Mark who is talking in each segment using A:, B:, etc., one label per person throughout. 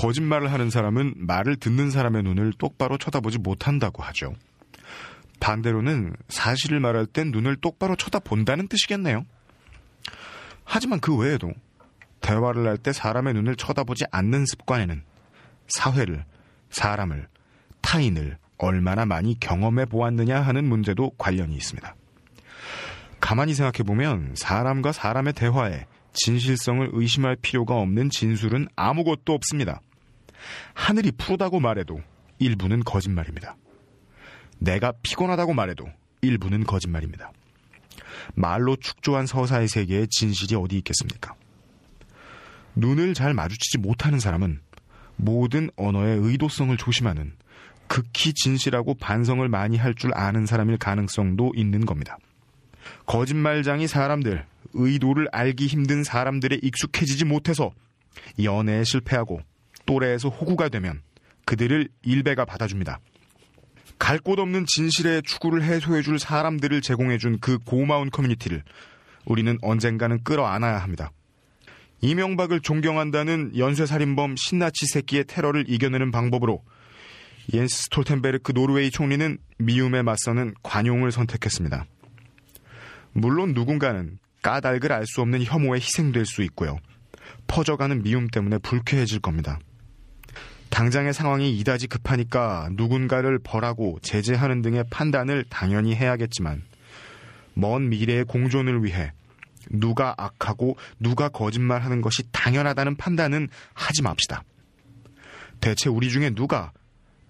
A: 거짓말을 하는 사람은 말을 듣는 사람의 눈을 똑바로 쳐다보지 못한다고 하죠. 반대로는 사실을 말할 땐 눈을 똑바로 쳐다본다는 뜻이겠네요. 하지만 그 외에도 대화를 할 때 사람의 눈을 쳐다보지 않는 습관에는 사회를, 사람을, 타인을 얼마나 많이 경험해 보았느냐 하는 문제도 관련이 있습니다. 가만히 생각해 보면 사람과 사람의 대화에 진실성을 의심할 필요가 없는 진술은 아무것도 없습니다. 하늘이 푸르다고 말해도 일부는 거짓말입니다. 내가 피곤하다고 말해도 일부는 거짓말입니다. 말로 축조한 서사의 세계에 진실이 어디 있겠습니까? 눈을 잘 마주치지 못하는 사람은 모든 언어의 의도성을 조심하는 극히 진실하고 반성을 많이 할 줄 아는 사람일 가능성도 있는 겁니다. 거짓말장이 사람들, 의도를 알기 힘든 사람들에 익숙해지지 못해서 연애에 실패하고 또래에서 호구가 되면 그들을 일베가 받아줍니다. 갈 곳 없는 진실의 추구를 해소해줄 사람들을 제공해준 그 고마운 커뮤니티를 우리는 언젠가는 끌어안아야 합니다. 이명박을 존경한다는 연쇄살인범 신나치 새끼의 테러를 이겨내는 방법으로 옌스 스톨텐베르크 노르웨이 총리는 미움에 맞서는 관용을 선택했습니다. 물론 누군가는 까닭을 알 수 없는 혐오에 희생될 수 있고요. 퍼져가는 미움 때문에 불쾌해질 겁니다. 당장의 상황이 이다지 급하니까 누군가를 벌하고 제재하는 등의 판단을 당연히 해야겠지만 먼 미래의 공존을 위해 누가 악하고 누가 거짓말하는 것이 당연하다는 판단은 하지 맙시다. 대체 우리 중에 누가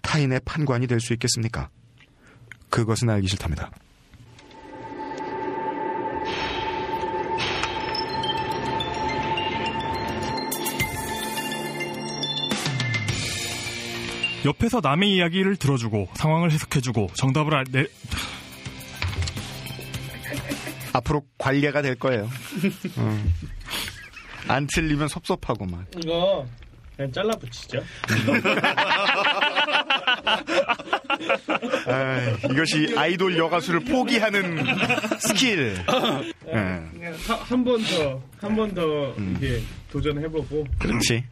A: 타인의 판관이 될 수 있겠습니까? 그것은 알기 싫답니다.
B: 옆에서 남의 이야기를 들어주고 상황을 해석해주고 정답을 알, 내,
A: 앞으로 관례가 될 거예요. 어. 안 틀리면 섭섭하고만.
C: 이거 그냥 잘라 붙이죠.
A: 아, 이것이 아이돌 여가수를 포기하는 스킬. 예.
C: 한번 더, 한 번더 이게 도전해보고
A: 그렇지.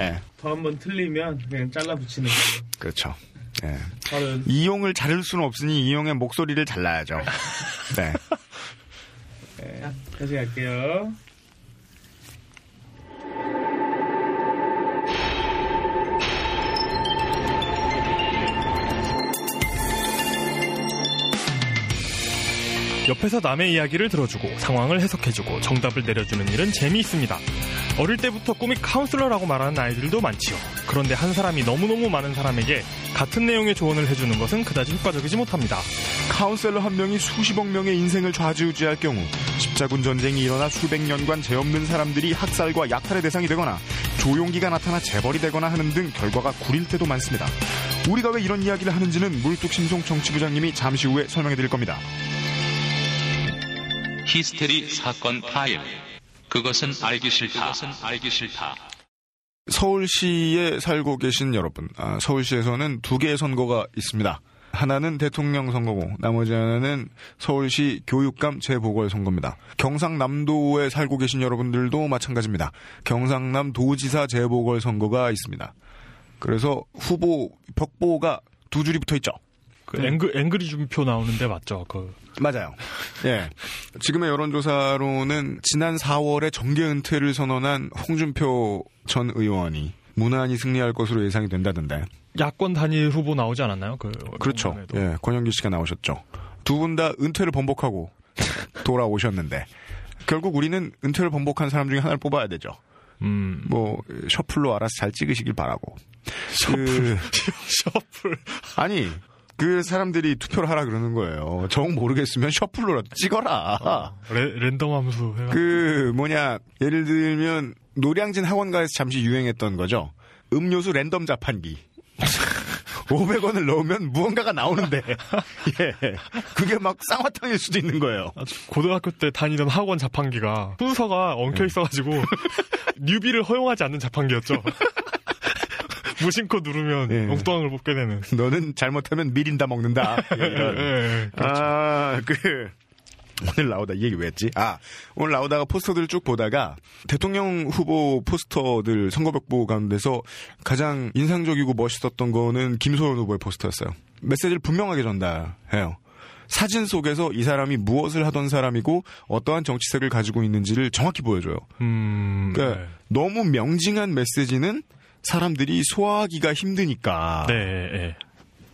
A: 예.
C: 더한 번 틀리면 그냥 잘라 붙이는 걸로.
A: 그렇죠. 예.
C: 저는
A: 이용을 자를 수는 없으니 이용의 목소리를 잘라야죠. 네.
C: 네, 다시 갈게요.
B: 옆에서 남의 이야기를 들어주고 상황을 해석해주고 정답을 내려주는 일은 재미있습니다. 어릴 때부터 꿈이 카운슬러라고 말하는 아이들도 많지요. 그런데 한 사람이 너무너무 많은 사람에게 같은 내용의 조언을 해주는 것은 그다지 효과적이지 못합니다.
A: 카운셀러 한 명이 수십억 명의 인생을 좌지우지할 경우 십자군 전쟁이 일어나 수백 년간 죄 없는 사람들이 학살과 약탈의 대상이 되거나 조용기가 나타나 재벌이 되거나 하는 등 결과가 구릴 때도 많습니다. 우리가 왜 이런 이야기를 하는지는 물뚝심송 정치부장님이 잠시 후에 설명해 드릴 겁니다.
D: 히스테리 사건 파일. 그것은 알기 싫다. 그것은 알기 싫다.
A: 서울시에 살고 계신 여러분, 아, 서울시에서는 두 개의 선거가 있습니다. 하나는 대통령 선거고 나머지 하나는 서울시 교육감 재보궐선거입니다. 경상남도에 살고 계신 여러분들도 마찬가지입니다. 경상남 도지사 재보궐선거가 있습니다. 그래서 후보 벽보가 두 줄이 붙어 있죠.
B: 그 앵그, 앵그리즘표 나오는데 맞죠? 그
A: 맞아요. 예. 지금의 여론조사로는 지난 4월에 정계 은퇴를 선언한 홍준표 전 의원이 무난히 승리할 것으로 예상이 된다던데.
B: 야권 단일 후보 나오지 않았나요? 그
A: 그렇죠.
B: 이번에도.
A: 예, 권영기 씨가 나오셨죠. 두 분 다 은퇴를 번복하고 돌아오셨는데 결국 우리는 은퇴를 번복한 사람 중에 하나를 뽑아야 되죠.
B: 음.
A: 뭐 셔플로 알아서 잘 찍으시길 바라고. 셔플.
B: 셔플.
A: 아니 그 사람들이 투표를 하라 그러는 거예요. 정 모르겠으면 셔플로라도 찍어라.
B: 레, 랜덤 함수 해가
A: 그 뭐냐 예를 들면 노량진 학원가에서 잠시 유행했던 거죠. 음료수 랜덤 자판기. 500원을 넣으면 무언가가 나오는데 예 그게 막 쌍화탕일 수도 있는 거예요.
B: 고등학교 때 다니던 학원 자판기가 순서가 엉켜 있어가지고 뉴비를 허용하지 않는 자판기였죠. 무심코 누르면
A: 예.
B: 엉뚱한 걸 뽑게 되는.
A: 너는 잘못하면 미린다 먹는다.
B: 예, 예, 그렇죠.
A: 아, 그 오늘 나오다 이 얘기 왜 했지? 아, 오늘 나오다가 포스터들을 쭉 보다가 대통령 후보 포스터들 선거벽보 가운데서 가장 인상적이고 멋있었던 거는 김소연 후보의 포스터였어요. 메시지를 분명하게 전달해요. 사진 속에서 이 사람이 무엇을 하던 사람이고 어떠한 정치색을 가지고 있는지를 정확히 보여줘요.
B: 음,
A: 그러니까 너무 명징한 메시지는 사람들이 소화하기가 힘드니까
B: 네, 네.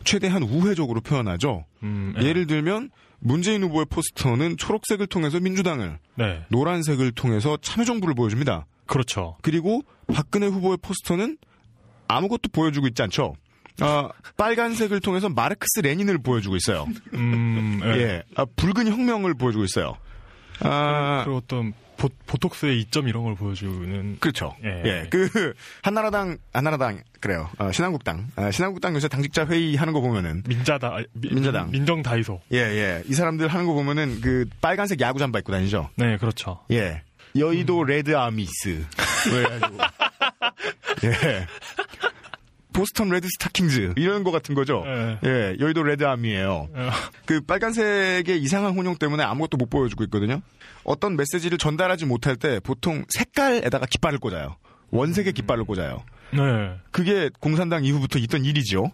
A: 최대한 우회적으로 표현하죠.
B: 음, 네.
A: 예를 들면 문재인 후보의 포스터는 초록색을 통해서 민주당을,
B: 네,
A: 노란색을 통해서 참여정부를 보여줍니다.
B: 그렇죠.
A: 그리고 박근혜 후보의 포스터는 아무것도 보여주고 있지 않죠. 아, 빨간색을 통해서 마르크스 레닌을 보여주고 있어요.
B: 음, 네.
A: 예, 아, 붉은 혁명을 보여주고 있어요. 아,
B: 그리고 어떤 보, 보톡스의 이점 이런 걸 보여주는
A: 그렇죠.
B: 예.
A: 예. 그, 한나라당, 한나라당, 그래요. 어, 신한국당. 아, 신한국당 요새 당직자 회의 하는 거 보면은,
B: 민자다 아, 미-
A: 민자당.
B: 민정당이죠.
A: 예, 예. 이 사람들 하는 거 보면은, 그, 빨간색 야구 잠바 입고 다니죠.
B: 네, 그렇죠.
A: 예. 여의도 Red Armies. 그래가지고. 예. 보스턴 Red Stockings. 이런 거 같은 거죠.
B: 예.
A: 예. 여의도 Red Army예요
B: 어,
A: 그 빨간색의 이상한 혼용 때문에 아무것도 못 보여주고 있거든요. 어떤 메시지를 전달하지 못할 때 보통 색깔에다가 깃발을 꽂아요. 원색의 깃발을 꽂아요.
B: 네.
A: 그게 공산당 이후부터 있던 일이죠.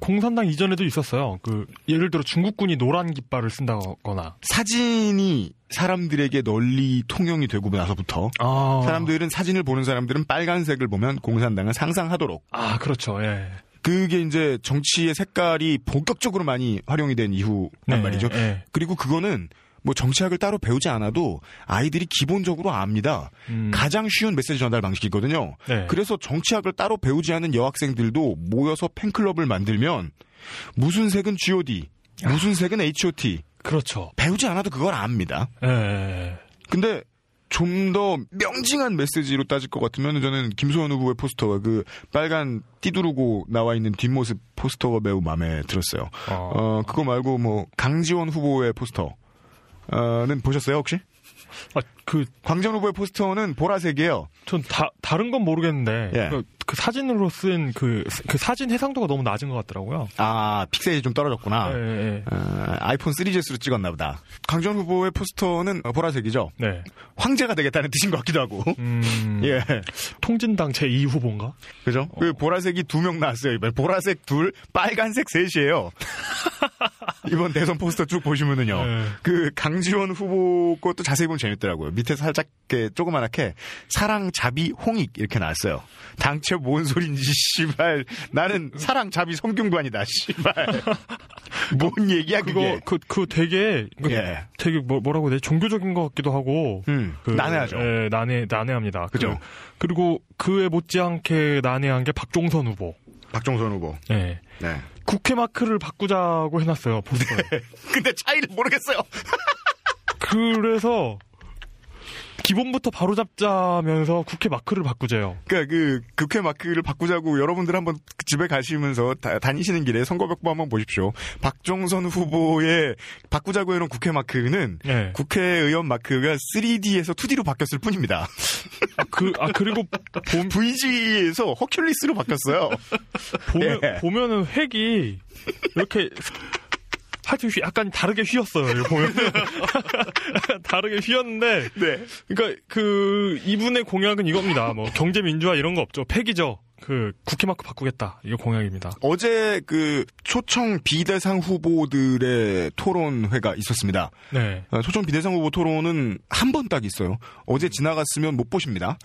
B: 공산당 이전에도 있었어요. 그 예를 들어 중국군이 노란 깃발을 쓴다거나.
A: 사진이 사람들에게 널리 통용이 되고 나서부터
B: 아,
A: 사람들은 사진을 보는 사람들은 빨간색을 보면 공산당을 상상하도록
B: 아, 그렇죠. 예.
A: 그게 이제 정치의 색깔이 본격적으로 많이 활용이 된 이후란
B: 네,
A: 말이죠.
B: 예.
A: 그리고 그거는 뭐 정치학을 따로 배우지 않아도 아이들이 기본적으로 압니다.
B: 음,
A: 가장 쉬운 메시지 전달 방식이거든요.
B: 네.
A: 그래서 정치학을 따로 배우지 않은 여학생들도 모여서 팬클럽을 만들면 무슨 색은 G.O.D, 무슨 색은 H.O.T
B: 그렇죠.
A: 배우지 않아도 그걸 압니다.
B: 예.
A: 근데 좀 더 명징한 메시지로 따질 것 같으면 저는 김소연 후보의 포스터가 그 빨간 띠두르고 나와 있는 뒷모습 포스터가 매우 마음에 들었어요.
B: 어,
A: 어, 그거 말고 뭐 강지원 후보의 포스터는 보셨어요 혹시?
B: 아, 그,
A: 광전 후보의 포스터는 보라색이에요.
B: 전 다, 다른 건 모르겠는데,
A: 예.
B: 그, 그 사진으로 쓴 그, 그 사진 해상도가 너무 낮은 것 같더라고요.
A: 아 픽셀이 좀 떨어졌구나.
B: 예, 예.
A: 어, 아이폰 3GS로 찍었나 보다. 강전 후보의 포스터는 보라색이죠.
B: 네.
A: 황제가 되겠다는 뜻인 것 같기도 하고.
B: 음,
A: 예.
B: 통진당 제2 후보인가?
A: 그죠? 그 보라색이 두 명 나왔어요, 이번에. 보라색 둘, 빨간색 셋이에요. 이번 대선 포스터 쭉 보시면은요.
B: 네.
A: 그 강지원 후보 것도 자세히 보면 재밌더라고요. 밑에 살짝 조그만하게 사랑, 자비, 홍익 이렇게 나왔어요. 당최 뭔 소린지 씨발. 나는 사랑, 자비, 성균관이다 씨발. 뭔 얘기야
B: 그거,
A: 그게.
B: 그, 그 되게, 그
A: 예.
B: 되게 뭐, 뭐라고 해야 돼? 종교적인 것 같기도 하고.
A: 음,
B: 그,
A: 난해하죠.
B: 예, 난해, 난해합니다.
A: 그죠.
B: 그, 리고 그에 못지않게 난해한 게 박종선 후보.
A: 박정선 후보.
B: 예.
A: 네.
B: 국회 마크를 바꾸자고 해놨어요, 포스터에.
A: 근데 차이를 모르겠어요.
B: 그래서, 기본부터 바로 잡자면서 국회 마크를 바꾸재요.
A: 그러니까 그 국회 마크를 바꾸자고 여러분들 한번 집에 가시면서 다, 다니시는 길에 선거벽보 한번 보십시오. 박종선 후보의 바꾸자고 해놓은 국회 마크는
B: 예.
A: 국회의원 마크가 3D에서 2D로 바뀌었을 뿐입니다.
B: 그, 아, 그리고 보,
A: VG에서 허큘리스로 바뀌었어요.
B: 보면,
A: 예.
B: 보면은 획이 이렇게 하여튼 휘- 약간 다르게 휘었어요. 이거 보면 다르게 휘었는데
A: 네.
B: 그러니까 그 이분의 공약은 이겁니다. 뭐 경제 민주화 이런 거 없죠. 폐기죠. 그 국회 마크 바꾸겠다. 이거 공약입니다.
A: 어제 그 초청 비대상 후보들의 토론회가 있었습니다.
B: 네.
A: 어, 초청 비대상 후보 토론은 한 번 딱 있어요. 어제 지나갔으면 못 보십니다.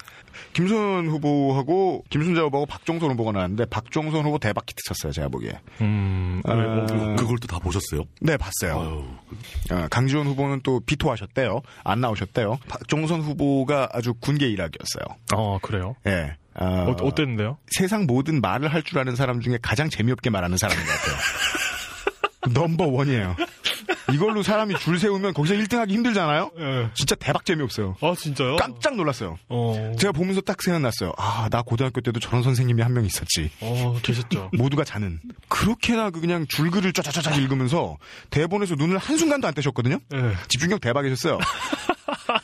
A: 김소연 후보하고 김순자 후보하고 박종선 후보가 나왔는데 박종선 후보 대박 히트 쳤어요. 제가 보기에.
B: 음.
A: 아,
B: 뭐,
E: 그- 그걸 또 다 보셨어요?
A: 네, 봤어요. 어, 강지원 후보는 또 비토하셨대요. 안 나오셨대요. 박종선 후보가 아주 군계 일학이었어요.
B: 어 그래요.
A: 예. 어,
B: 어, 어땠는데요?
A: 세상 모든 말을 할 줄 아는 사람 중에 가장 재미없게 말하는 사람인 것 같아요. 넘버 원이에요. 이걸로 사람이 줄 세우면 거기서 1등하기 힘들잖아요?
B: 예.
A: 진짜 대박 재미없어요.
B: 아 진짜요?
A: 깜짝 놀랐어요.
B: 어.
A: 제가 보면서 딱 생각났어요. 아, 나 고등학교 때도 저런 선생님이 한 명 있었지.
B: 어 계셨죠.
A: 모두가 자는. 그렇게나 그 그냥 줄글을 쫙쫙쫙 읽으면서 대본에서 눈을 한 순간도 안 떼셨거든요?
B: 예.
A: 집중력 대박이셨어요.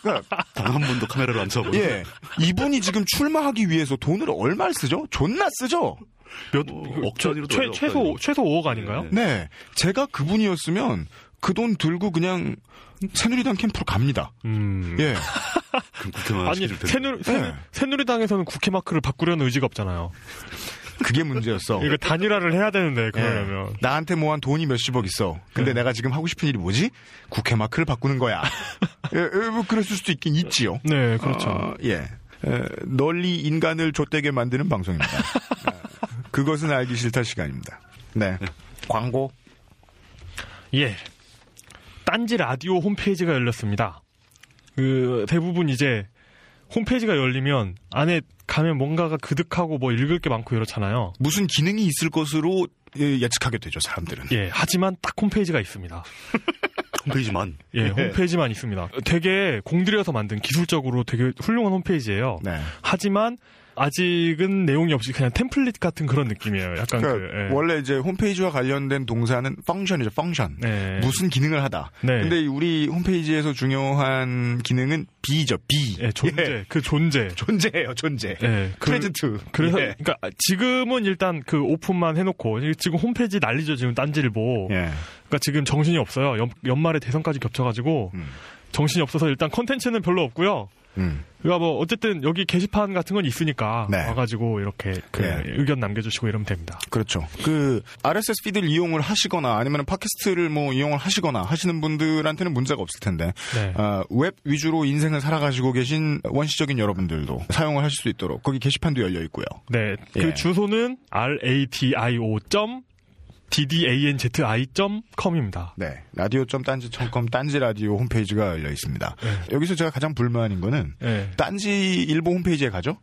A: 그러니까,
E: 단한 번도 카메라를 안 쳐보고.
A: 예. 이분이 지금 출마하기 위해서 돈을 얼마를 쓰죠? 존나 쓰죠?
B: 몇
E: 어, 억지 아니로
B: 최, 최소 최소 5억 아닌가요?
E: 네.
A: 네. 제가 그분이었으면 그 돈 들고 그냥 새누리당 캠프로 갑니다.
B: 음.
A: 예.
E: 그럼 국회만
B: 아니
E: 시켜줄 텐데.
B: 새누리, 새누,
A: 네.
B: 새누리 당에서는 국회 마크를 바꾸려는 의지가 없잖아요.
A: 그게 문제였어.
B: 이거 단일화를 해야 되는데 그러려면
A: 예. 나한테 모한 돈이 몇십억 있어. 근데
B: 네.
A: 내가 지금 하고 싶은 일이 뭐지? 국회 마크를 바꾸는 거야. 예, 예, 뭐 그랬을 수도 있긴 있지요.
B: 네 그렇죠.
A: 어, 예. 에, 널리 인간을 좆되게 만드는 방송입니다. 아, 그것은 알기 싫다 시간입니다. 네. 광고.
B: 예. 딴지 라디오 홈페이지가 열렸습니다. 그 대부분 이제 홈페이지가 열리면 안에 가면 뭔가가 그득하고 뭐 읽을 게 많고 이렇잖아요.
A: 무슨 기능이 있을 것으로 예, 예측하게 되죠, 사람들은.
B: 예, 하지만 딱 홈페이지가 있습니다.
E: 홈페이지만.
B: 예, 홈페이지만 있습니다. 되게 공들여서 만든 기술적으로 되게 훌륭한 홈페이지예요.
A: 네.
B: 하지만 아직은 내용이 없이 그냥 템플릿 같은 그런 느낌이에요. 약간
A: 그러니까
B: 그 예.
A: 원래 이제 홈페이지와 관련된 동사는 펑션이죠, 펑션.
B: 네.
A: 무슨 기능을 하다.
B: 네.
A: 근데 우리 홈페이지에서 중요한 기능은 B죠, B.
B: 예, 존재,
A: 예.
B: 그 존재.
A: 존재예요, 존재.
B: 예, 그-
A: 프레젠트.
B: 그래서
A: 예.
B: 그러니까 지금은 일단 그 오픈만 해 놓고 지금 홈페이지 난리죠 지금 딴지일보.
A: 예.
B: 그러니까 지금 정신이 없어요. 연, 연말에 대선까지 겹쳐 가지고
A: 음.
B: 정신이 없어서 일단 컨텐츠는 별로 없고요.
A: 음.
B: 그러니까 뭐 어쨌든 여기 게시판 같은 건 있으니까
A: 네.
B: 와가지고 이렇게 그
A: 예.
B: 의견 남겨주시고 이러면 됩니다.
A: 그렇죠. 그 RSS feed를 이용을 하시거나 아니면 팟캐스트를 뭐 이용을 하시거나 하시는 분들한테는 문제가 없을 텐데
B: 네.
A: 아, 웹 위주로 인생을 살아가지고 계신 원시적인 여러분들도 사용을 하실 수 있도록 거기 게시판도 열려 있고요.
B: 네, 그
A: 예.
B: 주소는 radio. ddanzi.com입니다.
A: 네. 라디오.딴지.com 딴지 라디오 홈페이지가 열려 있습니다.
B: 네.
A: 여기서 제가 가장 불만인 거는
B: 네.
A: 딴지 일보 홈페이지에 가죠?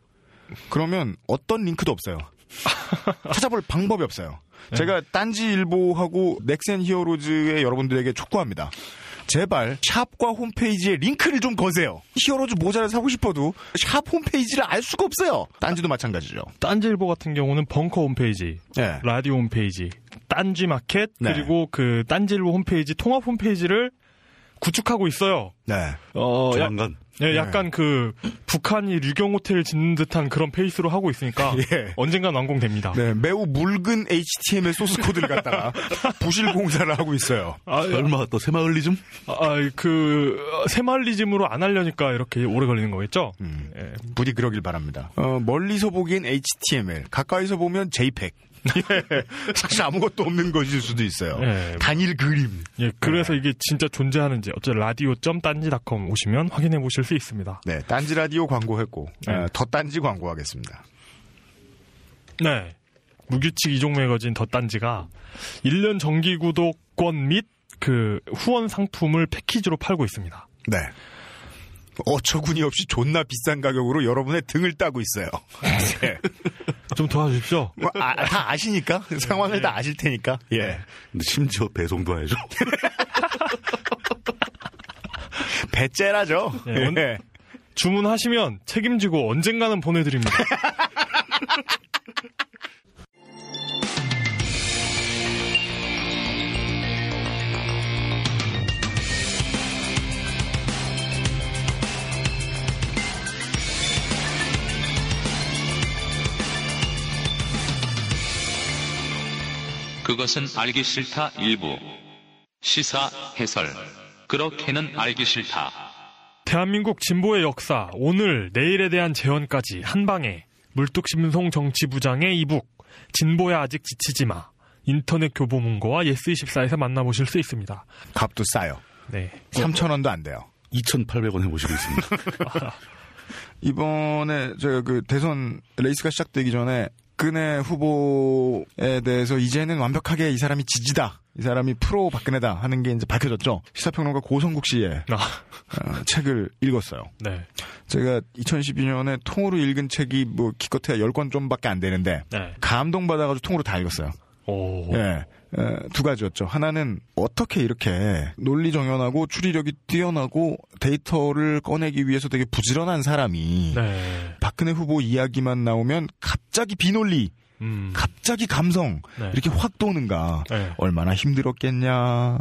A: 그러면 어떤 링크도 없어요. 찾아볼 방법이 없어요.
B: 네.
A: 제가 딴지 일보하고 넥센 히어로즈의 여러분들에게 촉구합니다. 제발 샵과 홈페이지에 링크를 좀 거세요. 히어로즈 모자를 사고 싶어도 샵 홈페이지를 알 수가 없어요. 딴지도 마찬가지죠.
B: 딴지일보 같은 경우는 벙커 홈페이지,
A: 네.
B: 라디오 홈페이지, 딴지 마켓
A: 네.
B: 그리고 그 딴지일보 홈페이지 통합 홈페이지를 구축하고 있어요.
A: 네.
B: 어, 야,
E: 조만간.
B: 예, 약간 그 북한이 류경 호텔 짓는 듯한 그런 페이스로 하고 있으니까
A: 예.
B: 언젠간 완공됩니다.
A: 네, 매우 묽은 HTML 소스 코드를 갖다가 부실 공사를 하고 있어요.
B: 아,
E: 설마 또 새마을리즘?
B: 아, 그 어, 새마을리즘으로 안 하려니까 이렇게 오래 걸리는 거겠죠?
A: 음.
B: 예.
A: 부디 그러길 바랍니다. 어, 멀리서 보기엔 HTML, 가까이서 보면 JPEG. 예, 사실 아무것도 없는 것일 수도 있어요.
B: 예.
A: 단일 그림.
B: 예, 그래서 이게 진짜 존재하는지 어째 라디오.딴지닷컴 오시면 확인해 보실 수 있습니다.
A: 네, 딴지 라디오 광고했고
B: 네.
A: 어, 더 딴지 광고하겠습니다.
B: 네. 무규칙 이종 매거진 덧단지가 1년 정기 구독권 및 그 후원 상품을 패키지로 팔고 있습니다.
A: 네. 어처구니 없이 존나 비싼 가격으로 여러분의 등을 따고 있어요. 네.
B: 좀 도와주십시오.
A: 뭐, 아, 다 아시니까 상황을 다 아실 테니까. 예.
E: 근데 심지어 배송도 해줘.
A: 배째라죠.
B: 예, 언-
A: 예.
B: 주문하시면 책임지고 언젠가는 보내드립니다.
D: 그것은 알기 싫다 일부. 시사 해설. 그렇게는 알기 싫다.
B: 대한민국 진보의 역사, 오늘, 내일에 대한 재현까지 한 방에 물뚝심송 정치부장의 e-book, 진보야 아직 지치지 마. 인터넷 교보문고와 예스24에서 만나보실 수 있습니다.
A: 값도 싸요.
B: 네.
A: 3,000원도 안 돼요.
E: 2,800원 해보시고 있습니다.
A: 이번에 제가 그 대선 레이스가 시작되기 전에 박근혜 후보에 대해서 이제는 완벽하게 이 사람이 지지다. 이 사람이 프로 박근혜다 하는 게 이제 밝혀졌죠. 시사평론가 고성국 씨의
B: 아,
A: 어, 책을 읽었어요.
B: 네.
A: 제가 2012년에 통으로 읽은 책이 뭐 기껏해야 10권 좀밖에 안 되는데
B: 네.
A: 감동받아가지고 통으로 다 읽었어요.
B: 오.
A: 예. 에, 두 가지였죠. 하나는 어떻게 이렇게 논리 정연하고 추리력이 뛰어나고 데이터를 꺼내기 위해서 되게 부지런한 사람이
B: 네.
A: 박근혜 후보 이야기만 나오면 갑자기 비논리,
B: 음.
A: 갑자기 감성
B: 네.
A: 이렇게 확 도는가.
B: 네.
A: 얼마나 힘들었겠냐,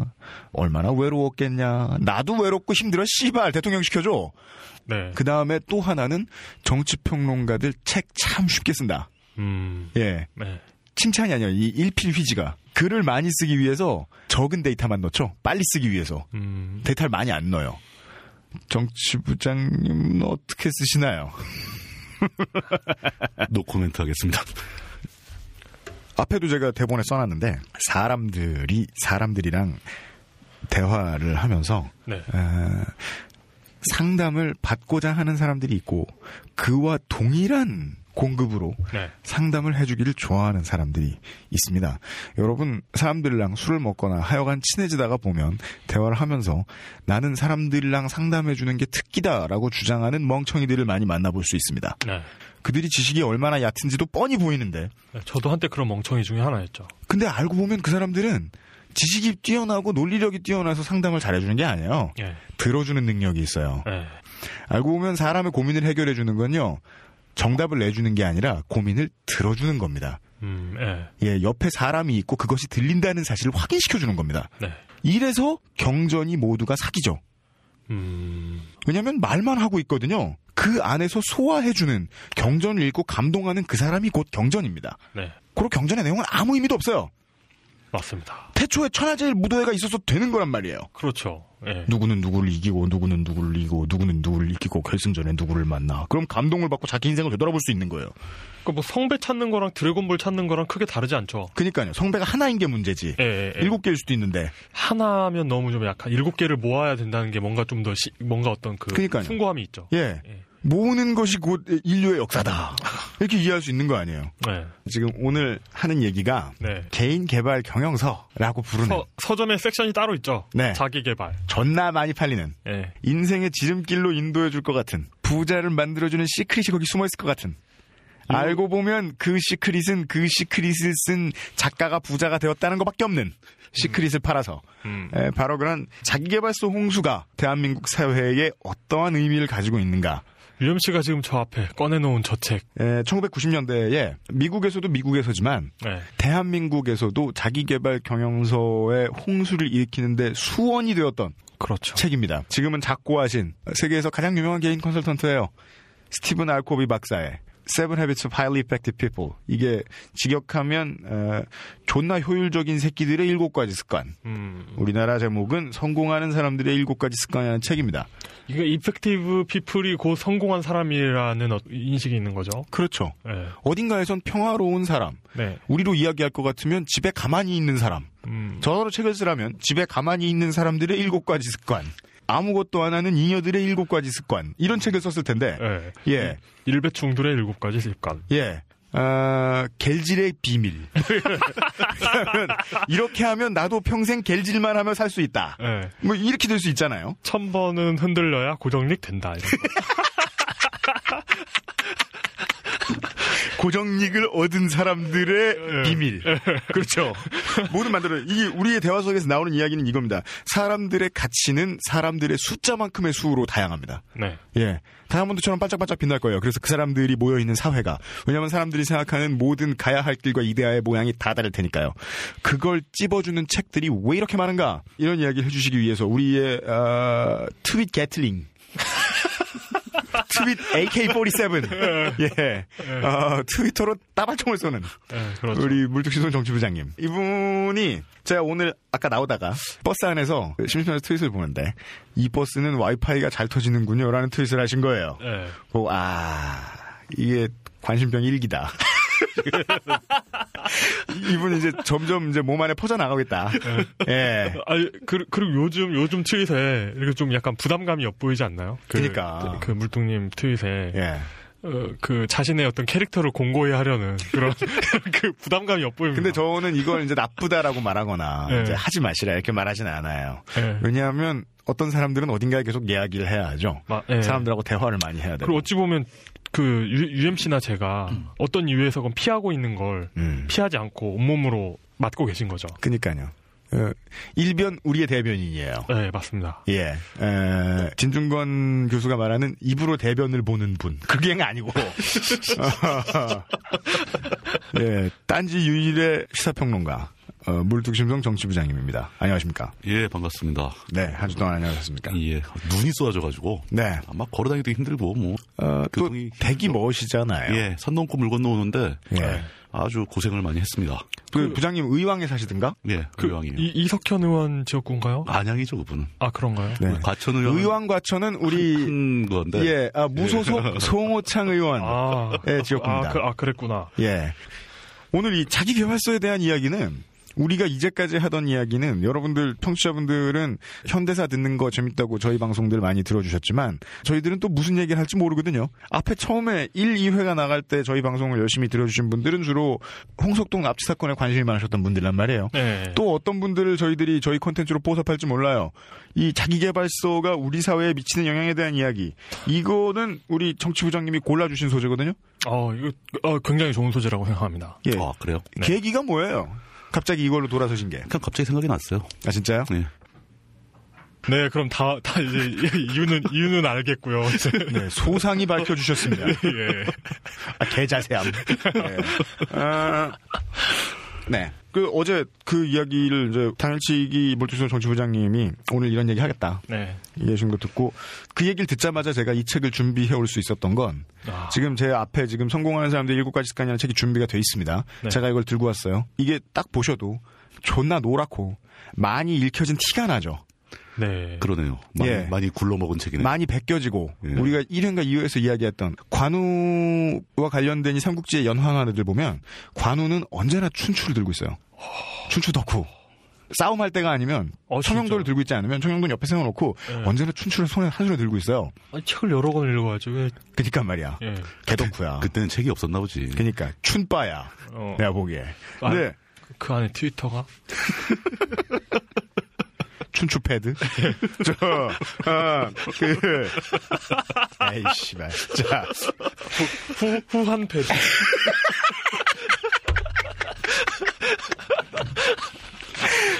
A: 얼마나 외로웠겠냐. 나도 외롭고 힘들어. 씨발 대통령 시켜줘.
B: 네.
A: 그 다음에 또 하나는 정치평론가들 책 참 쉽게 쓴다.
B: 음.
A: 예.
B: 네.
A: 칭찬이 아니라 이 일필휘지가 글을 많이 쓰기 위해서 적은 데이터만 넣죠. 빨리 쓰기 위해서.
B: 음,
A: 데이터를 많이 안 넣어요. 정치부장님은 어떻게 쓰시나요?
E: 노 코멘트 하겠습니다.
A: 앞에도 제가 대본에 써놨는데 사람들이 사람들이랑 대화를 하면서
B: 네.
A: 에, 상담을 받고자 하는 사람들이 있고 그와 동일한 공급으로
B: 네.
A: 상담을 해주기를 좋아하는 사람들이 있습니다. 여러분 사람들이랑 술을 먹거나 하여간 친해지다가 보면 대화를 하면서 나는 사람들이랑 상담해주는 게 특기다라고 주장하는 멍청이들을 많이 만나볼 수 있습니다.
B: 네.
A: 그들이 지식이 얼마나 얕은지도 뻔히 보이는데
B: 네, 저도 한때 그런 멍청이 중에 하나였죠.
A: 근데 알고 보면 그 사람들은 지식이 뛰어나고 논리력이 뛰어나서 상담을 잘해주는 게 아니에요.
B: 예.
A: 들어주는 능력이 있어요.
B: 예.
A: 알고 보면 사람의 고민을 해결해주는 건요. 정답을 내주는 게 아니라 고민을 들어주는 겁니다.
B: 음, 예.
A: 예, 옆에 사람이 있고 그것이 들린다는 사실을 확인시켜주는 겁니다.
B: 네.
A: 이래서 경전이 모두가 사기죠.
B: 음,
A: 왜냐하면 말만 하고 있거든요. 그 안에서 소화해주는 경전을 읽고 감동하는 그 사람이 곧 경전입니다.
B: 네.
A: 그리고 경전의 내용은 아무 의미도 없어요.
B: 맞습니다.
A: 태초에 천하제일 무도회가 있어서 되는 거란 말이에요.
B: 그렇죠. 예.
A: 누구는 누구를 이기고 누구는 누구를 이기고 누구는 누구를 이기고 결승전에 누구를 만나. 그럼 감동을 받고 자기 인생을 되돌아볼 수 있는 거예요.
B: 그러니까 뭐 성배 찾는 거랑 드래곤볼 찾는 거랑 크게 다르지 않죠.
A: 그러니까요. 성배가 하나인 게 문제지.
B: 예, 예, 예.
A: 일곱 개일 수도 있는데.
B: 하나면 너무 좀 약간 일곱 개를 모아야 된다는 게 뭔가 좀 더 뭔가 어떤 그
A: 그러니까요.
B: 풍부함이 있죠.
A: 예.
B: 예.
A: 모으는 것이 곧 인류의 역사다. 이렇게 이해할 수 있는 거 아니에요.
B: 네.
A: 지금 오늘 하는 얘기가
B: 네.
A: 개인 개발 경영서라고 부르는
B: 서, 서점에 섹션이 따로 있죠.
A: 네.
B: 자기 개발.
A: 존나 많이 팔리는
B: 예.
A: 인생의 지름길로 인도해 줄 것 같은 부자를 만들어주는 secret이 거기 숨어 있을 것 같은 알고 보면 그 secret은 그 secret을 쓴 작가가 부자가 되었다는 것밖에 없는 시크릿을 팔아서
B: 음.
A: 에, 바로 그런 자기개발서 홍수가 대한민국 사회에 어떠한 의미를 가지고 있는가
B: 유lâm 씨가 지금 저 앞에 꺼내놓은 저 책.
A: 1990년대에 미국에서도 미국에서지만
B: 네.
A: 대한민국에서도 자기개발 경영서의 홍수를 일으키는데 수원이 되었던
B: 그렇죠.
A: 책입니다. 지금은 작고하신 세계에서 가장 유명한 개인 컨설턴트예요. 스티븐 알코비 박사의 Seven Habits of Highly Effective People. 이게 직역하면 어, 존나 효율적인 새끼들의 일곱 가지 습관.
B: 음.
A: 우리나라 제목은 성공하는 사람들의 일곱 가지 습관이라는 책입니다.
B: 이게 이펙티브 피플이 곧 성공한 사람이라는 어- 인식이 있는 거죠.
A: 그렇죠.
B: 네.
A: 어딘가에선 평화로운 사람.
B: 네.
A: 우리로 이야기할 것 같으면 집에 가만히 있는 사람.
B: 음.
A: 저로 책을 쓰라면 집에 가만히 있는 사람들의 일곱 가지 습관. 아무것도 안 하는 잉여들의 일곱 가지 습관. 이런 책을 썼을 텐데.
B: 네.
A: 예.
B: 일배충들의 일곱 가지 습관.
A: 예. 아, 겔질의 비밀. 이렇게 하면 나도 평생 겔질만 하며 살 수 있다.
B: 네.
A: 뭐 이렇게 될 수 있잖아요.
B: 천 번은 흔들려야 고정력 된다.
A: 고정익을 얻은 사람들의
B: 예.
A: 비밀. 그렇죠. 모든 만들어 이게 우리의 대화 속에서 나오는 이야기는 이겁니다. 사람들의 가치는 사람들의 숫자만큼의 수로 다양합니다.
B: 네.
A: 예. 다이아몬드처럼 반짝반짝 빛날 거예요. 그래서 그 사람들이 모여 있는 사회가. 왜냐하면 사람들이 생각하는 모든 가야 할 길과 이데아의 모양이 다 다를 테니까요. 그걸 찝어주는 책들이 왜 이렇게 많은가? 이런 이야기 해주시기 위해서 우리의, 어, 트윗 게틀링. 트윗 AK-47. 예. 어, 트위터로 따발총을 쏘는.
B: 네, 그렇죠.
A: 우리 물뚝시선 정치부장님. 이분이 제가 오늘 아까 나오다가 버스 안에서 심심해서 트윗을 보는데 이 버스는 와이파이가 잘 터지는군요. 라는 트윗을 하신 거예요.
B: 네.
A: 보고 아 이게 관심병 일기다. 이분 이제 점점 이제 몸 안에 퍼져 나가겠다. 예.
B: 아, 그, 그리고 요즘, 요즘 트윗에 이렇게 좀 약간 부담감이 엿보이지 않나요? 그,
A: 그러니까.
B: 그 물뚱님 트윗에.
A: 예.
B: 어, 그 자신의 어떤 캐릭터를 공고히 하려는 그런 그 부담감이 엿보입니다.
A: 근데 저는 이걸 이제 나쁘다라고 말하거나
B: 네.
A: 이제 하지 마시라 이렇게 말하지는 않아요.
B: 네.
A: 왜냐하면 어떤 사람들은 어딘가에 계속 이야기를 해야 하죠.
B: 마- 네.
A: 사람들하고 대화를 많이 해야 되고.
B: 그리고 어찌 보면 그 유, UMC나 제가 어떤 이유에서건 피하고 있는 걸
A: 음.
B: 피하지 않고 온몸으로 맡고 계신 거죠.
A: 그니까요. 어, 일변 우리의 대변인이에요.
B: 네, 맞습니다.
A: 예. 에, 진중권 교수가 말하는 입으로 대변을 보는 분. 그게 아니고. 예. 딴지 유일의 시사평론가. 어, 물뚝심성 정치부장님입니다. 안녕하십니까.
E: 예, 반갑습니다.
A: 네. 한 주 동안 안녕하셨습니까.
E: 예, 눈이 쏟아져가지고.
A: 네.
E: 아마 걸어다니기도 힘들고, 뭐.
A: 어, 또
E: 교통이
A: 대기 멋이잖아요.
E: 예, 산 넘고 물 건너오는데.
A: 예.
E: 아주 고생을 많이 했습니다.
A: 그 부장님 의왕에 사시든가?
E: 예,
B: 그
E: 의왕이에요.
B: 이, 이석현 의원 지역구인가요?
E: 안양이죠, 그분은.
B: 아 그런가요?
A: 네.
E: 과천 의왕.
A: 의왕 과천은 우리
E: 큰 건데.
A: 예 아, 무소속 송호창 의원
B: 아,
A: 의 지역구입니다.
B: 아, 그, 아 그랬구나.
A: 예. 오늘 이 자기 개발서에 대한 이야기는 우리가 이제까지 하던 이야기는 여러분들 청취자분들은 현대사 듣는 거 재밌다고 저희 방송들 많이 들어주셨지만 저희들은 또 무슨 얘기를 할지 모르거든요. 앞에 처음에 1, 2회가 나갈 때 저희 방송을 열심히 들어주신 분들은 주로 홍석동 납치 사건에 관심이 많으셨던 분들란 말이에요.
B: 네.
A: 또 어떤 분들을 저희들이 저희 콘텐츠로 포섭할지 몰라요. 이 자기개발서가 우리 사회에 미치는 영향에 대한 이야기. 이거는 우리 정치부장님이 골라주신 소재거든요.
B: 어 이거 어, 굉장히 좋은 소재라고 생각합니다.
A: 예.
E: 아, 그래요?
B: 네.
A: 계기가 뭐예요? 갑자기 이걸로 돌아서신 게.
E: 그냥 갑자기 생각이 났어요.
A: 아, 진짜요?
E: 네.
B: 네, 그럼 다, 다 이제 이유는, 이유는 알겠고요.
A: 네, 소상히 밝혀주셨습니다.
B: 예.
A: 아, 개자세함. 네. 아, 네. 그, 어제 그 이야기를 이제 당일치기 몰두선 정치부장님이 오늘 이런 얘기 하겠다.
B: 네.
A: 얘기하신 거 듣고 그 얘기를 듣자마자 제가 이 책을 준비해 올 수 있었던 건
B: 아,
A: 지금 제 앞에 지금 성공하는 사람들 일곱 가지 습관이라는 책이 준비가 돼 있습니다.
B: 네.
A: 제가 이걸 들고 왔어요. 이게 딱 보셔도 존나 노랗고 많이 읽혀진 티가 나죠.
B: 네.
E: 그러네요. 많이,
A: 예.
E: 많이 굴러먹은 책이네.
A: 많이 벗겨지고
E: 예.
A: 우리가 1회인가 2회에서 이야기했던 관우와 관련된 이 삼국지의 연황하들을 보면 관우는 언제나 춘추를 들고 있어요. 춘추 덕후. 싸움할 때가 아니면
B: 어,
A: 청영도를
B: 진짜?
A: 들고 있지 않으면 청영도는 옆에 세워놓고
B: 예.
A: 언제나 춘추를 손에 한 손에 들고 있어요.
B: 아니, 책을 여러 권을 읽어가지고, 왜,
A: 그니까 말이야.
B: 예.
A: 개덕후야.
E: 그때는 책이 없었나 보지.
A: 그니까 춘빠야.
B: 어,
A: 내가 보기에.
B: 아,
A: 근데
B: 그 안에 트위터가?
A: 춘추 패드. 저, 어, 그, 에이, 씨발. 자,
B: 후, 후한 패드.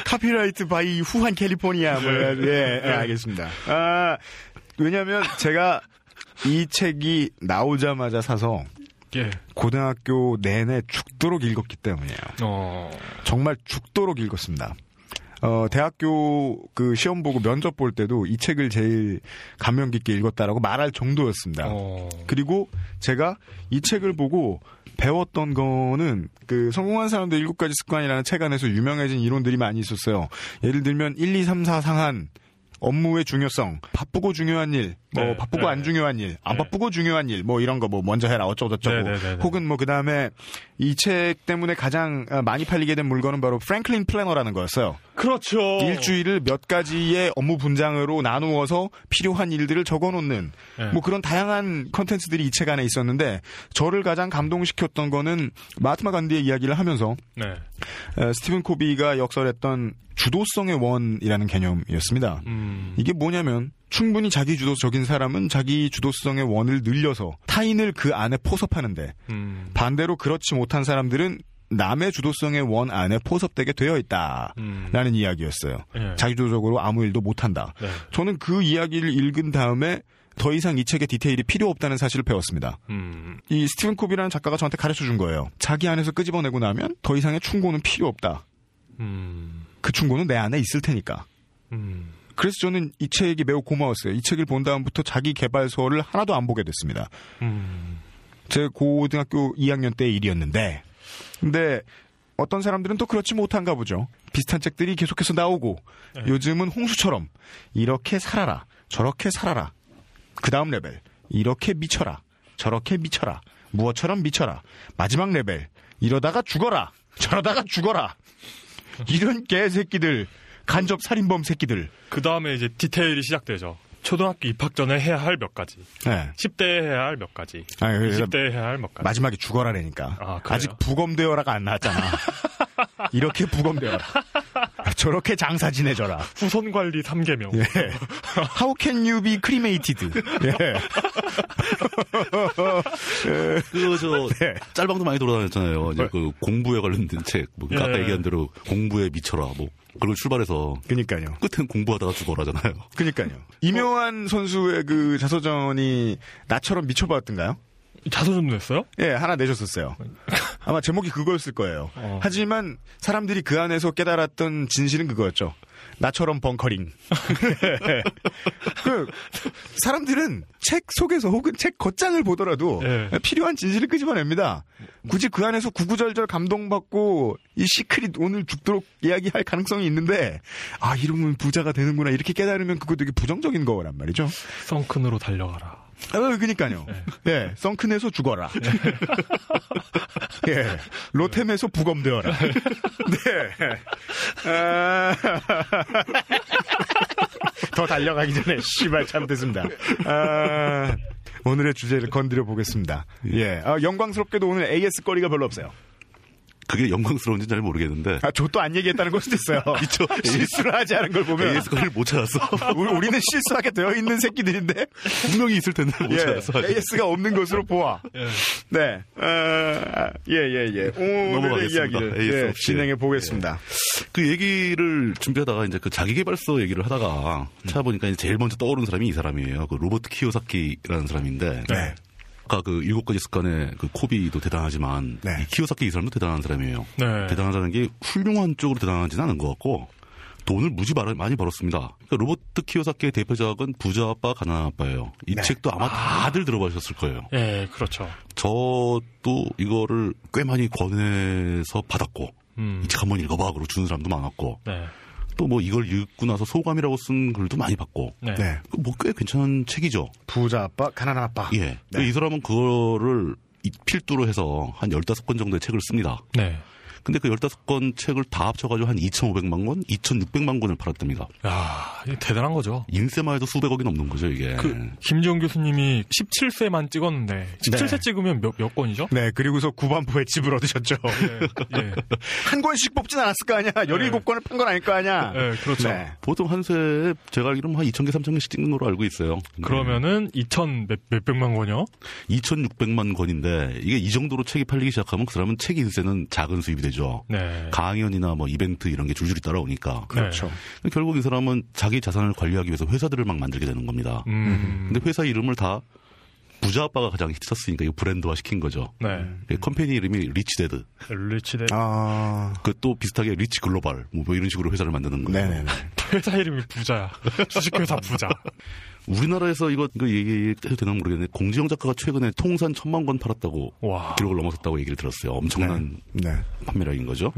A: Copyright by 후한 캘리포니아. 뭐, 예, 예, 알겠습니다. 아, 왜냐면 제가 이 책이 나오자마자 사서
B: 예.
A: 고등학교 내내 죽도록 읽었기 때문이에요.
B: 어,
A: 정말 죽도록 읽었습니다. 어, 대학교 그 시험 보고 면접 볼 때도 이 책을 제일 감명 깊게 읽었다라고 말할 정도였습니다.
B: 어,
A: 그리고 제가 이 책을 보고 배웠던 거는 그 성공한 사람들 일곱 가지 습관이라는 책 안에서 유명해진 이론들이 많이 있었어요. 예를 들면 1, 2, 3, 4 상한 업무의 중요성, 바쁘고 중요한 일, 뭐
B: 네,
A: 바쁘고
B: 네.
A: 안 중요한 일, 안
B: 네.
A: 바쁘고 중요한 일, 뭐 이런 거 뭐 먼저 해라 어쩌고 저쩌고.
B: 네, 네, 네, 네.
A: 혹은 뭐 그다음에 이 책 때문에 가장 어, 많이 팔리게 된 물건은 바로 프랭클린 플래너라는 거였어요.
B: 그렇죠.
A: 일주일을 몇 가지의 업무 분장으로 나누어서 필요한 일들을 적어 놓는
B: 네.
A: 뭐 그런 다양한 컨텐츠들이 이 책 안에 있었는데 저를 가장 감동시켰던 거는 마하트마 간디의 이야기를 하면서 스티븐 코비가 역설했던 주도성의 원이라는 개념이었습니다.
B: 음,
A: 이게 뭐냐면 충분히 자기 주도적인 사람은 자기 주도성의 원을 늘려서 타인을 그 안에 포섭하는데
B: 음,
A: 반대로 그렇지 못한 사람들은 남의 주도성의 원 안에 포섭되게 되어 있다.
B: 음.
A: 라는 이야기였어요.
B: 예.
A: 자기주도적으로 아무 일도 못한다.
B: 네.
A: 저는 그 이야기를 읽은 다음에 더 이상 이 책의 디테일이 필요 없다는 사실을 배웠습니다.
B: 음,
A: 이 스티븐 코비라는 작가가 저한테 가르쳐 준 거예요. 자기 안에서 끄집어내고 나면 더 이상의 충고는 필요 없다.
B: 음,
A: 그 충고는 내 안에 있을 테니까.
B: 음.
A: 그래서 저는 이 책이 매우 고마웠어요. 이 책을 본 다음부터 자기 개발서를 하나도 안 보게 됐습니다.
B: 음,
A: 제 고등학교 2학년 때 일이었는데, 근데 어떤 사람들은 또 그렇지 못한가 보죠. 비슷한 책들이 계속해서 나오고,
B: 네.
A: 요즘은 홍수처럼 이렇게 살아라, 저렇게 살아라. 그 다음 레벨, 이렇게 미쳐라, 저렇게 미쳐라, 무엇처럼 미쳐라. 마지막 레벨, 이러다가 죽어라, 저러다가 죽어라. 이런 개새끼들, 간접 살인범 새끼들.
B: 그 다음에 이제 디테일이 시작되죠. 초등학교 입학 전에 해야 할 몇 가지.
A: 네.
B: 10대에 해야 할 몇 가지.
A: 아니, 그래서
B: 20대에 해야 할 몇 가지.
A: 마지막에 죽어라라니까.
B: 아, 그래요?
A: 아직 부검되어라가 안 나왔잖아. 이렇게 부검되어라. 저렇게 장사 지내줘라.
B: 후손 관리 3개명.
A: 예. How can you be cremated? 예.
E: 그, 저,
A: 네.
E: 짤방도 많이 돌아다녔잖아요. 이제 그 공부에 관련된 책. 뭐,
B: 예.
E: 아까 얘기한 대로 공부에 미쳐라. 뭐, 그걸 출발해서
A: 그니까요.
E: 끝엔 공부하다가 죽어라잖아요.
A: 그니까요. 이묘한 선수의 그 자서전이 나처럼 미쳐봤던가요?
B: 자서전도 냈어요?
A: 예, 하나 내셨었어요. 아마 제목이 그거였을 거예요.
B: 어.
A: 하지만 사람들이 그 안에서 깨달았던 진실은 그거였죠. 나처럼 벙커링. 그 사람들은 책 속에서 혹은 책 겉장을 보더라도
B: 예.
A: 필요한 진실을 끄집어냅니다. 굳이 그 안에서 구구절절 감동받고 이 시크릿 오늘 죽도록 이야기할 가능성이 있는데 아 이러면 부자가 되는구나 이렇게 깨달으면 그거 되게 부정적인 거란 말이죠.
B: 썬큰으로 달려가라.
A: 아, 그니까요. 예, 썬큰에서 죽어라. 예, 로템에서 부검되어라. 네. 아, 더 달려가기 전에 씨발 참 됐습니다. 아, 오늘의 주제를 건드려 보겠습니다. 예, 아, 영광스럽게도 오늘 AS 거리가 별로 없어요.
E: 그게 영광스러운지 잘 모르겠는데
A: 아, 저도 안 얘기했다는 걸 수도 있어요.
E: 그쵸.
A: 실수를 하지 않은 걸 보면
E: AS 거리를 못 찾았어.
A: 우리- 우리는 실수하게 되어 있는 새끼들인데
E: 분명히 있을 텐데 못
A: 예,
E: 찾았어.
A: AS가 없는 것으로 보아. 네. 어, 예, 예, 예. 오늘의
E: 넘어가겠습니다.
A: 이야기를
E: AS
A: 예. 진행해 보겠습니다.
E: 그 얘기를 준비하다가 이제 그 자기개발서 얘기를 하다가 찾아보니까 이제 제일 먼저 떠오른 사람이 이 사람이에요. 그 로버트 키요사키라는 사람인데.
A: 네.
E: 아까 그 일곱 가지 습관의 그 코비도 대단하지만
A: 네.
E: 이 키요사키 이 사람도 대단한 사람이에요.
B: 네.
E: 대단하다는 게 훌륭한 쪽으로 대단하지는 않은 것 같고 돈을 무지 많이 벌었습니다. 그러니까 로버트 키요사키의 대표작은 부자 아빠 가난한 아빠예요. 이
A: 네.
E: 책도 아마 다들 들어보셨을 거예요.
B: 예, 그렇죠.
E: 저도 이거를 꽤 많이 권해서 받았고
B: 음.
E: 이책 한번 읽어봐 그러고 주는 사람도 많았고
B: 네.
E: 또 뭐 이걸 읽고 나서 소감이라고 쓴 글도 많이 받고
B: 네.
A: 네.
E: 뭐꽤 괜찮은 책이죠.
A: 부자 아빠, 가난한 아빠.
E: 예.
A: 네.
E: 이 사람은 그거를 이 필두로 해서 한 15권 정도의 책을 씁니다.
B: 네.
E: 근데 그 15권 책을 다 합쳐가지고 한 2,500만 권, 2,600만 권을 팔았답니다.
B: 야, 대단한 거죠.
E: 인세만 해도 수백억이 넘는 거죠, 이게.
B: 그 김지영 교수님이 17세만 찍었는데 17세
A: 네.
B: 찍으면 몇, 몇 권이죠?
A: 네, 그리고서 구반부의 집을 얻으셨죠.
B: 예, 예.
A: 한 권씩 뽑진 않았을 거 아니야. 17권을 판 건 아닐 거 아니야.
B: 예, 그렇죠.
A: 네.
E: 보통 한 세에 제가 알기로는 한 2,000개, 3,000개씩 찍는 걸로 알고 있어요. 네.
B: 그러면은 2천 몇, 몇백만 권이요?
E: 2,600만 권인데 이게 이 정도로 책이 팔리기 시작하면 그 사람은 책 인세는 작은 수입이 되죠.
B: 네.
E: 강연이나 뭐 이벤트 이런 게 줄줄이 따라오니까.
A: 그렇죠.
E: 결국 이 사람은 자기 자산을 관리하기 위해서 회사들을 막 만들게 되는 겁니다.
B: 음.
E: 근데 회사 이름을 다 부자 아빠가 가장 히트쳤으니까 이거 브랜드화 시킨 거죠.
B: 네.
E: 그 company 이름이 Rich
B: Dad. Rich Da
A: 아,
E: 그 또 비슷하게 Rich Global 뭐 이런 식으로 회사를 만드는 거예요.
A: 네네네.
B: 회사 이름이 부자야. 주식회사 부자.
E: 우리나라에서 이거 이거 얘기해도 되나 모르겠는데 공지영 작가가 최근에 통산 천만 권 팔았다고
B: 와.
E: 기록을 넘어섰다고 얘기를 들었어요. 엄청난
A: 네.
E: 판매량인 거죠.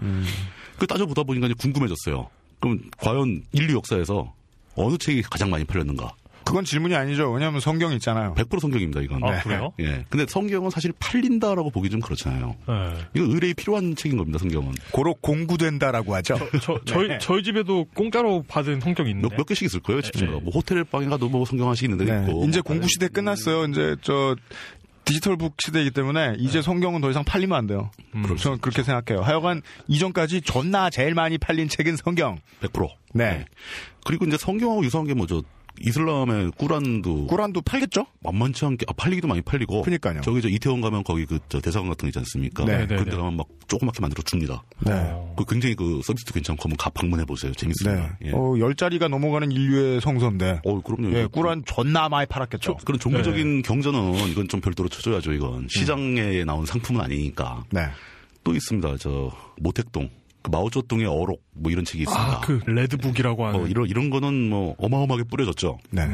E: 그 따져보다 보니까 이제 궁금해졌어요. 그럼 과연 인류 역사에서 어느 책이 가장 많이 팔렸는가?
A: 그건 질문이 아니죠. 왜냐하면 성경 있잖아요.
E: 100% 성경입니다, 이건.
B: 아, 그래요?
E: 예. 근데 성경은 사실 팔린다라고 보기 좀 그렇잖아요.
B: 네.
E: 이거 의뢰이 필요한 책인 겁니다, 성경은.
A: 고로 공구된다라고 하죠.
B: 저, 저 희,
A: 네.
B: 저희 집에도 공짜로 받은 성경이 있는데.
E: 몇, 몇 개씩 있을 거예요, 집집마다.
B: 네.
E: 뭐 호텔 방에 가도 뭐 성경 하나씩 있는 데
A: 네.
E: 있고.
A: 이제
E: 뭐
A: 공부 시대 끝났어요. 이제 저 디지털 북 시대이기 때문에 이제 성경은 더 이상 팔리면 안 돼요. 저는 그렇게 생각해요. 하여간 이전까지 존나 제일 많이 팔린 책은 성경.
E: 100%.
A: 네.
E: 그리고 이제 성경하고 유사한 게 뭐죠? 이슬람의 꾸란도
A: 꾸란도 팔겠죠?
E: 만만치 않게 아, 팔리기도 많이 팔리고.
A: 그러니까요.
E: 저기 저 이태원 가면 거기 그 저 대사관 같은 거 있지 않습니까?
A: 네,
B: 네,
E: 그런데
B: 네.
E: 가면 막 조그맣게 만들어 줍니다.
A: 네.
B: 어.
E: 그 굉장히 그 서비스도 괜찮고 한번 가 방문해 보세요.
A: 네.
E: 재밌습니다. 예.
A: 어, 열 자리가 넘어가는 인류의 성서인데.
E: 어, 그럼요.
A: 예, 꾸란 존나 많이 팔았겠죠.
E: 그런 종교적인
A: 네.
E: 경전은 이건 좀 별도로 쳐줘야죠. 이건 시장에 나온 상품은 아니니까.
A: 네.
E: 또 있습니다. 저 모택동, 그 마오쩌둥의 어록 뭐 이런 책이 있습니다.
B: 아, 그 레드북이라고 하는.
E: 어, 이런 이런 거는 뭐 어마어마하게 뿌려졌죠.
A: 네.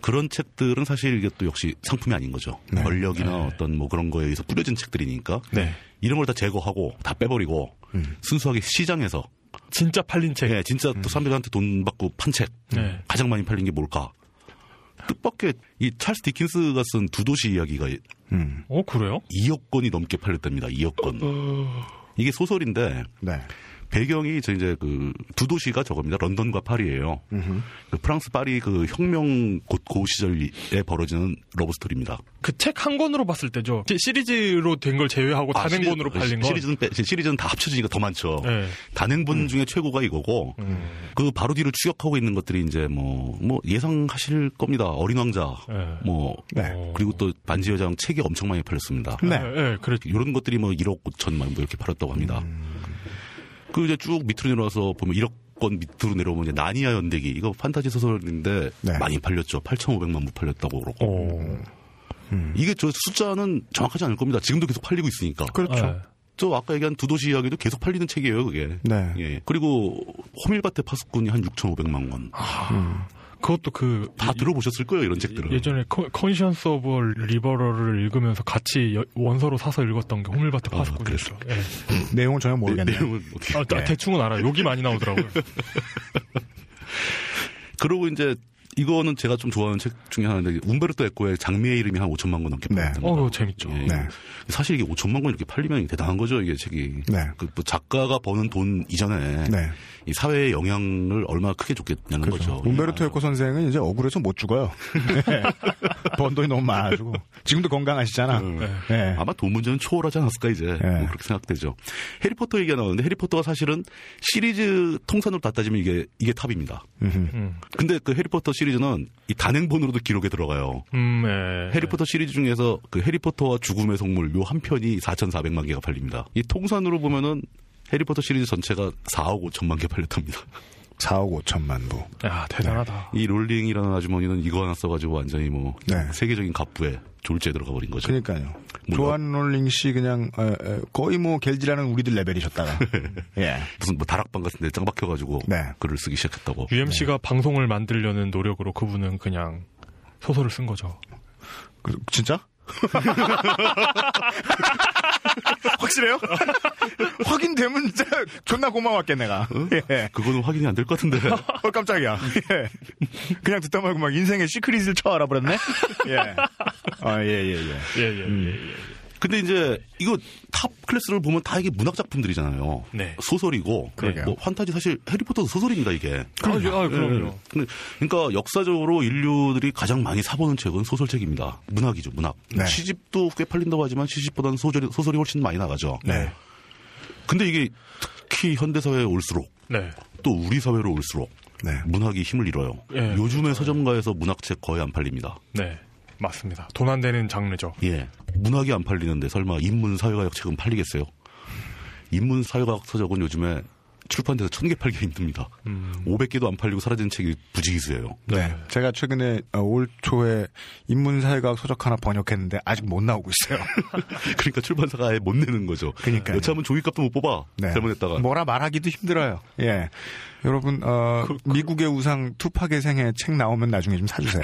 E: 그런 책들은 사실 이게 또 역시 상품이 아닌 거죠.
A: 네.
E: 권력이나 어떤 뭐 그런 거에 의해서 뿌려진 책들이니까
B: 네.
E: 이런 걸 다 제거하고 다 빼버리고
A: 음.
E: 순수하게 시장에서
B: 진짜 팔린 책.
E: 예, 진짜 또 사람들한테 돈 받고 판 책
B: 네.
E: 가장 많이 팔린 게 뭘까? 뜻밖의 이 찰스 디킨스가 쓴 두 도시 이야기가
A: 음.
B: 어, 그래요?
E: 2억 권이 넘게 팔렸답니다. 2억 권. 이게 소설인데
A: 네.
E: 배경이 저 이제 그 두 도시가 저겁니다. 런던과 파리예요. 그 프랑스 파리 그 혁명 고 고 시절에 벌어지는 러브 스토리입니다.
B: 그 책 한 권으로 봤을 때죠. 시- 시리즈로 된 걸 제외하고
E: 아,
B: 단행본으로
E: 시리-
B: 팔린 거.
E: 시리즈는 빼- 시리즈는 다 합쳐지니까 더 많죠.
B: 네.
E: 단행본 중에 최고가 이거고 그 바로 뒤를 추격하고 있는 것들이 이제 뭐뭐 예상하실 겁니다. 어린 왕자
B: 네.
E: 뭐
A: 네.
E: 그리고 또 반지 여장 책이 엄청 많이 팔렸습니다.
A: 네.
B: 네, 네, 그랬죠.
E: 이런 것들이 뭐 1억 5천만 뭐 이렇게 팔았다고 합니다. 그 이제 쭉 밑으로 내려와서 보면 1억 건 밑으로 내려오면 이제 나니아 연대기 이거 판타지 소설인데
A: 네.
E: 많이 팔렸죠. 8,500만 부 팔렸다고 그러고.
B: 오.
E: 이게 저 숫자는 정확하지 않을 겁니다. 지금도 계속 팔리고 있으니까.
A: 그렇죠.
B: 네.
E: 저 아까 얘기한 두 도시 이야기도 계속 팔리는 책이에요, 그게.
A: 네.
E: 예. 그리고 호밀밭의 파수꾼이 한 6,500만 권.
B: 그것도
E: 그다
B: 이-
E: 들어보셨을 거예요, 이런 책들은.
B: 예전에 Conscience of Liberal을 읽으면서 같이 여- 원서로 사서 읽었던 게 호밀밭의
E: 아,
B: 파수꾼이었죠. 예.
A: 내용은 전혀 모르겠네요.
E: 내용은 어떻게.
B: 아, 아, 대충은 알아 요. 욕이 많이 나오더라고요.
E: 그러고 이제 이거는 제가 좀 좋아하는 책 중에 하나인데 움베르토 에코의 장미의 이름이 한 5천만 권 넘게
A: 네.
E: 팔렸습니다.
B: 어, 재밌죠.
E: 예.
A: 네.
E: 사실 이게 5천만 권 이렇게 팔리면 대단한 거죠, 이게 책이.
A: 네.
E: 그뭐 작가가 버는 돈 이전에
A: 네.
E: 이 사회에 영향을 얼마나 크게 줬겠냐는
A: 그렇죠.
E: 거죠.
A: 움베르토 에코 선생은 이제 억울해서 못 죽어요. 네. 번 돈이 너무 많아가지고. 지금도 건강하시잖아. 네.
E: 아마 돈 문제는 초월하지 않았을까 이제 뭐 그렇게 생각되죠. 해리포터 얘기가 나오는데 해리포터가 사실은 시리즈 통산으로 다 따지면 이게 이게 top입니다.
B: 음,
E: 근데 그 해리포터 시리즈는 이 단행본으로도 기록에 들어가요.
B: 음, 예.
E: 해리포터 시리즈 중에서 그 해리포터와 죽음의 성물 요 한 편이 4,400만 개가 팔립니다. 이 통산으로 보면은 해리포터 시리즈 전체가 4억 5천만 개 팔렸답니다.
A: 4억 5천만 부.
B: 야, 대단하다.
E: 이 롤링이라는 아주머니는 이거 하나 써가지고 완전히 뭐
A: 네.
E: 세계적인 갑부에 졸지에 들어가 버린 거죠.
A: 그러니까요. 조한 롤링 씨 그냥 에, 에, 거의 뭐 겔지라는 우리들 레벨이셨다가. 예.
E: 무슨 뭐 다락방 같은 데 짱 박혀가지고
A: 네.
E: 글을 쓰기 시작했다고.
B: UMC가 방송을 만들려는 노력으로 그분은 그냥 소설을 쓴 거죠.
A: 그, 진짜? 확실해요? 확인되면 진짜 존나 고마웠겠 내가. 예.
E: 그거는 확인이 안 될 것 같은데.
A: 어 깜짝이야. 예. 그냥 듣다 말고 막 인생의 시크릿을 쳐 알아버렸네. 예. 아, 예, 예, 예.
B: 예, 예, 예, 예.
E: 근데 이제 이거 top class를 보면 다 이게 문학 작품들이잖아요.
B: 네.
E: 소설이고
A: 그러게요.
E: 뭐 판타지 사실 해리포터도 소설입니다 이게.
B: 아, 아, 그럼요.
E: 예. 근데 그러니까 역사적으로 인류들이 가장 많이 사보는 책은 소설책입니다. 문학이죠, 문학.
A: 네.
E: 시집도 꽤 팔린다고 하지만 시집보다는 소설이, 소설이 훨씬 많이 나가죠.
A: 네.
E: 근데 이게 특히 현대 사회에 올수록
B: 네.
E: 또 우리 사회로 올수록
A: 네.
E: 문학이 힘을 잃어요.
B: 예,
E: 요즘에 서점가에서 문학책 거의 안 팔립니다.
B: 네. 맞습니다. 돈 안 되는 장르죠.
E: 예. 문학이 안 팔리는데 설마 인문 사회과학 책은 팔리겠어요? 인문 사회과학 서적은 요즘에 출판돼서 천 개 팔기 힘듭니다.
B: 음.
E: 500개도 안 팔리고 사라진 책이 부지기수예요.
A: 네. 제가 최근에 어, 올 초에 인문사회과학 서적 하나 번역했는데 아직 못 나오고 있어요.
E: 그러니까 출판사가 아예 못 내는 거죠.
A: 그러니까요.
E: 여차하면 종이값도 못 뽑아.
A: 네.
E: 잘못했다가.
A: 뭐라 말하기도 힘들어요. 예. 여러분, 어, 미국의 우상 투팍의 생애 책 나오면 나중에 좀 사주세요.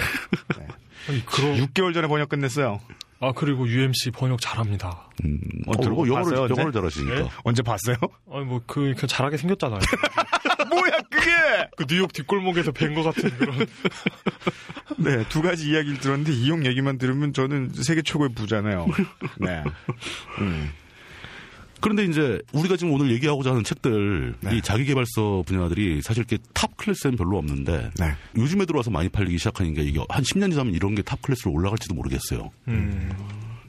A: 네.
B: 아니, 그러,
A: 6개월 전에 번역 끝냈어요.
B: 아, 그리고 UMC 번역 잘합니다.
E: 음,
A: 어,
E: 들고
A: 봤어요,
E: 영어를,
A: 언제?
E: 영어를 잘하시니까.
B: 예?
A: 언제 봤어요?
B: 아니, 뭐, 그, 그 잘하게 생겼잖아요.
A: 뭐야, 그게!
B: 그 뉴욕 뒷골목에서 뵌 것 같은 그런.
A: 네, 두 가지 이야기를 들었는데 이용 얘기만 들으면 저는 세계 최고의 부잖아요. 네. 음.
E: 그런데 이제 우리가 지금 오늘 얘기하고자 하는 책들,
A: 네.
E: 이 자기개발서 분야들이 사실 이렇게 top class는 별로 없는데
A: 네.
E: 요즘에 들어와서 많이 팔리기 시작하는 게 이게 한 10년 지나면 이런 게 top class로 올라갈지도 모르겠어요.
B: 음.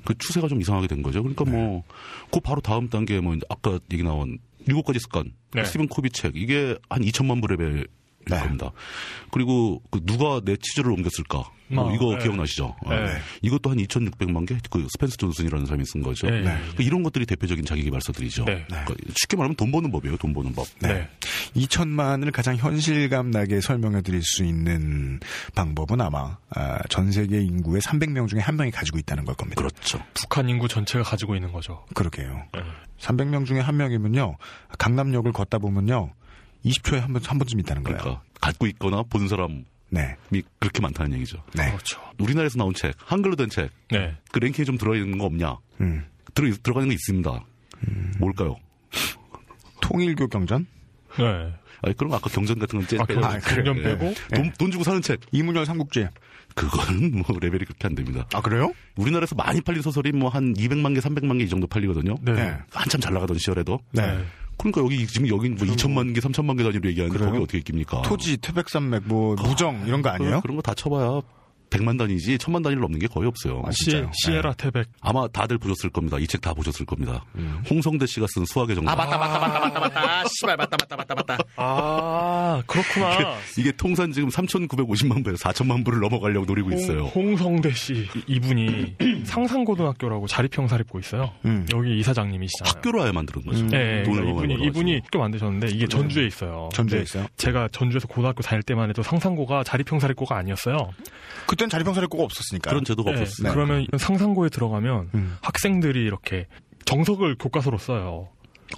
E: 그 추세가 좀 이상하게 된 거죠. 그러니까 뭐, 그 바로 다음 단계 뭐, 아까 얘기 나온 일곱 가지 습관.
B: 네.
E: 스티븐 코비 책. 이게 한 2천만 부 레벨일
A: 네.
E: 겁니다. 그리고 그 누가 내 치즈를 옮겼을까? 뭐
B: 아,
E: 이거
B: 네.
E: 기억나시죠? 어.
B: 네.
E: 이것도 한 2,600만 개? 그 스펜서 존슨이라는 사람이 쓴 거죠.
B: 네. 네.
E: 그 이런 것들이 대표적인 자기개발서들이죠.
B: 네.
E: 그러니까 쉽게 말하면 돈 버는 법이에요. 돈 버는 법.
B: 네.
A: 2천만을 가장 현실감 나게 설명해 드릴 수 있는 방법은 아마 아, 전 세계 인구의 300명 중에 한 명이 가지고 있다는 걸 겁니다.
E: 그렇죠.
B: 북한 인구 전체가 가지고 있는 거죠.
A: 그러게요.
B: 네.
A: 300명 중에 한 명이면요. 강남역을 걷다 보면요. 20초에 한 번, 한 번쯤 있다는 거예요.
E: 그러니까 갖고 있거나 본 사람이
A: 네.
E: 그렇게 많다는 얘기죠.
A: 네.
B: 그렇죠.
E: 우리나라에서 나온 책, 한글로 된 책,
B: 네.
E: 그 랭킹에 좀 들어있는 거 없냐?
A: 음.
E: 들어, 들어가는 게 있습니다. 뭘까요?
A: 통일교 경전?
B: 네.
E: 아니, 그런 거 아까 경전 같은 건 째,
B: 아,
E: 빼고.
B: 경전, 경전 빼고?
E: 예. 돈, 돈 주고 사는 책.
A: 이문열 삼국지.
E: 그거는 뭐 레벨이 그렇게 안 됩니다.
A: 아, 그래요?
E: 우리나라에서 많이 팔린 소설이 뭐 한 200만 개, 300만 개 이 정도 팔리거든요.
B: 네.
A: 네.
E: 한참 잘 나가던 시절에도.
A: 네.
E: 그러니까 여기 지금 여기 뭐 2천만 개, 3천만 개 단위로 얘기하는데? 거기 어떻게 낍니까?
A: 토지, 태백산맥, 뭐, 무정, 이런 거 아니에요?
E: 그런 거 다 쳐봐야 100만 단위지 천만 단위를 넘는 게 거의 없어요.
A: 아,
B: 시,
A: 진짜요?
B: 시에라 태백.
E: 아마 다들 보셨을 겁니다. 이 책 다 보셨을 겁니다.
A: 음.
E: 홍성대 씨가 쓴 수학의 정답.
A: 맞다, 맞다, 맞다, 맞다. 씨발, 맞다, 맞다, 맞다, 맞다.
B: 아, 그렇구나.
E: 이게 통산 지금 3,950만 부에서 4천만 부를 넘어가려고 노리고 있어요.
B: 홍, 성대 씨 이분이 상상고등학교라고 자립형 사립고 있어요.
A: 음.
B: 여기 이사장님이시잖아요.
E: 학교로 아예 만드는 거죠.
A: 음.
B: 네,
E: 돈을
B: 그러니까 이분이. 이분이 학교 만드셨는데 이게 전주에 있어요.
A: 전주에
B: 근데
A: 있어요?
B: 제가 전주에서 고등학교 다닐 때만 해도 상상고가 자립형 사립고가 아니었어요.
A: 그땐 자립형사를 꼭 없었으니까.
E: 그런 제도가
B: 네,
E: 없었어요.
B: 그러면 상상고에 들어가면
A: 음.
B: 학생들이 이렇게 정석을 교과서로 써요.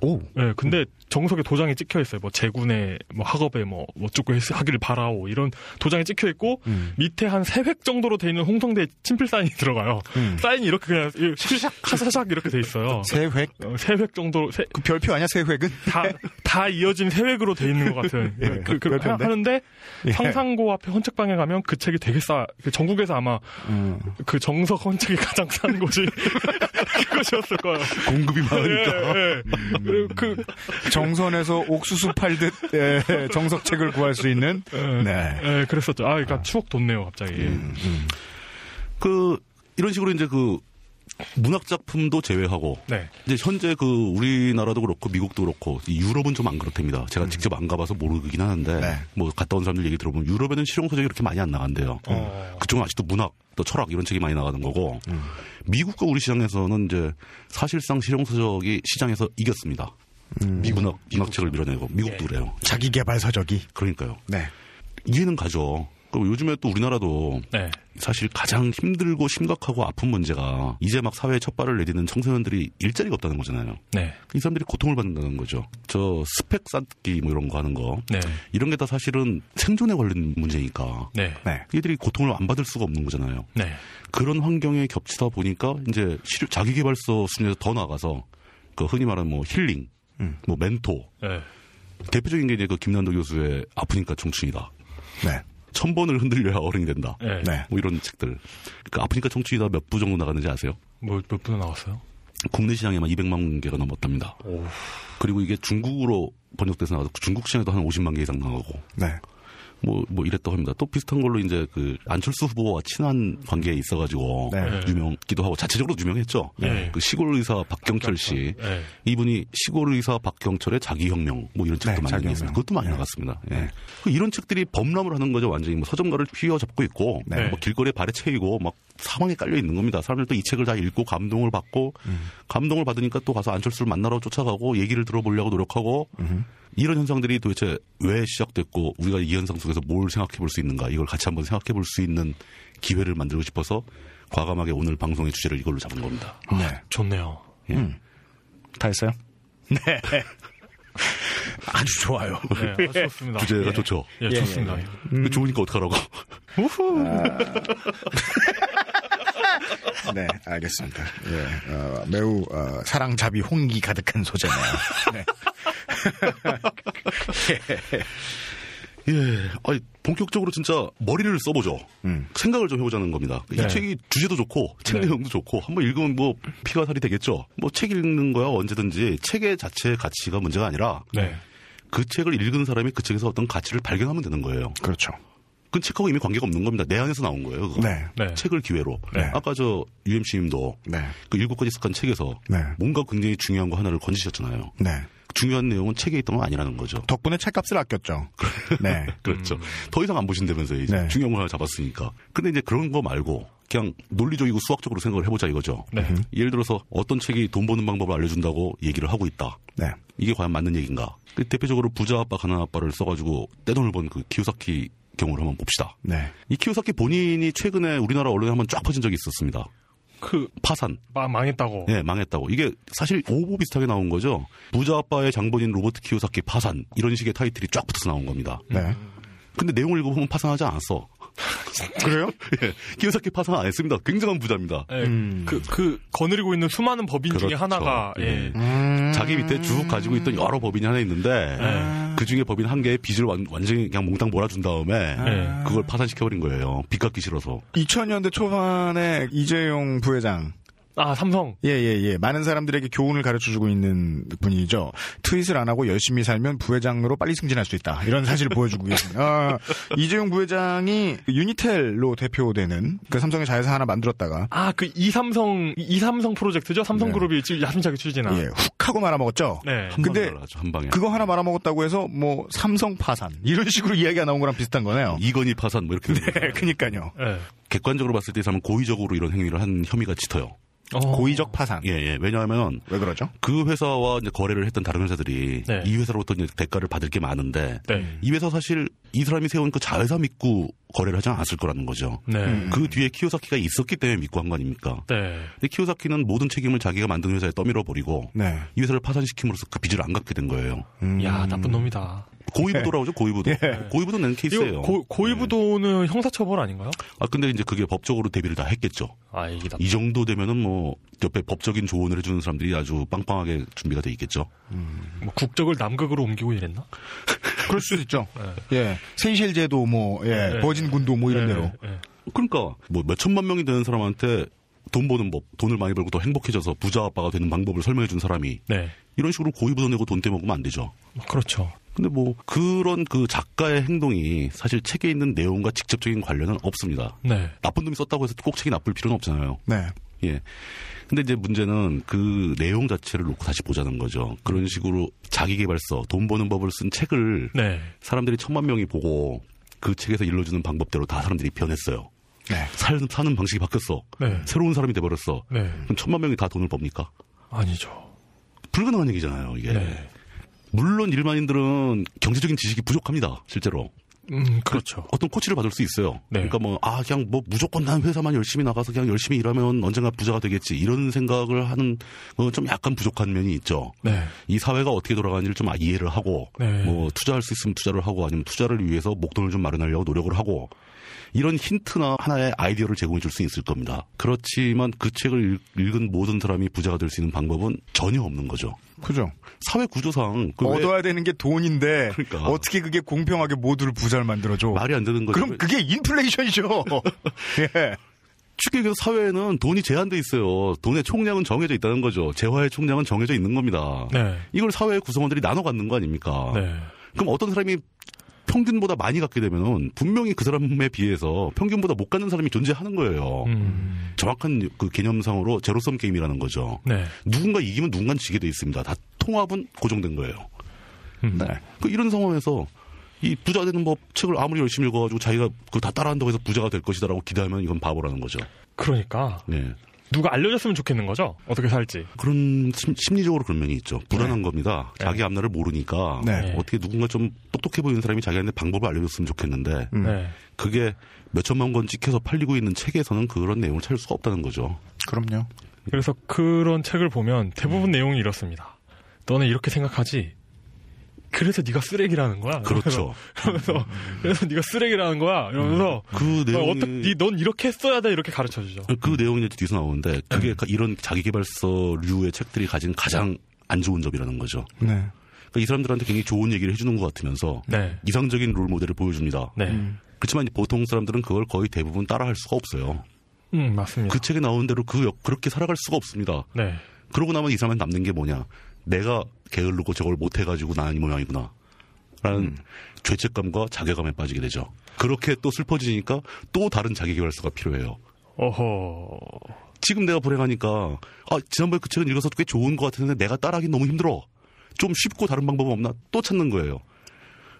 A: 오.
B: 예, 근데 정석에 도장이 찍혀 있어요. 뭐 재군의 뭐 학업에 뭐 어쩌고 했- 하기를 바라오 이런 도장이 찍혀 있고
A: 음.
B: 밑에 한 세 획 정도로 돼 있는 홍성대 친필 사인이 들어가요.
A: 음.
B: 사인이 이렇게 그냥 샤샥 샤샥 이렇게 돼 있어요.
A: 세 획?
B: 어, 세획 정도 세-
A: 그 별표 아니야, 세 획은?
B: 다, 다 이어진 세 획으로 돼 있는 것 같은.
A: 예,
B: 그, 그,
A: 별표인데?
B: 하는데,
A: 예.
B: 상상고 앞에 헌책방에 가면 그 책이 되게 싸. 그 전국에서 아마
A: 음.
B: 그 정석 헌책이 가장 싼 곳이 그것이었을 거예요.
E: 공급이 많으니까.
B: 예, 예. 그리고 그,
A: 정선에서 옥수수 팔듯 예, 정석책을 구할 수 있는
B: 예,
A: 네.
B: 예, 그랬었죠. 아, 그러니까 추억 돋네요, 갑자기.
E: 그 이런 식으로 이제 그 문학 작품도 제외하고
B: 네.
E: 이제 현재 그 우리나라도 그렇고 미국도 그렇고 이 유럽은 좀 안 그렇답니다. 제가 직접 안 가봐서 모르긴 하는데
A: 네.
E: 뭐 갔다 온 사람들 얘기 들어보면 유럽에는 실용 소재가 그렇게 많이 안 나간대요.
B: 어.
E: 그쪽은 아직도 문학 또 철학 이런 책이 많이 나가는 거고 미국과 우리 시장에서는 이제 사실상 실용 소적이 시장에서 이겼습니다. 미문학 문학책을 밀어내고 미국도 그래요.
A: 자기 개발 서적이.
E: 그러니까요.
A: 네.
E: 이해는 가죠. 그리고 요즘에 또 우리나라도
B: 네.
E: 사실 가장 힘들고 심각하고 아픈 문제가 이제 막 사회에 첫 발을 내딛는 청소년들이 일자리가 없다는 거잖아요.
B: 네.
E: 이 사람들이 고통을 받는다는 거죠. 저 스펙 쌓기 뭐 이런 거 하는 거.
B: 네.
E: 이런 게 다 사실은 생존에 관련 문제니까.
B: 네.
A: 네.
E: 얘들이 고통을 안 받을 수가 없는 거잖아요.
B: 네.
E: 그런 환경에 겹치다 보니까 이제 실- 자기개발서 순위에서 더 나가서 그 흔히 말하는 뭐 힐링,
A: 음.
E: 뭐 멘토.
B: 네.
E: 대표적인 게 이제 그 김난도 교수의 아프니까 청춘이다.
A: 네.
E: 천 번을 흔들려야 어른이 된다.
B: 네.
A: 네.
E: 뭐 이런 책들. 그 아프니까 청춘이다 몇 부 정도 나갔는지 아세요?
B: 뭐, 몇분 나왔어요?
E: 국내 시장에만 200만 개가 넘었답니다. 그리고 이게 중국으로 번역돼서 나와서 중국 시장에도 한 50만 개 이상 나가고
A: 네.
E: 뭐, 뭐 이랬다고 합니다. 또 비슷한 걸로 이제 그 안철수 후보와 친한 관계에 있어가지고
A: 네.
E: 유명기도 하고 자체적으로 유명했죠.
B: 네.
E: 그 시골 의사 박경철 씨.
B: 네.
E: 이분이 시골 의사 박경철의 자기혁명 뭐 이런 책도
A: 네,
E: 많이. 나왔어요. 그것도 많이
A: 네.
E: 나갔습니다. 예. 그 이런 책들이 범람을 하는 거죠. 완전히 뭐 서점가를 휘어잡고 있고
A: 네.
E: 뭐 길거리에 발에 채이고 막 사방에 깔려 있는 겁니다. 사람들 또이 책을 다 읽고 감동을 받고
A: 음.
E: 감동을 받으니까 또 가서 안철수를 만나러 쫓아가고 얘기를 들어보려고 노력하고 이런 현상들이 도대체 왜 시작됐고 우리가 이 현상 속에서 뭘 생각해 볼 수 있는가 이걸 같이 한번 생각해 볼 수 있는 기회를 만들고 싶어서 과감하게 오늘 방송의 주제를 이걸로 잡은 겁니다.
A: 네.
B: 좋네요.
E: 예.
A: 다 했어요? 네. 아주 좋아요.
B: 네, 아주 좋습니다.
E: 주제가 좋죠.
B: 예, 좋습니다.
E: 근데 좋으니까 어떡하라고.
A: 네, 알겠습니다. 예, 어, 매우 어, 사랑잡이 홍기 가득한 소재네요. 네.
E: 예. 아니, 본격적으로 진짜 머리를 써보죠.
A: 음.
E: 생각을 좀 해보자는 겁니다.
B: 네.
E: 이 책이 주제도 좋고, 책
B: 네.
E: 내용도 좋고, 한번 읽으면 뭐 피가 살이 되겠죠. 뭐 책 읽는 거야 언제든지 책의 자체의 가치가 문제가 아니라
B: 네.
E: 그 책을 읽은 사람이 그 책에서 어떤 가치를 발견하면 되는 거예요.
A: 그렇죠.
E: 그 책하고 이미 관계가 없는 겁니다. 내 안에서 나온 거예요. 그거.
A: 네.
B: 네.
E: 책을 기회로.
A: 네.
E: 아까 저 UMC님도
A: 네.
E: 그 일곱 가지 습관 책에서
A: 네.
E: 뭔가 굉장히 중요한 거 하나를 건지셨잖아요.
A: 네.
E: 중요한 내용은 책에 있던 건 아니라는 거죠.
A: 덕분에 책값을 아꼈죠. 네.
E: 그렇죠. 더 이상 안 보신다면서요. 이제
A: 네.
E: 중요한 걸 하나 잡았으니까. 근데 이제 그런 거 말고 그냥 논리적이고 수학적으로 생각을 해보자 이거죠.
B: 네.
E: 예를 들어서 어떤 책이 돈 버는 방법을 알려준다고 얘기를 하고 있다.
A: 네.
E: 이게 과연 맞는 얘기인가? 그 대표적으로 부자 아빠 가난 아빠를 써가지고 떼돈을 번그 키요사키 경우를 한번 봅시다.
A: 네.
E: 이 키요사키 본인이 최근에 우리나라 언론에 한번 쫙 퍼진 적이 있었습니다.
B: 그,
E: 파산.
B: 마, 망했다고.
E: 예, 망했다고. 이게 사실 오보 비슷하게 나온 거죠. 부자 아빠의 장본인 로버트 키요사키 파산. 이런 식의 타이틀이 쫙 붙어서 나온 겁니다.
A: 네.
E: 근데 내용을 읽어보면 파산하지 않았어.
A: 그래요?
E: 예, 키요사키 파산 안 했습니다. 굉장한 부자입니다.
B: 예, 그, 그, 거느리고 있는 수많은 법인 중에
E: 그렇죠.
B: 하나가, 예.
A: 음.
E: 자기 밑에 쭉 가지고 있던 여러 법인이 하나 있는데 그 중에 법인 한 개의 빚을 완, 완전히 그냥 몽땅 몰아준 다음에
B: 네.
E: 그걸 파산시켜버린 거예요. 빚 갚기 싫어서.
A: 2000년대 초반에 이재용 부회장
B: 아, 삼성.
A: 예, 예, 예. 많은 사람들에게 교훈을 가르쳐 주고 있는 분이죠. 트윗을 안 하고 열심히 살면 부회장으로 빨리 승진할 수 있다. 이런 사실을 보여주고 계십니다. 아, 이재용 부회장이 그 유니텔로 대표되는 그 삼성의 자회사 하나 만들었다가
B: 아, 그 이삼성, 이삼성 프로젝트죠? 삼성그룹이 지금 야심차게 추진한.
A: 예, 훅 하고 말아먹었죠.
B: 네.
E: 한
A: 근데
E: 방에 날아가죠, 한 방에.
A: 그거 하나 말아먹었다고 해서 뭐 삼성 파산 이런 식으로 이야기가 나온 거랑 비슷한 거네요.
E: 이건희 파산 뭐 이렇게
A: 네. 그니까요.
B: 예.
E: 객관적으로 봤을 때 이 사람은 고의적으로 이런 행위를 한 혐의가 짙어요.
B: 어.
A: 고의적 파산.
E: 예, 예. 왜냐하면
A: 왜 그러죠?
E: 그 회사와 이제 거래를 했던 다른 회사들이
B: 네.
E: 이 회사로부터 이제 대가를 받을 게 많은데
B: 네.
E: 이 회사 사실 이 사람이 세운 그 자회사 믿고 거래를 하지 않았을 거라는 거죠.
B: 네.
E: 그 뒤에 키오사키가 있었기 때문에 믿고 한 거 아닙니까?
B: 네.
E: 근데 키오사키는 모든 책임을 자기가 만든 회사에 떠밀어 버리고
A: 네.
E: 이 회사를 파산시킴으로써 그 빚을 안 갚게 된 거예요.
A: 음.
B: 야, 나쁜 놈이다.
E: 고의부도라고 하죠, 고의부도. 고의부도 낸 케이스예요.
B: 고, 고의부도는 형사처벌 아닌가요?
E: 아, 근데 이제 그게 법적으로 대비를 다 했겠죠.
B: 아, 이게 나.
E: 이 정도 되면은 뭐 옆에 법적인 조언을 해주는 사람들이 아주 빵빵하게 준비가 돼 있겠죠.
B: 뭐 국적을 남극으로 옮기고 이랬나?
A: 그럴 수도 있죠. 예. 세이셸제도 뭐, 예.
B: 네.
A: 버진군도 뭐 이런
B: 네,
A: 대로.
B: 네.
E: 그러니까 뭐 몇 천만 명이 되는 사람한테 돈 버는 법, 돈을 많이 벌고 더 행복해져서 부자 아빠가 되는 방법을 설명해 준 사람이
B: 네.
E: 이런 식으로 고의부도 내고 돈 떼먹으면 안 되죠.
B: 그렇죠.
E: 근데 뭐 그런 그 작가의 행동이 사실 책에 있는 내용과 직접적인 관련은 없습니다.
B: 네.
E: 나쁜 놈이 썼다고 해서 꼭 책이 나쁠 필요는 없잖아요.
A: 네.
E: 예. 근데 이제 문제는 그 내용 자체를 놓고 다시 보자는 거죠. 그런 식으로 자기개발서, 돈 버는 법을 쓴 책을
B: 네.
E: 사람들이 천만 명이 보고 그 책에서 일러주는 방법대로 다 사람들이 변했어요.
A: 네.
E: 살, 사는 방식이 바뀌었어.
B: 네.
E: 새로운 사람이 돼버렸어.
B: 네.
E: 그럼 천만 명이 다 돈을 법니까?
B: 아니죠.
E: 불가능한 얘기잖아요, 이게.
B: 네.
E: 물론 일반인들은 경제적인 지식이 부족합니다, 실제로.
B: 음, 그렇죠.
E: 어떤 코치를 받을 수 있어요.
B: 네.
E: 그러니까 뭐, 아, 그냥 뭐 무조건 난 회사만 열심히 나가서 그냥 열심히 일하면 언젠가 부자가 되겠지. 이런 생각을 하는, 어, 좀 약간 부족한 면이 있죠.
B: 네.
E: 이 사회가 어떻게 돌아가는지를 좀 이해를 하고,
B: 네.
E: 뭐, 투자할 수 있으면 투자를 하고, 아니면 투자를 위해서 목돈을 좀 마련하려고 노력을 하고, 이런 힌트나 하나의 아이디어를 제공해 줄 수 있을 겁니다. 그렇지만 그 책을 읽- 읽은 모든 사람이 부자가 될 수 있는 방법은 전혀 없는 거죠.
A: 그죠.
E: 사회 구조상 그 왜-
A: 얻어야 되는 게 돈인데
E: 그러니까.
A: 어떻게 그게 공평하게 모두를 부자를 만들어줘?
E: 말이 안 되는 거죠.
A: 그럼 그게 인플레이션이죠. 예.
E: 쉽게 얘기해서 사회에는 돈이 제한돼 있어요. 돈의 총량은 정해져 있다는 거죠. 재화의 총량은 정해져 있는 겁니다.
B: 네.
E: 이걸 사회의 구성원들이 나눠 갖는 거 아닙니까?
B: 네.
E: 그럼 어떤 사람이 평균보다 많이 갖게 되면은 분명히 그 사람에 비해서 평균보다 못 갖는 사람이 존재하는 거예요.
B: 음.
E: 정확한 그 개념상으로 제로섬 게임이라는 거죠.
B: 네.
E: 누군가 이기면 누군가 지게 돼 있습니다. 다 통합은 고정된 거예요.
B: 음.
A: 네.
E: 그 이런 상황에서 이 부자 되는 법 책을 아무리 열심히 읽어가지고 자기가 그 다 따라한다고 해서 부자가 될 것이다라고 기대하면 이건 바보라는 거죠.
B: 그러니까
E: 네.
B: 누가 알려줬으면 좋겠는 거죠. 어떻게 살지.
E: 그런 심, 심리적으로 그런 면이 있죠. 불안한
A: 네.
E: 겁니다. 자기 앞날을 모르니까
A: 네.
E: 어떻게 누군가 좀 똑똑해 보이는 사람이 자기한테 방법을 알려줬으면 좋겠는데
A: 음.
B: 네.
E: 그게 몇 천만 권 찍혀서 팔리고 있는 책에서는 그런 내용을 찾을 수가 없다는 거죠.
A: 그럼요.
B: 그래서 그런 책을 보면 대부분 내용이 이렇습니다. 너는 이렇게 생각하지. 그래서 네가 쓰레기라는 거야.
E: 그렇죠.
B: 그러면서 그래서 네가 쓰레기라는 거야. 이러면서
E: 그
B: 어,
E: 내용이
B: 어떻게 네- 넌 이렇게 했어야 돼 이렇게 가르쳐 주죠.
E: 그 내용이 이제 뒤에서 나오는데 그게 이런 자기개발서류의 책들이 가진 가장 안 좋은 점이라는 거죠.
A: 네.
E: 그러니까 이 사람들한테 굉장히 좋은 얘기를 해주는 것 같으면서
B: 네.
E: 이상적인 롤 모델을 보여줍니다.
B: 네.
E: 그렇지만 보통 사람들은 그걸 거의 대부분 따라할 수가 없어요.
B: 음, 맞습니다.
E: 그 책에 나오는 대로 그 역- 그렇게 살아갈 수가 없습니다.
B: 네.
E: 그러고 나면 이 사람한테 남는 게 뭐냐? 내가 게을르고 저걸 못해가지고 나는 이 모양이구나. 라는 죄책감과 자괴감에 빠지게 되죠. 그렇게 또 슬퍼지니까 또 다른 자기개발서가 필요해요.
B: 어허.
E: 지금 내가 불행하니까 아 지난번에 그 책은 읽어서 꽤 좋은 것 같았는데 내가 따라하기 너무 힘들어. 좀 쉽고 다른 방법 없나? 또 찾는 거예요.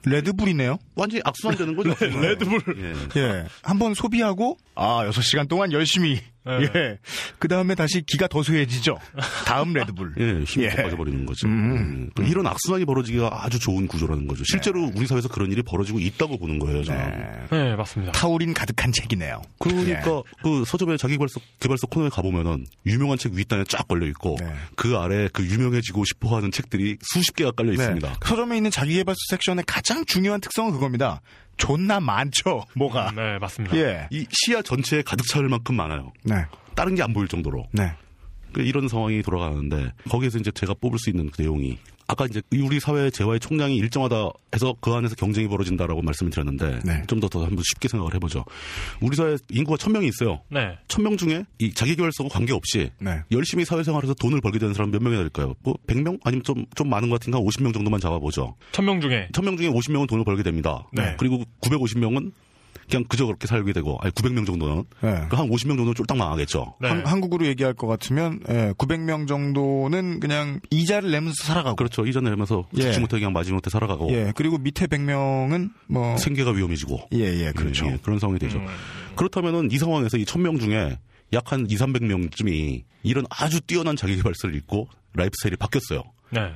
A: 레드불이네요.
E: 완전히 악순환 되는 거죠. 레드불. 예.
A: 예. 한번 소비하고, 아, 6시간 동안 열심히.
B: 네.
A: 예. 그 다음에 다시 기가 더 쇠해지죠. 다음 레드불.
E: 예, 힘이
A: 예.
E: 빠져버리는 거죠. 음. 그러니까 이런 악순환이 벌어지기가 아주 좋은 구조라는 거죠. 실제로 우리 사회에서 그런 일이 벌어지고 있다고 보는 거예요, 저는.
A: 네.
B: 네, 맞습니다.
A: 타우린 가득한 책이네요.
E: 그러니까 그 서점의 자기 개발서 개발서 코너에 가보면은 유명한 책 윗단에 쫙 걸려 있고
A: 네.
E: 그 아래 그 유명해지고 싶어 하는 책들이 수십 개가 깔려
A: 네.
E: 있습니다.
A: 서점에 있는 자기 개발서 섹션의 가장 중요한 특성은 그겁니다. 존나 많죠, 뭐가.
B: 네, 맞습니다.
A: 예.
E: 이 시야 전체에 가득 차을 만큼 많아요.
A: 네.
E: 다른 게 안 보일 정도로.
A: 네.
E: 그 이런 상황이 돌아가는데 거기에서 이제 제가 뽑을 수 있는 그 내용이 아까 이제 우리 사회 재화의 총량이 일정하다 해서 그 안에서 경쟁이 벌어진다라고 말씀을 드렸는데
A: 네.
E: 좀더 더 한번 쉽게 생각을 해보죠. 우리 사회 인구가 천 명이 있어요.
B: 네.
E: 천명 중에 이 자기개발서와 관계없이
A: 네.
E: 열심히 사회생활에서 돈을 벌게 되는 사람 몇 명이나 될까요? 뭐 100명 아니면 좀 좀 많은 것 같은가 50명 정도만 잡아보죠.
B: 천 명 중에
E: 천 명 중에 50명은 돈을 벌게 됩니다.
B: 네.
E: 그리고 950명은 그냥 그저 그렇게 살게 되고 아니 900명 정도는
A: 네.
E: 그한 50명 정도는 쫄딱 망하겠죠.
B: 네.
A: 한, 한국으로 얘기할 것 같으면 예, 900명 정도는 그냥 이자를 내면서 살아가고
E: 그렇죠. 이전 내면서
A: 예.
E: 죽지 못해 그냥 마지 못해 살아가고
A: 예 그리고 밑에 100명은 뭐
E: 생계가 위험해지고
A: 예, 예, 그렇죠.
E: 예, 예, 그런 상황이 되죠.
B: 음.
E: 그렇다면은 이 상황에서 이천명 중에 약 한 2, 300명쯤이 이런 아주 뛰어난 자기개발서를 읽고 라이프 스타일이 바뀌었어요.
B: 네.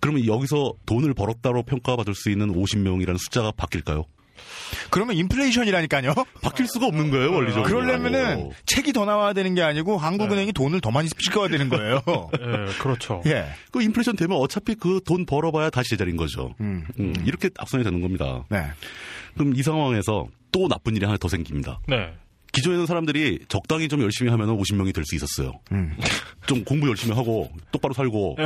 E: 그러면 여기서 돈을 벌었다로 평가받을 수 있는 50명이라는 숫자가 바뀔까요?
A: 그러면 인플레이션이라니까요.
E: 바뀔 수가 없는 거예요, 원리적으로.
A: 그러려면은 책이 더 나와야 되는 게 아니고 한국은행이 돈을 더 많이 찍어야 되는 거예요.
B: 예, 그렇죠.
A: 예.
E: 그 인플레이션 되면 어차피 그 돈 벌어봐야 다시 제자리인 거죠.
A: 음.
E: 음, 이렇게 악순환이 되는 겁니다.
A: 네.
E: 그럼 이 상황에서 또 나쁜 일이 하나 더 생깁니다.
B: 네.
E: 기존에는 사람들이 적당히 좀 열심히 하면 50명이 될 수 있었어요.
A: 음.
E: 좀 공부 열심히 하고 똑바로 살고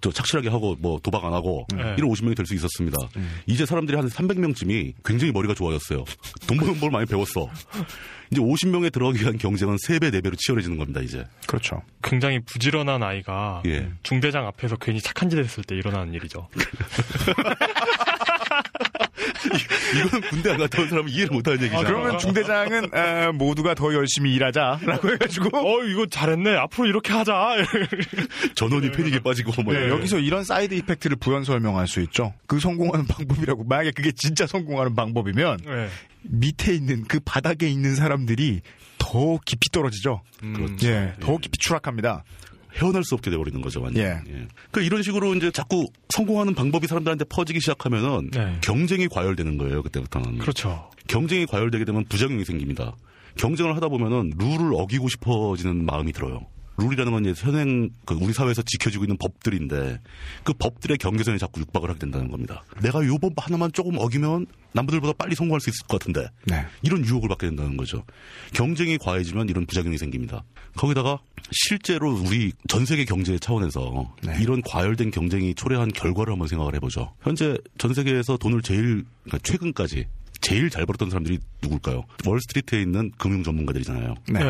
E: 저 착실하게 하고 뭐 도박 안 하고
B: 네.
E: 이런 50명이 될 수 있었습니다. 이제 사람들이 한 300명쯤이 굉장히 머리가 좋아졌어요. 돈 버는 법 많이 배웠어. 이제 50명에 들어가기 위한 경쟁은 3배, 4배로 치열해지는 겁니다, 이제.
A: 그렇죠.
B: 굉장히 부지런한 아이가
E: 예.
B: 중대장 앞에서 괜히 착한 짓 했을 때 일어나는 일이죠.
E: 이건 군대 안 갔다 온 사람은 이해를 못 하는 얘기잖아.
A: 그러면 중대장은 아, 모두가 더 열심히 일하자라고 해가지고
B: 어, 이거 잘했네. 앞으로 이렇게 하자.
E: 전원이 패닉에 빠지고 뭐
A: 네,
E: 이런.
A: 여기서 이런 side effect를 부연 설명할 수 있죠. 그 성공하는 방법이라고 만약에 그게 진짜 성공하는 방법이면
B: 네.
A: 밑에 있는 그 바닥에 있는 사람들이 더 깊이 떨어지죠.
B: 음,
A: 예, 더 깊이 추락합니다.
E: 헤어날 수 없게 돼버리는 거죠, 완전.
A: 예.
E: 그 이런 식으로 이제 자꾸 성공하는 방법이 사람들한테 퍼지기 시작하면은
B: 네.
E: 경쟁이 과열되는 거예요, 그때부터는.
B: 그렇죠.
E: 경쟁이 과열되게 되면 부작용이 생깁니다. 경쟁을 하다 보면은 룰을 어기고 싶어지는 마음이 들어요. 룰이라는 건 이제 현행 그 우리 사회에서 지켜지고 있는 법들인데 그 법들의 경계선에 자꾸 육박을 하게 된다는 겁니다. 내가 요법 하나만 조금 어기면 남들보다 빨리 성공할 수 있을 것 같은데
A: 네.
E: 이런 유혹을 받게 된다는 거죠. 경쟁이 과해지면 이런 부작용이 생깁니다. 거기다가 실제로 우리 전 세계 경제 차원에서
A: 네.
E: 이런 과열된 경쟁이 초래한 결과를 한번 생각을 해보죠. 현재 전 세계에서 돈을 제일 그러니까 최근까지 제일 잘 벌었던 사람들이 누굴까요? 월스트리트에 있는 금융 전문가들이잖아요.
A: 네.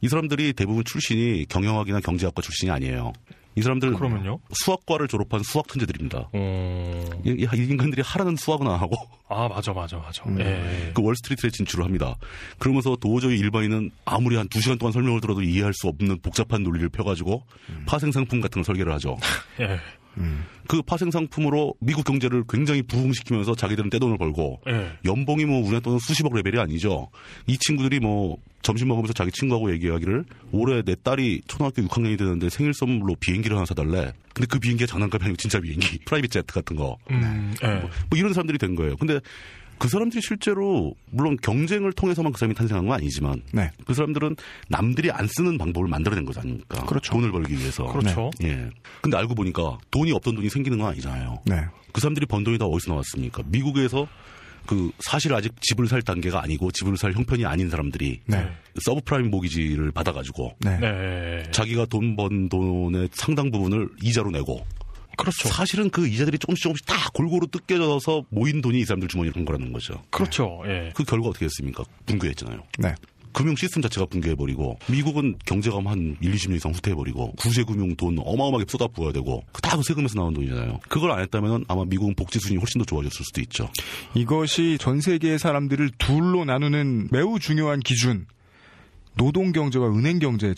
B: 네.
E: 이 사람들이 대부분 출신이 경영학이나 경제학과 출신이 아니에요. 이 사람들
B: 그러면요?
E: 수학과를 졸업한 수학 천재들입니다.
B: 어...
E: 이, 이 인간들이 하라는 수학은 안 하고
B: 아, 맞아, 맞아, 맞아.
A: 음.
B: 예.
E: 그 월스트리트에 진출을 합니다. 그러면서 도저히 일반인은 아무리 한 두 시간 동안 설명을 들어도 이해할 수 없는 복잡한 논리를 펴가지고 파생 상품 같은 걸 설계를 하죠.
B: 예.
E: 그 파생 상품으로 미국 경제를 굉장히 부흥시키면서 자기들은 떼돈을 벌고
B: 예.
E: 연봉이 뭐 우리나라 돈은 수십억 레벨이 아니죠. 이 친구들이 뭐 점심 먹으면서 자기 친구하고 얘기하기를 올해 내 딸이 초등학교 6학년이 되는데 생일 선물로 비행기를 하나 사달래. 근데 그 비행기가 장난감이 아니고 진짜 비행기. 프라이빗 제트 같은 거.
B: 음, 예.
E: 뭐 이런 사람들이 된 거예요. 근데 그 사람들이 실제로 물론 경쟁을 통해서만 그 사람이 탄생한 건 아니지만
A: 네.
E: 그 사람들은 남들이 안 쓰는 방법을 만들어낸 거지 않습니까?
A: 그렇죠.
E: 돈을 벌기 위해서.
B: 그렇죠.
E: 예. 근데 알고 보니까 돈이 없던 돈이 생기는 건 아니잖아요.
A: 네.
E: 그 사람들이 번 돈이 다 어디서 나왔습니까? 미국에서 그 사실 아직 집을 살 단계가 아니고 집을 살 형편이 아닌 사람들이
A: 네.
E: 서브프라임 모기지를 받아가지고
A: 네.
B: 네.
E: 자기가 돈 번 돈의 상당 부분을 이자로 내고
B: 그렇죠.
E: 사실은 그 이자들이 조금씩 조금씩 다 골고루 뜯겨져서 모인 돈이 이 사람들 주머니에 간 거라는 거죠.
B: 그렇죠. 예.
E: 그 결과 어떻게 됐습니까? 붕괴했잖아요.
A: 네.
E: 금융 시스템 자체가 붕괴해버리고 미국은 경제가 한 1, 20년 이상 후퇴해버리고 구제 금융 돈 어마어마하게 쏟아부어야 되고 다 그 세금에서 나온 돈이잖아요. 그걸 안 했다면 아마 미국은 복지 수준이 훨씬 더 좋아졌을 수도 있죠.
A: 이것이 전 세계의 사람들을 둘로 나누는 매우 중요한 기준. 노동 경제와 은행 경제의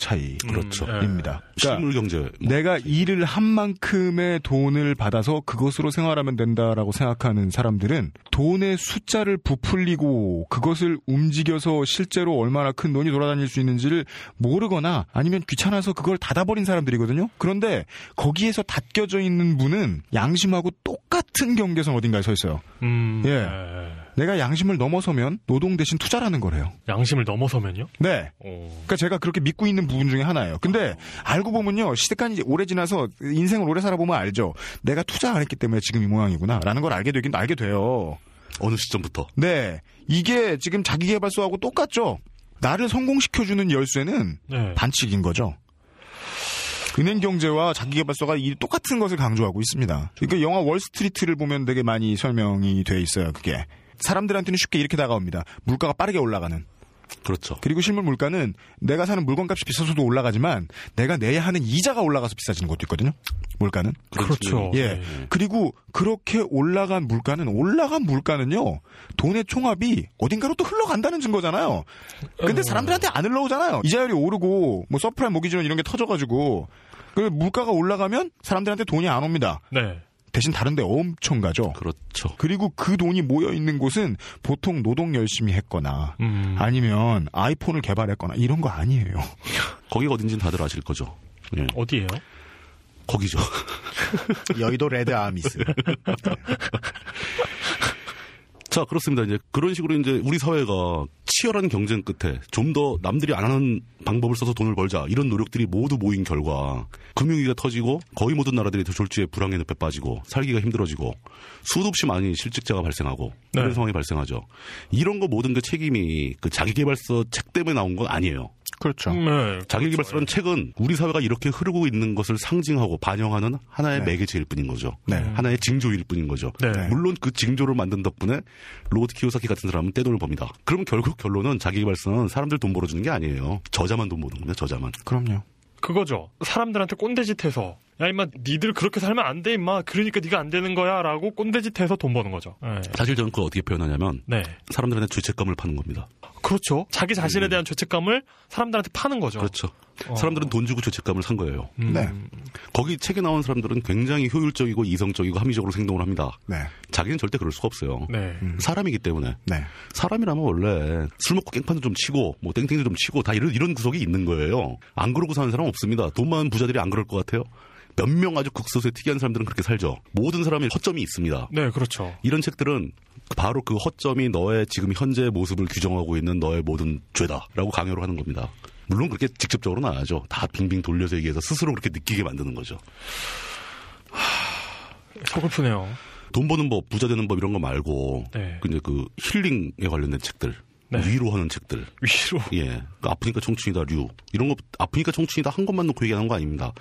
E: 그렇죠.
B: 음, 예.
A: 차이입니다. 그러니까
E: 실물 경제 뭐
A: 내가 일을 한 만큼의 돈을 받아서 그것으로 생활하면 된다라고 생각하는 사람들은 돈의 숫자를 부풀리고 그것을 움직여서 실제로 얼마나 큰 돈이 돌아다닐 수 있는지를 모르거나 아니면 귀찮아서 그걸 닫아버린 사람들이거든요. 그런데 거기에서 닫혀져 있는 분은 양심하고 똑같은 경계선 어딘가에 서 있어요.
B: 음,
A: 예.
B: 예.
A: 내가 양심을 넘어서면 노동 대신 투자라는 거래요.
B: 양심을 넘어서면요?
A: 네.
B: 어.
A: 그러니까 제가 그렇게 믿고 있는 부분 중에 하나예요. 근데 알고 보면요 이제 오래 지나서 인생을 오래 살아보면 알죠. 내가 투자 안 했기 때문에 지금 이 모양이구나라는 걸 알게 되긴 알게 돼요.
E: 어느 시점부터
A: 네, 이게 지금 자기개발서하고 똑같죠. 나를 성공시켜주는 열쇠는
B: 네.
A: 반칙인 거죠. 은행 경제와 자기개발서가 이 똑같은 것을 강조하고 있습니다. 그러니까 영화 월스트리트를 보면 되게 많이 설명이 돼 있어요. 그게 사람들한테는 쉽게 이렇게 다가옵니다. 물가가 빠르게 올라가는.
E: 그렇죠.
A: 그리고 실물 물가는 내가 사는 물건값이 비싸서도 올라가지만 내가 내야 하는 이자가 올라가서 비싸지는 것도 있거든요. 물가는.
B: 그렇죠.
A: 예. 그리고 그렇게 올라간 물가는 올라간 물가는요. 돈의 총합이 어딘가로 또 흘러간다는 증거잖아요. 근데
B: 어.
A: 사람들한테 안 흘러오잖아요. 이자율이 오르고 뭐 서브프라임 모기지론 이런 게 터져가지고 그 물가가 올라가면 사람들한테 돈이 안 옵니다.
B: 네.
A: 대신 다른데 엄청 가죠.
E: 그렇죠.
A: 그리고 그 돈이 모여 있는 곳은 보통 노동 열심히 했거나
B: 음.
A: 아니면 아이폰을 개발했거나 이런 거 아니에요.
E: 거기가 어딘지는 다들 아실 거죠. 예.
B: 어디예요?
E: 거기죠.
A: 여의도 Red Armies.
E: 자, 그렇습니다. 이제 그런 식으로 이제 우리 사회가 치열한 경쟁 끝에 좀 더 남들이 안 하는 방법을 써서 돈을 벌자 이런 노력들이 모두 모인 결과 금융위기가 터지고 거의 모든 나라들이 졸지에 불황의 늪에 빠지고 살기가 힘들어지고 수도 없이 많이 실직자가 발생하고 이런
B: 네.
E: 상황이 발생하죠. 이런 거 모든 게 책임이 그 자기개발서 책 때문에 나온 건 아니에요.
A: 그렇죠.
B: 네.
E: 그렇죠. 자기개발서라는 책은 우리 사회가 이렇게 흐르고 있는 것을 상징하고 반영하는 하나의
A: 네.
E: 매개체일 뿐인 거죠.
A: 네.
E: 하나의 징조일 뿐인 거죠.
B: 네.
E: 물론 그 징조를 만든 덕분에 로버트 키오사키 같은 사람은 떼돈을 법니다. 그럼 결국 결론은 자기개발서는 사람들 돈 벌어주는 게 아니에요. 저자만 돈 버는 겁니다. 저자만.
A: 그럼요.
B: 그거죠. 사람들한테 꼰대짓해서 야 임마 니들 그렇게 살면 안 돼 임마. 그러니까 네가 안 되는 거야라고 꼰대짓해서 돈 버는 거죠. 네.
E: 사실 저는 그걸 어떻게 표현하냐면
B: 네.
E: 사람들한테 죄책감을 파는 겁니다.
B: 그렇죠. 자기 자신에 대한 죄책감을 사람들한테 파는 거죠.
E: 그렇죠.
B: 어.
E: 사람들은 돈 주고 죄책감을 산 거예요.
B: 음.
A: 네.
E: 거기 책에 나온 사람들은 굉장히 효율적이고 이성적이고 합리적으로 행동을 합니다.
A: 네.
E: 자기는 절대 그럴 수가 없어요.
B: 네.
E: 사람이기 때문에
A: 네.
E: 사람이라면 원래 술 먹고 깽판도 좀 치고 뭐 땡땡도 좀 치고 다 이런 이런 구석이 있는 거예요. 안 그러고 사는 사람 없습니다. 돈 많은 부자들이 안 그럴 것 같아요. 몇 명 아주 극소수의 특이한 사람들은 그렇게 살죠. 모든 사람이 허점이 있습니다.
B: 네, 그렇죠.
E: 이런 책들은 바로 그 허점이 너의 지금 현재의 모습을 규정하고 있는 너의 모든 죄다라고 강요를 하는 겁니다. 물론 그렇게 직접적으로 나야죠. 다 빙빙 돌려서 얘기해서 스스로 그렇게 느끼게 만드는 거죠.
B: 서글프네요.
E: 돈 버는 법, 부자 되는 법 이런 거 말고
B: 네.
E: 근데 그 힐링에 관련된 책들,
B: 네.
E: 위로하는 책들,
B: 위로.
E: 예, 그 아프니까 청춘이다 류 이런 거 아프니까 청춘이다 한 것만 놓고 얘기하는 거 아닙니다.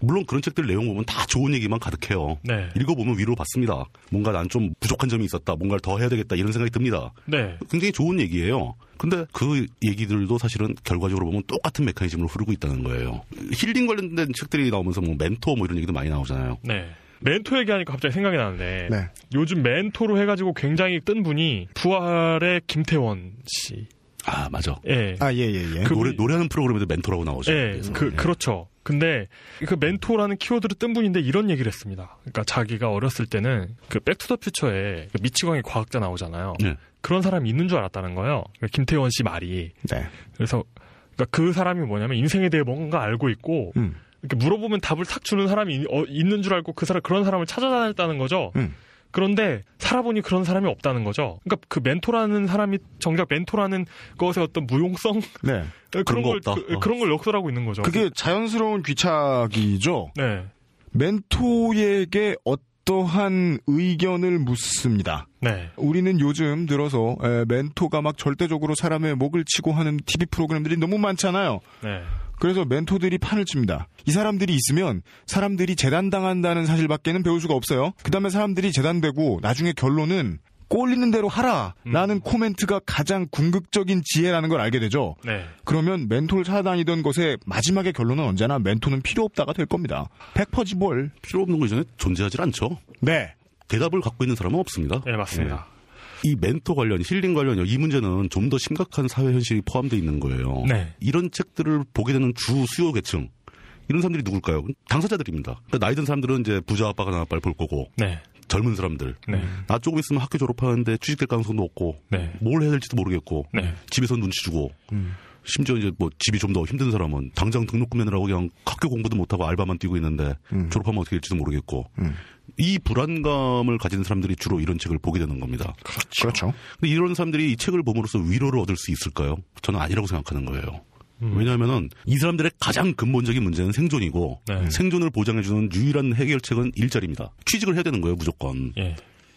E: 물론 그런 책들 내용 보면 다 좋은 얘기만 가득해요.
B: 네.
E: 읽어보면 위로 받습니다. 뭔가 난 좀 부족한 점이 있었다. 뭔가를 더 해야 되겠다. 이런 생각이 듭니다.
B: 네.
E: 굉장히 좋은 얘기예요. 근데 그 얘기들도 사실은 결과적으로 보면 똑같은 메커니즘으로 흐르고 있다는 거예요. 힐링 관련된 책들이 나오면서 뭐 멘토 뭐 이런 얘기도 많이 나오잖아요.
B: 네. 멘토 얘기하니까 갑자기 생각이 나는데
A: 네.
B: 요즘 멘토로 해가지고 굉장히 뜬 분이 부활의 김태원 씨.
E: 아, 맞아.
B: 예.
A: 아, 예, 예, 예.
B: 그-
E: 노래, 노래하는 프로그램에도 멘토라고 나오죠.
B: 예,
E: 그래서.
B: 그,
E: 예.
B: 그렇죠. 근데 그 멘토라는 키워드를 뜬 분인데 이런 얘기를 했습니다. 그러니까 자기가 어렸을 때는 그 백투더퓨처에 그 미치광이 과학자 나오잖아요.
E: 예.
B: 그런 사람이 있는 줄 알았다는 거예요. 그러니까 김태원 씨 말이.
A: 네.
B: 그래서 그러니까 그 사람이 뭐냐면 인생에 대해 뭔가 알고 있고
A: 음.
B: 이렇게 물어보면 답을 탁 주는 사람이 있- 어, 있는 줄 알고 그 사람 그런 사람을 찾아다녔다는 거죠.
A: 음.
B: 그런데 살아보니 그런 사람이 없다는 거죠. 그러니까 그 멘토라는 사람이 정작 멘토라는 것의 어떤 무용성
A: 네.
B: 그런 걸. 그,
E: 어.
B: 그런 걸 역설하고 있는 거죠.
A: 그게 자연스러운 귀착이죠.
B: 네.
A: 멘토에게 어떠한 의견을 묻습니다.
B: 네.
A: 우리는 요즘 들어서 에, 멘토가 막 절대적으로 사람의 목을 치고 하는 TV 프로그램들이 너무 많잖아요.
B: 네.
A: 그래서 멘토들이 판을 칩니다. 이 사람들이 있으면 사람들이 재단당한다는 사실밖에는 배울 수가 없어요. 그 다음에 사람들이 재단되고 나중에 결론은 꼴리는 대로 하라! 라는 코멘트가 가장 궁극적인 지혜라는 걸 알게 되죠.
B: 네.
A: 그러면 멘토를 찾아다니던 것의 마지막의 결론은 언제나 멘토는 필요 없다가 될 겁니다. 백퍼지 뭘.
E: 필요 없는 거 이전에 존재하지 않죠.
A: 네.
E: 대답을 갖고 있는 사람은 없습니다.
B: 네, 맞습니다.
E: 이 멘토 관련, 힐링 관련 이 문제는 좀 더 심각한 사회 현실이 포함되어 있는 거예요.
B: 네.
E: 이런 책들을 보게 되는 주 수요 계층 이런 사람들이 누굴까요? 당사자들입니다. 그러니까 나이 든 사람들은 이제 부자 아빠가 나 아빠를 볼 거고
B: 네.
E: 젊은 사람들
B: 네.
E: 나 조금 있으면 학교 졸업하는데 취직될 가능성도 없고
B: 네.
E: 뭘 해야 될지도 모르겠고
B: 네.
E: 집에서 눈치 주고 심지어 이제 뭐 집이 좀 더 힘든 사람은 당장 등록금 내느라고 그냥 학교 공부도 못하고 알바만 뛰고 있는데 졸업하면 어떻게 될지도 모르겠고 이 불안감을 가진 사람들이 주로 이런 책을 보게 되는 겁니다.
A: 그렇죠.
E: 근데 이런 사람들이 이 책을 봄으로써 위로를 얻을 수 있을까요? 저는 아니라고 생각하는 거예요. 왜냐하면은 이 사람들의 가장 근본적인 문제는 생존이고
B: 네.
E: 생존을 보장해주는 유일한 해결책은 일자리입니다. 취직을 해야 되는 거예요, 무조건.
B: 예.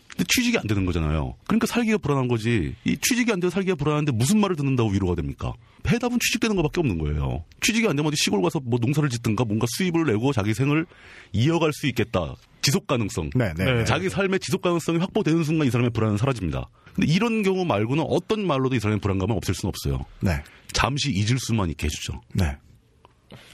E: 근데 취직이 안 되는 거잖아요. 그러니까 살기가 불안한 거지. 이 취직이 안 돼서 살기가 불안한데 무슨 말을 듣는다고 위로가 됩니까? 해답은 취직되는 것밖에 없는 거예요. 취직이 안 되면 어디 시골 가서 뭐 농사를 짓든가 뭔가 수입을 내고 자기 생을 이어갈 수 있겠다. 지속 가능성.
A: 네, 네.
B: 네.
A: 네.
E: 자기 삶의 지속 가능성이 확보되는 순간 이 사람의 불안은 사라집니다. 근데 이런 경우 말고는 어떤 말로도 이 사람의 불안감은 없앨 수는 없어요.
A: 네.
E: 잠시 잊을 수만 있게 해주죠.
A: 네.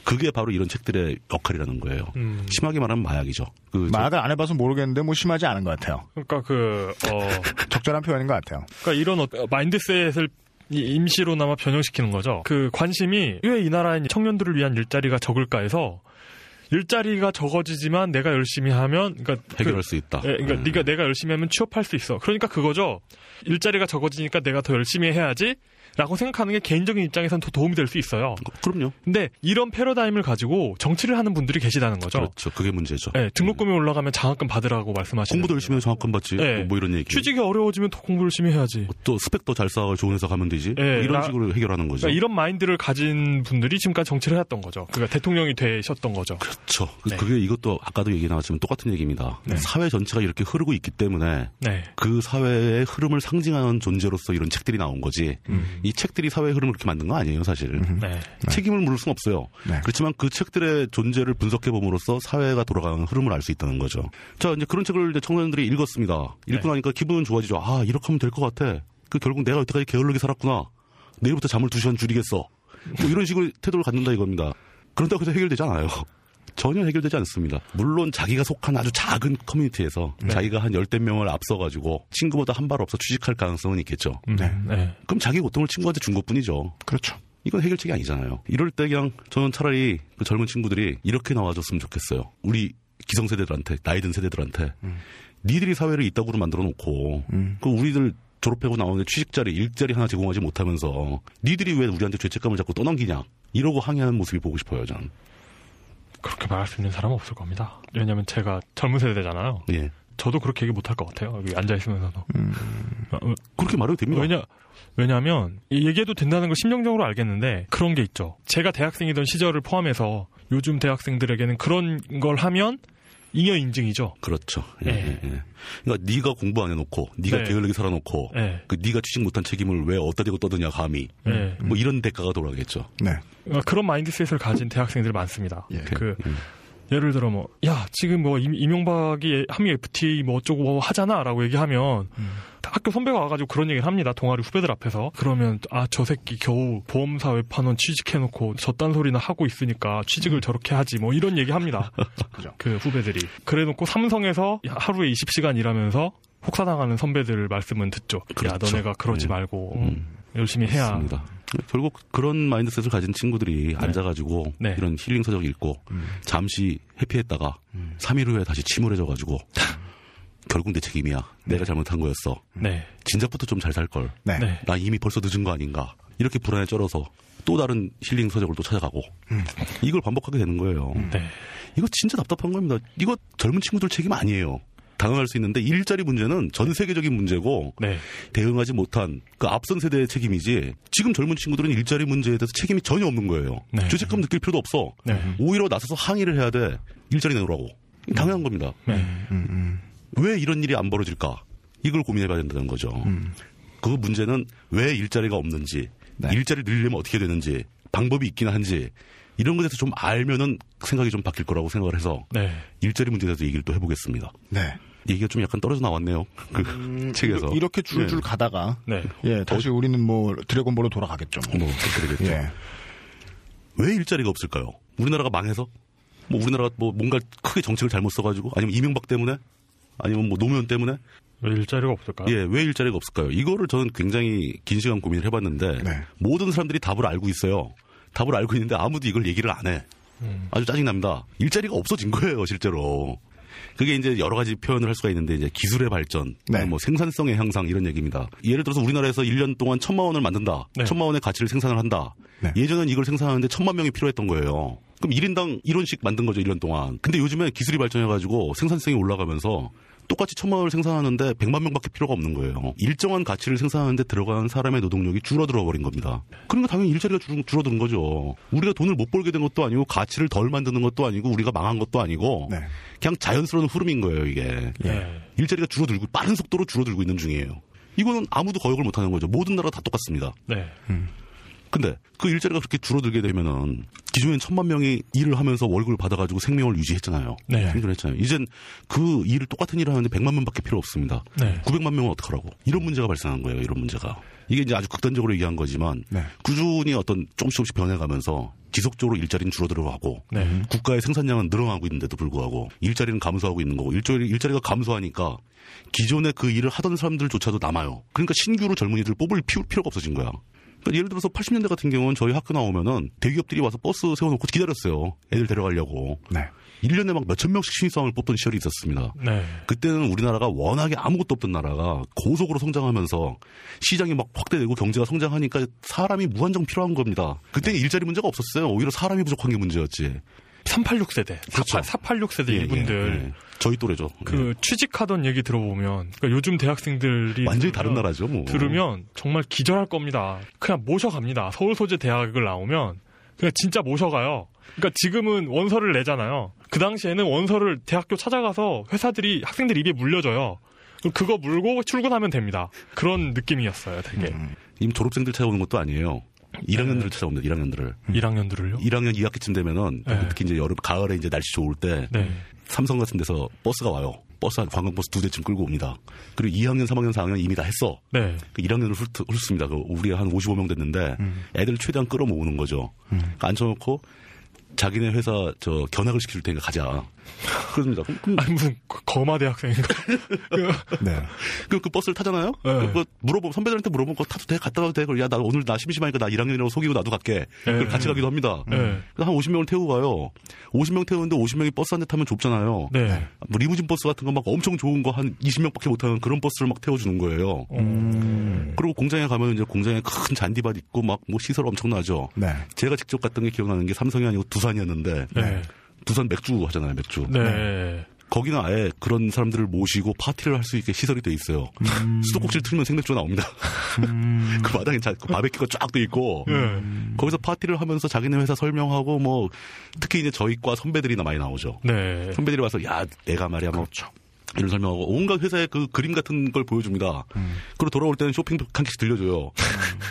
E: 그게 바로 이런 책들의 역할이라는 거예요.
B: 음.
E: 심하게 말하면 마약이죠. 그 저-
A: 마약을 안 해봐서 모르겠는데 뭐 심하지 않은 것 같아요.
B: 그러니까 그, 어,
A: 적절한 표현인 것 같아요.
B: 그러니까 이런 어, mindset을 이- 임시로나마 변형시키는 거죠. 그 관심이 왜 이 나라의 청년들을 위한 일자리가 적을까 해서 일자리가 적어지지만 내가 열심히 하면 그러니까
E: 해결할
B: 그,
E: 수 있다.
B: 예, 그러니까
E: 음.
B: 네가 내가 열심히 하면 취업할 수 있어. 그러니까 그거죠. 일자리가 적어지니까 내가 더 열심히 해야지. 라고 생각하는 게 개인적인 입장에선 더 도움이 될 수 있어요.
E: 그럼요.
B: 근데 이런 패러다임을 가지고 정치를 하는 분들이 계시다는 거죠.
E: 그렇죠. 그게 문제죠.
B: 예, 등록금이 올라가면 장학금 받으라고 말씀하시는
E: 공부도 열심히 해서 장학금 받지.
B: 네.
E: 뭐 이런 얘기.
B: 취직이 어려워지면 더 공부 열심히 해야지.
E: 또 스펙 더잘 쌓아 좋은 회사 가면 되지.
B: 예,
E: 뭐 이런
B: 나-
E: 식으로 해결하는 거죠.
B: 그러니까 이런 마인드를 가진 분들이 지금까지 정치를 해왔던 거죠. 그러니까 대통령이 되셨던 거죠.
E: 그렇죠. 그-
B: 네.
E: 그게 이것도 아까도 얘기 나왔지만 똑같은 얘기입니다. 사회 전체가 이렇게 흐르고 있기 때문에
B: 네.
E: 그 사회의 흐름을 상징하는 존재로서 이런 책들이 나온 거지. 이 책들이 사회의 흐름을 그렇게 만든 거 아니에요, 사실.
B: 네.
E: 책임을 물을 수는 없어요.
A: 네.
E: 그렇지만 그 책들의 존재를 분석해 봄으로써 사회가 돌아가는 흐름을 알 수 있다는 거죠. 자, 이제 그런 책을 이제 청소년들이 읽었습니다. 읽고
B: 네.
E: 나니까 기분은 좋아지죠. 아, 이렇게 하면 될 것 같아. 그 결국 내가 여태까지 게을르게 살았구나. 내일부터 잠을 두 시간 줄이겠어. 뭐 이런 식으로 태도를 갖는다 이겁니다. 그런다고 해서 해결되지 않아요. 전혀 해결되지 않습니다. 물론 자기가 속한 아주 작은 커뮤니티에서 자기가 한 열댓 명을 앞서가지고 친구보다 한 발 없어 취직할 가능성은 있겠죠.
B: 음,
A: 네.
B: 네.
E: 그럼 자기 고통을 친구한테 준 것뿐이죠.
A: 그렇죠.
E: 이건 해결책이 아니잖아요. 이럴 때 그냥 저는 차라리 그 젊은 친구들이 이렇게 나와줬으면 좋겠어요. 우리 기성세대들한테, 나이 든 세대들한테. 니들이 사회를 이따구로 만들어 놓고, 그 우리들 졸업하고 나오는데 취직자리, 일자리 하나 제공하지 못하면서 니들이 왜 우리한테 죄책감을 자꾸 떠넘기냐. 이러고 항의하는 모습이 보고 싶어요, 저는.
B: 그렇게 말할 수 있는 사람은 없을 겁니다. 왜냐하면 제가 젊은 세대잖아요.
E: 예.
B: 저도 그렇게 얘기 못할 것 같아요. 여기 앉아 있으면서도. 어, 어,
E: 그렇게 말해도 됩니다.
B: 왜냐 왜냐하면 이 얘기해도 된다는 걸 심정적으로 알겠는데 그런 게 있죠. 제가 대학생이던 시절을 포함해서 요즘 대학생들에게는 그런 걸 하면 잉여 인증이죠.
E: 그렇죠. 예,
B: 네.
E: 예, 예. 그러니까 네가 공부 안 해놓고, 네가
B: 네.
E: 게을르게 살아놓고,
B: 네.
E: 그 네가 취직 못한 책임을 왜 어디다 대고 떠드냐 감히.
B: 네.
E: 뭐 이런 대가가 돌아가겠죠.
A: 네.
B: 그러니까 그런 mindset을 가진 대학생들이 많습니다.
A: 예.
B: 그 예를 들어 뭐 야 지금 뭐 임- 이명박이 한미 FTA 뭐 어쩌고 뭐 하잖아라고 얘기하면 학교 선배가 와가지고 그런 얘기를 합니다. 동아리 후배들 앞에서 그러면 아 저 새끼 겨우 보험사 외판원 취직해놓고 저딴 소리나 하고 있으니까 취직을 저렇게 하지 뭐 이런 얘기합니다.
A: 그죠.
B: 그 후배들이 그래놓고 삼성에서 하루에 20시간 일하면서 혹사당하는 선배들 말씀은 듣죠. 야
E: 그렇죠.
B: 너네가 그러지
E: 네.
B: 말고 어, 열심히 해야
E: 맞습니다. 결국 그런 mindset을 가진 친구들이 앉아가지고
B: 네.
E: 이런 힐링 서적 읽고 잠시 회피했다가 3일 후에 다시 침울해져가지고 결국 내 책임이야. 내가 잘못한 거였어.
B: 네.
E: 진작부터 좀 잘 살 걸.
A: 네.
B: 네.
E: 나 이미 벌써 늦은 거 아닌가. 이렇게 불안에 쩔어서 또 다른 힐링 서적을 또 찾아가고 이걸 반복하게 되는 거예요.
B: 네.
E: 이거 진짜 답답한 겁니다. 이거 젊은 친구들 책임 아니에요. 당황할 수 있는데 일자리 문제는 전 세계적인 문제고
B: 네.
E: 대응하지 못한 그 앞선 세대의 책임이지 지금 젊은 친구들은 일자리 문제에 대해서 책임이 전혀 없는 거예요.
B: 네.
E: 죄책감 느낄 필요도 없어.
B: 네.
E: 오히려 나서서 항의를 해야 돼. 일자리 내놓으라고. 당연한 겁니다.
B: 네.
E: 왜 이런 일이 안 벌어질까? 이걸 고민해봐야 된다는 거죠. 그 문제는 왜 일자리가 없는지,
A: 네.
E: 일자리 늘리려면 어떻게 되는지, 방법이 있긴 한지, 이런 것에 대해서 좀 알면은 생각이 좀 바뀔 거라고 생각을 해서
B: 네.
E: 일자리 문제에 대해서 얘기를 또 해보겠습니다.
A: 네.
E: 얘기가 좀 약간 떨어져 나왔네요. 그 책에서.
A: 이렇게 줄줄
E: 네.
A: 가다가
B: 네.
A: 예 다시 우리는 뭐 드래곤볼로 돌아가겠죠. 뭐.
E: 뭐, 그러겠죠.
A: 예.
E: 왜 일자리가 없을까요? 우리나라가 망해서? 뭐 우리나라가 뭐 뭔가 크게 정책을 잘못 써가지고? 아니면 이명박 때문에? 아니면 뭐 노무현 때문에?
B: 왜 일자리가 없을까요?
E: 예, 왜 일자리가 없을까요? 이거를 저는 굉장히 긴 시간 고민을 해봤는데
A: 네.
E: 모든 사람들이 답을 알고 있어요. 답을 알고 있는데 아무도 이걸 얘기를 안 해. 아주 짜증납니다. 일자리가 없어진 거예요, 실제로. 그게 이제 여러 가지 표현을 할 수가 있는데 이제 기술의 발전,
A: 네.
E: 뭐 생산성의 향상 이런 얘기입니다. 예를 들어서 우리나라에서 1년 동안 천만 원을 만든다.
B: 네.
E: 천만 원의 가치를 생산을 한다.
A: 네.
E: 예전엔 이걸 생산하는데 천만 명이 필요했던 거예요. 그럼 1인당 1원씩 만든 거죠, 1년 동안. 근데 요즘에 기술이 발전해 가지고 생산성이 올라가면서 똑같이 천만 원을 생산하는데 100만 명밖에 필요가 없는 거예요. 일정한 가치를 생산하는데 들어가는 사람의 노동력이 줄어들어 버린 겁니다. 그러니까 당연히 일자리가 줄, 줄어드는 거죠. 우리가 돈을 못 벌게 된 것도 아니고 가치를 덜 만드는 것도 아니고 우리가 망한 것도 아니고
A: 네.
E: 그냥 자연스러운 흐름인 거예요, 이게.
B: 네.
E: 일자리가 줄어들고 빠른 속도로 줄어들고 있는 중이에요. 이거는 아무도 거역을 못 하는 거죠. 모든 나라 다 똑같습니다.
B: 네.
E: 근데 그 일자리가 그렇게 줄어들게 되면은 기존엔 천만 명이 일을 하면서 월급을 받아가지고 생명을 유지했잖아요.
B: 네.
E: 생존했잖아요. 이젠 그 일을 똑같은 일을 하는데 100만 명밖에 필요 없습니다.
B: 네.
E: 900만 명은 어떡하라고. 이런 문제가 발생한 거예요. 이런 문제가. 이게 이제 아주 극단적으로 얘기한 거지만
A: 네.
E: 꾸준히 어떤 조금씩 조금씩 변해가면서 지속적으로 일자리는 줄어들어가고
B: 네.
E: 국가의 생산량은 늘어나고 있는데도 불구하고 일자리는 감소하고 있는 거고 일자리, 일자리가 감소하니까 기존에 그 일을 하던 사람들조차도 남아요. 그러니까 신규로 젊은이들 뽑을 피- 필요가 없어진 거야. 그러니까 예를 들어서 80년대 같은 경우는 저희 학교 나오면은 대기업들이 와서 버스 세워놓고 기다렸어요. 애들 데려가려고.
A: 네.
E: 1년에 막 몇천 명씩 신입사원을 뽑던 시절이 있었습니다.
B: 네.
E: 그때는 우리나라가 워낙에 아무것도 없던 나라가 고속으로 성장하면서 시장이 막 확대되고 경제가 성장하니까 사람이 무한정 필요한 겁니다. 그때는 일자리 문제가 없었어요. 오히려 사람이 부족한 게 문제였지.
B: 386 세대,
E: 그렇죠.
B: 486 세대
E: 예,
B: 이분들
E: 예, 예. 저희 또래죠.
B: 그 취직하던 얘기 들어보면 그러니까 요즘 대학생들이
E: 예. 완전히 다른 나라죠, 뭐.
B: 들으면 정말 기절할 겁니다. 그냥 모셔갑니다. 서울 소재 대학을 나오면 그냥 진짜 모셔가요. 그러니까 지금은 원서를 내잖아요. 그 당시에는 원서를 대학교 찾아가서 회사들이 학생들 입에 물려줘요. 그거 물고 출근하면 됩니다. 그런 느낌이었어요, 되게.
E: 음. 이미 졸업생들 찾아오는 것도 아니에요. 1학년들을 찾아옵니다. 1학년들을.
B: 1학년들을요?
E: 1학년 2학기쯤 되면은
B: 네.
E: 특히 이제 여름 가을에 이제 날씨 좋을 때
B: 네.
E: 삼성 같은 데서 버스가 와요. 버스 한 관광버스 두 대쯤 끌고 옵니다. 그리고 2학년, 3학년, 4학년 이미 다 했어.
B: 네.
E: 그 1학년을 훑, 훑습니다. 그 우리가 한 55명 됐는데 애들 최대한 끌어모으는 거죠. 그러니까 앉혀놓고 자기네 회사 저 견학을 시켜줄 테니까 가자. 그럼, 그럼
B: 아니, 무슨 거마 대학생인가?
A: 네.
E: 그, 그 버스를 타잖아요?
B: 네.
E: 그 물어보, 선배들한테 물어보면 그거 타도 돼? 갔다 와도 돼? 그래, 야, 나 오늘 나 심심하니까 나 1학년이라고 속이고 나도 갈게. 그걸 같이 가기도 합니다.
B: 네.
E: 그래서 한 50명을 태우고 가요. 50명 태우는데 50명이 버스 한 대 타면 좁잖아요.
B: 네.
E: 뭐 리무진 버스 같은 거 막 엄청 좋은 거 한 20명밖에 못 타는 그런 버스를 막 태워주는 거예요.
B: 음.
E: 그리고 공장에 가면 이제 공장에 큰 잔디밭 있고 막 뭐 시설 엄청나죠.
A: 네.
E: 제가 직접 갔던 게 기억나는 게 삼성이 아니고 두산 이었는데
B: 네.
E: 두산 맥주 하잖아요, 맥주.
B: 네.
E: 거기는 아예 그런 사람들을 모시고 파티를 할 수 있게 시설이 돼 있어요. 수도꼭지를 틀면 생맥주 나옵니다. 그 마당에 자, 그 바베큐가 쫙 돼 있고
B: 네.
E: 거기서 파티를 하면서 자기네 회사 설명하고 뭐 특히 이제 저희과 선배들이나 많이 나오죠.
B: 네.
E: 선배들이 와서 야 내가 말이야 뭐 이런 설명하고 온갖 회사의 그 그림 같은 걸 보여줍니다. 그리고 돌아올 때는 쇼핑 한 개씩 들려줘요.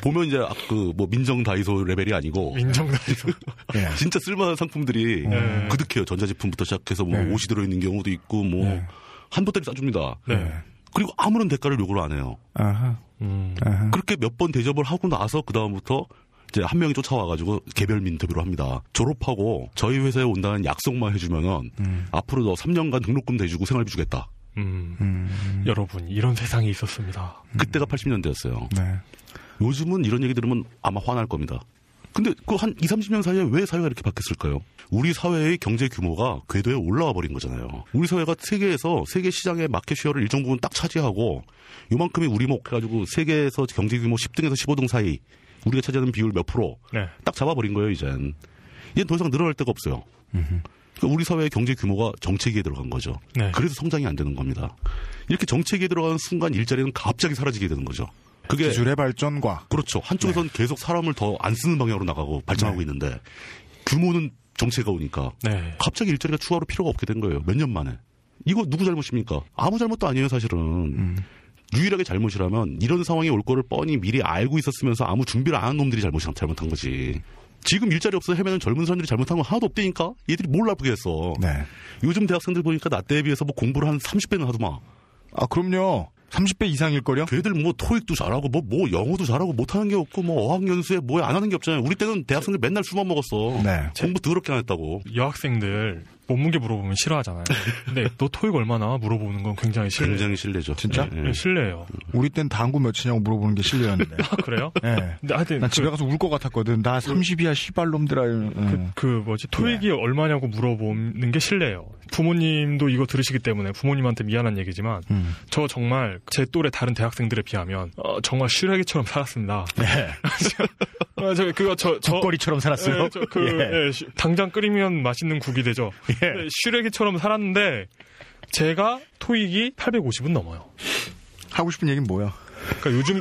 E: 보면 이제 그 뭐 민정 다이소 레벨이 아니고
B: 민정 다이소.
A: 예.
E: 진짜 쓸만한 상품들이
B: 네.
E: 그득해요. 전자제품부터 시작해서 뭐
A: 네.
E: 옷이 들어있는 경우도 있고 뭐
A: 네.
E: 한 보따리 싸줍니다.
B: 네.
E: 그리고 아무런 대가를 요구를 안 해요.
A: 아하.
B: 음.
A: 아하.
E: 그렇게 몇 번 대접을 하고 나서 그 다음부터 이제 한 명이 쫓아와가지고 개별 인터뷰를 합니다. 졸업하고 저희 회사에 온다는 약속만 해주면은 앞으로 너 3년간 등록금 대주고 생활비 주겠다.
B: 음.
A: 음.
B: 여러분, 이런 세상이 있었습니다.
E: 그때가 80년대였어요.
A: 네.
E: 요즘은 이런 얘기 들으면 아마 화날 겁니다. 근데 그 한 2, 30년 사이에 왜 사회가 이렇게 바뀌었을까요? 우리 사회의 경제 규모가 궤도에 올라와 버린 거잖아요. 우리 사회가 세계에서 세계 시장의 마켓 쉐어를 일정 부분 딱 차지하고 요만큼이 우리 목 해가지고 세계에서 경제 규모 10등에서 15등 사이 우리가 차지하는 비율 몇 프로
B: 네.
E: 딱 잡아버린 거예요, 이젠. 이젠 더 이상 늘어날 데가 없어요. 그러니까 우리 사회의 경제 규모가 정체기에 들어간 거죠.
B: 네.
E: 그래서 성장이 안 되는 겁니다. 이렇게 정체기에 들어가는 순간 일자리는 갑자기 사라지게 되는 거죠. 그게
A: 기술의 발전과
E: 그렇죠. 한쪽에선 계속 사람을 더 안 쓰는 방향으로 나가고 발전하고 있는데 규모는 정체가 오니까
B: 네.
E: 갑자기 일자리가 추가로 필요가 없게 된 거예요. 몇 년 만에. 이거 누구 잘못입니까? 아무 잘못도 아니에요, 사실은. 유일하게 잘못이라면 이런 상황이 올 거를 뻔히 미리 알고 있었으면서 아무 준비를 안 한 놈들이 잘못, 잘못한 거지. 지금 일자리 없어서 헤매는 젊은 사람들이 잘못한 건 하나도 없다니까? 얘들이 뭘 나쁘게 했어.
A: 네.
E: 요즘 대학생들 보니까 나 때에 비해서 뭐 공부를 한 30배는 하더만.
A: 아 그럼요. 30배 이상일 거요.
E: 걔들 뭐 토익도 잘하고 뭐, 뭐 영어도 잘하고 못하는 게 없고 뭐 어학연수에 뭐 안 하는 게 없잖아요. 우리 때는 대학생들 맨날 술만 먹었어.
A: 네.
E: 공부 더럽게 안 했다고.
B: 여학생들 몸무게 물어보면 싫어하잖아요. 근데 너 토익 얼마나 물어보는 건 굉장히 실례.
E: 굉장히 실례죠.
A: 진짜?
E: 예, 예.
B: 네, 실례예요.
A: 우리 땐 당구 몇이냐고 물어보는 게 실례였는데.
B: 아, 그래요?
A: 예.
B: 근데 하여튼
A: 난
B: 그,
A: 집에 가서 울 것 같았거든. 나 30이야 시발놈들아. 음.
B: 그 뭐지 토익이 얼마냐고 물어보는 게 실례예요. 부모님도 이거 들으시기 때문에 부모님한테 미안한 얘기지만
A: 음.
B: 저 정말 제 또래 다른 대학생들에 비하면 어, 정말 슈렉이처럼 살았습니다.
A: 네.
B: 아, 저 그거 저저
A: 젖거리처럼 살았어요.
B: 예, 저 그,
A: 예.
B: 예, 슈- 당장 끓이면 맛있는 국이 되죠.
A: 예.
B: 예, 슈렉이처럼 살았는데 제가 토익이 850은 넘어요.
A: 하고 싶은 얘기는 뭐야?
B: 그러니까 요즘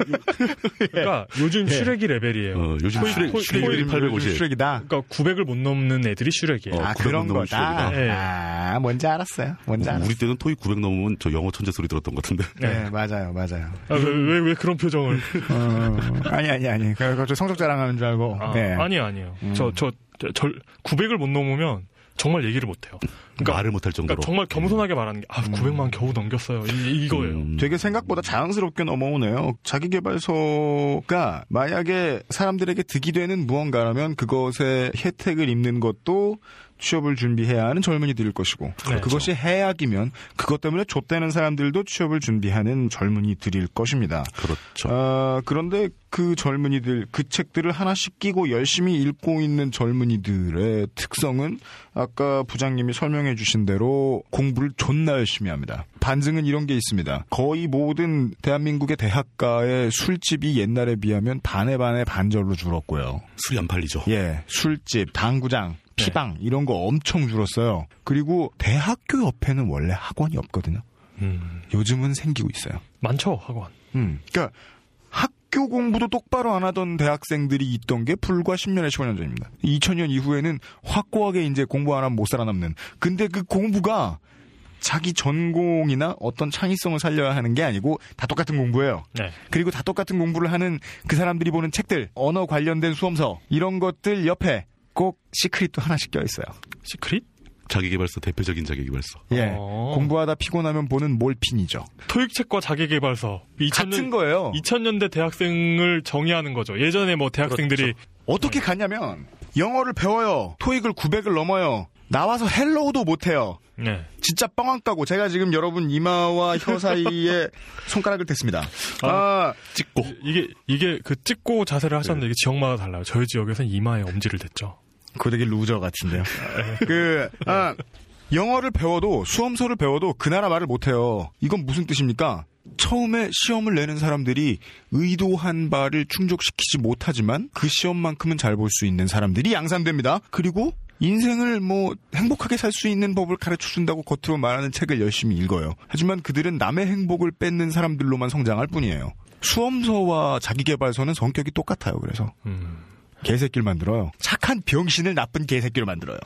B: 그러니까 요즘
A: 예.
B: 슈렉이 레벨이에요.
E: 어, 요즘
B: 토익,
E: 슈렉,
B: 토익,
E: 슈렉이
B: 토익,
E: 850.
A: 쓰레기다.
B: 그러니까 900을 못 넘는 애들이 슈렉이에요.
E: 어, 아900
A: 그런 거다.
B: 예.
A: 아 뭔지 알았어요. 뭔지 알았어.
E: 우리 때는 토익 900 넘으면 저 영어 천재 소리 들었던 것 같은데.
A: 네 맞아요 맞아요.
B: 아, 왜, 왜, 왜 그런 표정을?
A: 어, 아니 아니 아니. 그 갑자기 성적 자랑하는 줄 알고.
B: 아,
A: 네.
B: 아니에요, 아니에요. 저, 저, 저, 절 900을 못 넘으면 정말 얘기를 못 해요. 그러니까,
E: 말을 못할 정도로.
B: 그러니까 정말 겸손하게 말하는 게, 아, 900만 겨우 넘겼어요. 이, 이거예요.
E: 음,
A: 되게 생각보다 자연스럽게 넘어오네요. 자기개발서가 만약에 사람들에게 득이 되는 무언가라면 그것의 혜택을 입는 것도 취업을 준비해야 하는 젊은이들일 것이고
B: 네.
A: 그것이 해악이면 그것 때문에 좆되는 사람들도 취업을 준비하는 젊은이들일 것입니다.
E: 그렇죠.
A: 아, 그런데 그 젊은이들, 그 책들을 하나씩 끼고 열심히 읽고 있는 젊은이들의 특성은 아까 부장님이 설명해 주신 대로 공부를 존나 열심히 합니다. 반증은 이런 게 있습니다. 거의 모든 대한민국의 대학가의 술집이 옛날에 비하면 반에 반에 반절로 줄었고요.
E: 술이 안 팔리죠.
A: 예, 술집, 당구장, 피방 이런 거 엄청 줄었어요. 그리고 대학교 옆에는 원래 학원이 없거든요.
B: 음,
A: 요즘은 생기고 있어요.
B: 많죠 학원.
A: 음, 그러니까 학교 공부도 똑바로 안 하던 대학생들이 있던 게 불과 10년에 15년 전입니다. 2000년 이후에는 확고하게 이제 공부 안 하면 못 살아남는. 근데 그 공부가 자기 전공이나 어떤 창의성을 살려야 하는 게 아니고 다 똑같은 공부예요.
B: 네.
A: 그리고 다 똑같은 공부를 하는 그 사람들이 보는 책들, 언어 관련된 수험서 이런 것들 옆에 꼭 시크릿도 하나씩 껴 있어요.
B: 시크릿?
E: 자기개발서 대표적인 자기개발서.
A: 예,
B: 어.
A: 공부하다 피곤하면 보는 몰핀이죠.
B: 토익책과 자기개발서. 2000년,
A: 같은 거예요.
B: 2000년대 대학생을 정의하는 거죠. 예전에 뭐 대학생들이
A: 어떻게 갔냐면 영어를 배워요. 토익을 900을 넘어요. 나와서 hello도 못해요.
B: 네.
A: 진짜 뻥안 까고 제가 지금 여러분 이마와 혀 사이에 손가락을 댔습니다. 아,
E: 찍고.
B: 이게 이게 그 찍고 자세를 하셨는데 이게 지역마다 달라요. 저희 지역에서는 이마에 엄지를 댔죠.
A: 그거 되게 loser 같은데요. 그 아, 영어를 배워도 수험서를 배워도 그 나라 말을 못해요. 이건 무슨 뜻입니까? 처음에 시험을 내는 사람들이 의도한 바를 충족시키지 못하지만 그 시험만큼은 잘 볼 수 있는 사람들이 양산됩니다. 그리고 인생을 뭐 행복하게 살 수 있는 법을 가르쳐 준다고 겉으로 말하는 책을 열심히 읽어요. 하지만 그들은 남의 행복을 뺏는 사람들로만 성장할 뿐이에요. 수험서와 자기개발서는 성격이 똑같아요. 그래서
B: 음.
A: 개새끼를 만들어요. 착한 병신을 나쁜 개새끼를 만들어요.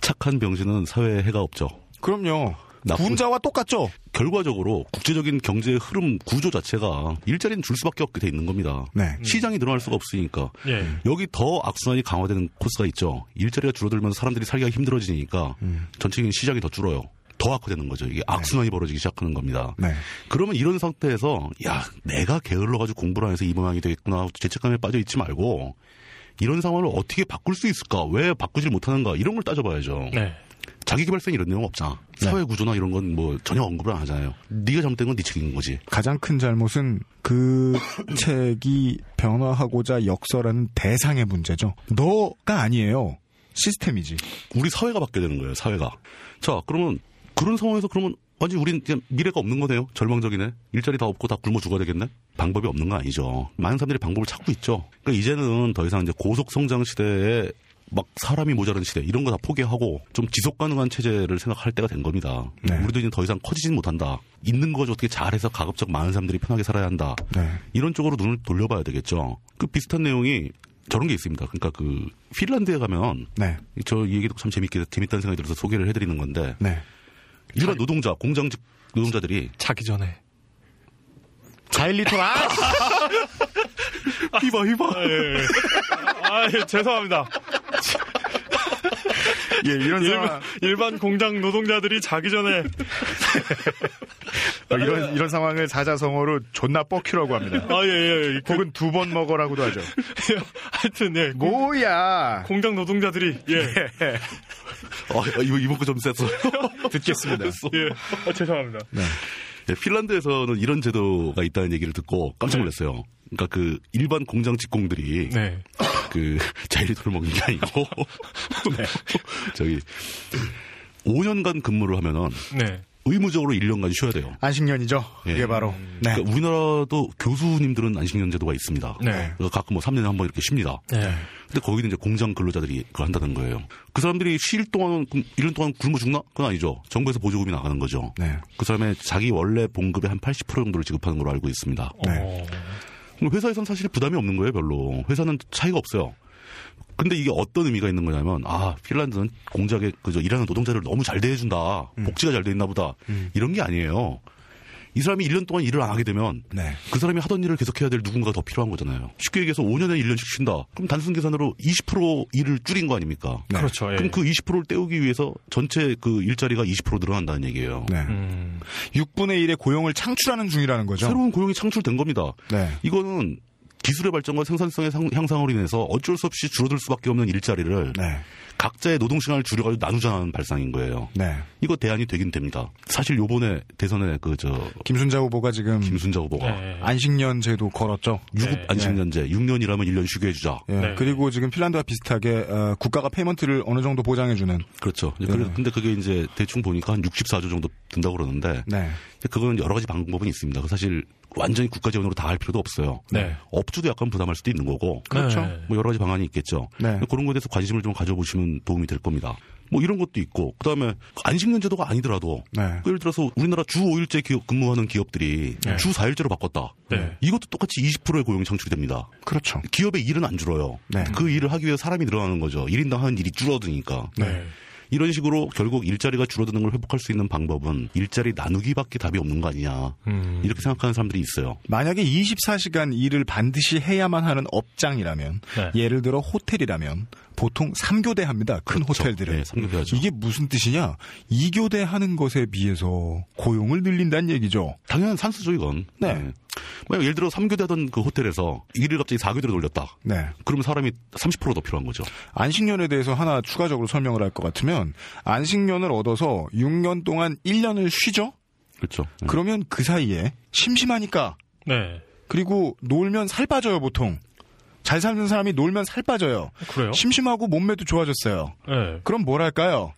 E: 착한 병신은 사회에 해가 없죠.
A: 그럼요.
E: 나쁜-
A: 군자와 똑같죠.
E: 결과적으로 국제적인 경제 흐름 구조 자체가 일자리는 줄 수밖에 없게 돼 있는 겁니다.
A: 네.
E: 시장이 늘어날 수가 없으니까
B: 예.
E: 여기 더 악순환이 강화되는 코스가 있죠. 일자리가 줄어들면서 사람들이 살기가 힘들어지니까
A: 음.
E: 전체적인 시장이 더 줄어요. 더 악화되는 거죠. 이게 악순환이 벌어지기 시작하는 겁니다.
A: 네.
E: 그러면 이런 상태에서 야 내가 게을러가지고 공부를 안 해서 이 모양이 되겠구나 죄책감에 빠져 있지 말고 이런 상황을 어떻게 바꿀 수 있을까 왜 바꾸질 못하는가 이런 걸 따져봐야죠.
B: 네.
E: 자기개발서에 이런 내용 없잖아. 사회 구조나 이런 건 뭐 전혀 언급을 안 하잖아요. 네가 잘못된 건 네 책임인 거지.
A: 가장 큰 잘못은 그 책이 변화하고자 역설하는 대상의 문제죠. 너가 아니에요. 시스템이지.
E: 우리 사회가 바뀌어야 되는 거예요. 사회가. 자 그러면 그런 상황에서 그러면 완전 히 우린 그냥 미래가 없는 거네요. 절망적이네. 일자리 다 없고 다 굶어 죽어야 되겠네. 방법이 없는 거 아니죠. 많은 사람들이 방법을 찾고 있죠. 그러니까 이제는 더 이상 이제 고속 성장 시대에 막 사람이 모자란 시대 이런 거 다 포기하고 좀 지속 가능한 체제를 생각할 때가 된 겁니다.
A: 네.
E: 우리도 이제 더 이상 커지진 못한다. 있는 거죠 어떻게 잘해서 가급적 많은 사람들이 편하게 살아야 한다.
A: 네.
E: 이런 쪽으로 눈을 돌려봐야 되겠죠. 그 비슷한 내용이 저런 게 있습니다. 그러니까 그 핀란드에 가면
A: 네.
E: 저이 얘기도 참 재밌게 재밌다는 생각이 들어서 소개를 해드리는 건데
A: 네.
E: 일반 노동자 공장직 노동자들이
B: 자기 전에.
A: 자일리톨 아!
E: 히바 히바
B: 예. 아, 예, 죄송합니다.
A: 예, 이런
B: 일반,
A: 상황,
B: 일반 공장 노동자들이 자기 전에
A: 어, 이런 이런 상황을 사자성어로 존나 뻑큐라고 합니다.
B: 아, 예, 예. 그,
A: 혹은 두 번 먹어라고도 하죠.
B: 하여튼 예.
A: 뭐야?
B: 공장 노동자들이 예.
E: 어, 이거 이번 거좀 셌어.
A: 듣겠습니다.
B: 예. 아, 죄송합니다.
E: 네, 핀란드에서는 이런 제도가 있다는 얘기를 듣고 깜짝 놀랐어요. 그러니까 그 일반 공장 직공들이
B: 네.
E: 그 자일리톨을 먹는 게 아니고 저기 5년간 근무를 하면은
B: 네.
E: 의무적으로 1년간 쉬어야 돼요.
A: 안식년이죠.
E: 예.
A: 이게 바로. 네.
E: 그러니까 우리나라도 교수님들은 안식년 제도가 있습니다.
B: 네.
E: 그래서 가끔 뭐 3년에 한 번 이렇게 쉽니다.
B: 네.
E: 근데 거기는 이제 공장 근로자들이 그걸 한다는 거예요. 그 사람들이 쉴 동안, 1년 동안 굶어 죽나? 그건 아니죠. 정부에서 보조금이 나가는 거죠.
A: 네.
E: 그 사람의 자기 원래 봉급의 한 80% 정도를 지급하는 걸로 알고 있습니다.
A: 네.
B: 어,
E: 회사에서는 사실 부담이 없는 거예요, 별로. 회사는 차이가 없어요. 근데 이게 어떤 의미가 있는 거냐면, 아, 핀란드는 공장에 그저 일하는 노동자를 너무 잘 대해준다. 복지가 잘 돼 있나 보다. 이런 게 아니에요. 이 사람이 1년 동안 일을 안 하게 되면
A: 네.
E: 그 사람이 하던 일을 계속해야 될 누군가가 더 필요한 거잖아요. 쉽게 얘기해서 5년에 1년씩 쉰다. 그럼 단순 계산으로 20% 일을 줄인 거 아닙니까?
A: 네.
B: 그렇죠. 예.
E: 그럼 그 20%를 때우기 위해서 전체 그 일자리가 20% 늘어난다는 얘기예요.
A: 네.
B: 음,
A: 6분의 1의 고용을 창출하는 중이라는 거죠.
E: 새로운 고용이 창출된 겁니다.
A: 네.
E: 이거는 기술의 발전과 생산성의 상- 향상으로 인해서 어쩔 수 없이 줄어들 수밖에 없는 일자리를
A: 네.
E: 각자의 노동 시간을 줄여가지고 나누자는 발상인 거예요.
A: 네.
E: 이거 대안이 되긴 됩니다. 사실 요번에 대선에 그 저
A: 김순자 후보가 지금
E: 김순자 후보가
B: 네.
A: 안식년 제도 걸었죠.
E: 유급
B: 네.
E: 안식년제 6년이라면 1년 쉬게 해주자.
A: 예.
B: 네.
A: 그리고 지금 핀란드와 비슷하게 어, 국가가 payment를 어느 정도 보장해주는.
E: 그렇죠.
A: 네.
E: 근데 그게 이제 대충 보니까 한 64조 정도 든다고 그러는데
A: 네.
E: 그거는 여러 가지 방법은 있습니다. 그 사실 완전히 국가 지원으로 다 할 필요도 없어요.
B: 네.
E: 업주도 약간 부담할 수도 있는 거고.
A: 그렇죠.
B: 네.
E: 뭐 여러 가지 방안이 있겠죠.
A: 네.
E: 그런 거에 대해서 관심을 좀 가져보시면 도움이 될 겁니다. 뭐 이런 것도 있고 그다음에 안식년 제도가 아니더라도
A: 네.
E: 예를 들어서 우리나라 주 5일제 기업 근무하는 기업들이
B: 네.
E: 주 4일제로 바꿨다.
B: 네.
E: 이것도 똑같이 20%의 고용이 창출이 됩니다.
A: 그렇죠.
E: 기업의 일은 안 줄어요.
A: 네.
E: 그 일을 하기 위해 사람이 늘어나는 거죠. 1인당 하는 일이 줄어드니까.
B: 네.
E: 이런 식으로 결국 일자리가 줄어드는 걸 회복할 수 있는 방법은 일자리 나누기밖에 답이 없는 거 아니냐.
B: 음.
E: 이렇게 생각하는 사람들이 있어요.
A: 만약에 24시간 일을 반드시 해야만 하는 업장이라면,
B: 네.
A: 예를 들어 호텔이라면 보통 3교대 합니다. 큰 호텔들은.
E: 네, 삼교대하죠.
A: 이게 무슨 뜻이냐? 2교대 하는 것에 비해서 고용을 늘린다는 얘기죠.
E: 당연한 산수죠, 이건.
A: 네.
E: 만약 예를 들어 3교대 하던 그 호텔에서 일을 갑자기 4교대로 돌렸다.
A: 네.
E: 그러면 사람이 30%더 필요한 거죠.
A: 안식년에 대해서 하나 추가적으로 설명을 할 것 같으면 안식년을 얻어서 6년 동안 1년을 쉬죠?
E: 그렇죠. 네.
A: 그러면 그 사이에 심심하니까
B: 네.
A: 그리고 놀면 살 빠져요, 보통. 잘 사는 사람이 놀면 살 빠져요.
B: 그래요?
A: 심심하고 몸매도 좋아졌어요.
B: 네.
A: 그럼 뭐랄까요?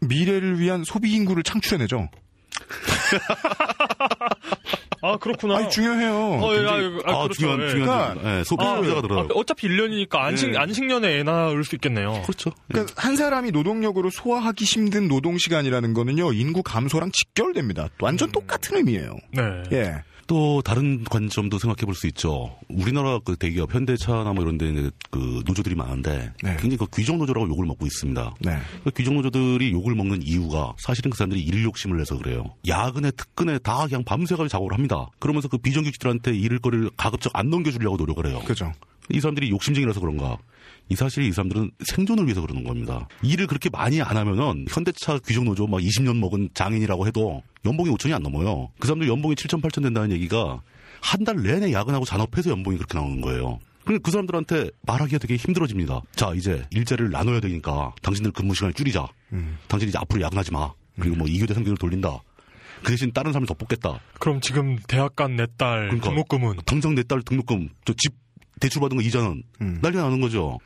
A: 미래를 위한 소비 인구를 창출해내죠.
B: 아 그렇구나.
A: 아니 중요해요.
B: 어, 예, 아, 아,
E: 아,
B: 그렇죠.
E: 중요한,
B: 예.
E: 중요한.
A: 그러니까-
E: 네, 소비
B: 아,
E: 소비자가 늘어요.
B: 아, 어차피 1년이니까 안식
E: 네.
B: 안식년에 애 낳을 수 있겠네요.
E: 그렇죠.
A: 그러니까 한 사람이 노동력으로 소화하기 힘든 노동 시간이라는 거는요 인구 감소랑 직결됩니다. 완전 똑같은 의미예요.
B: 네.
A: 예.
E: 또 다른 관점도 생각해 볼 수 있죠. 우리나라 그 대기업 현대차나 뭐 이런 데 그 노조들이 많은데
A: 네.
E: 굉장히 그 귀족 노조라고 욕을 먹고 있습니다.
A: 네.
E: 그 귀족 노조들이 욕을 먹는 이유가 사실은 그 사람들이 일 욕심을 내서 그래요. 야근에 특근에 다 그냥 밤새가지고 작업을 합니다. 그러면서 그 비정규직들한테 일을 거리를 가급적 안 넘겨주려고 노력을 해요.
A: 그죠.
E: 이 사람들이 욕심쟁이라서 그런가? 이 사실 이 사람들은 생존을 위해서 그러는 겁니다. 일을 그렇게 많이 안 하면은 현대차 귀족 노조 막 20년 먹은 장인이라고 해도 연봉이 5천이 안 넘어요. 그 사람들 연봉이 7천 8천 된다는 얘기가 한 달 내내 야근하고 잔업해서 연봉이 그렇게 나오는 거예요. 그러니까 그 사람들한테 말하기가 되게 힘들어집니다. 자, 이제 일자리를 나눠야 되니까 당신들 근무 시간을 줄이자. 당신 이제 앞으로 야근하지 마. 그리고 뭐 2교대 3교대를 돌린다. 그 대신 다른 사람을 더 뽑겠다.
B: 그럼 지금 대학 간 내딸
E: 그러니까.
B: 등록금은
E: 당장 내 딸 등록금, 저 집 대출 받은 거 이자는
A: 음.
E: 난리가 나는 거죠.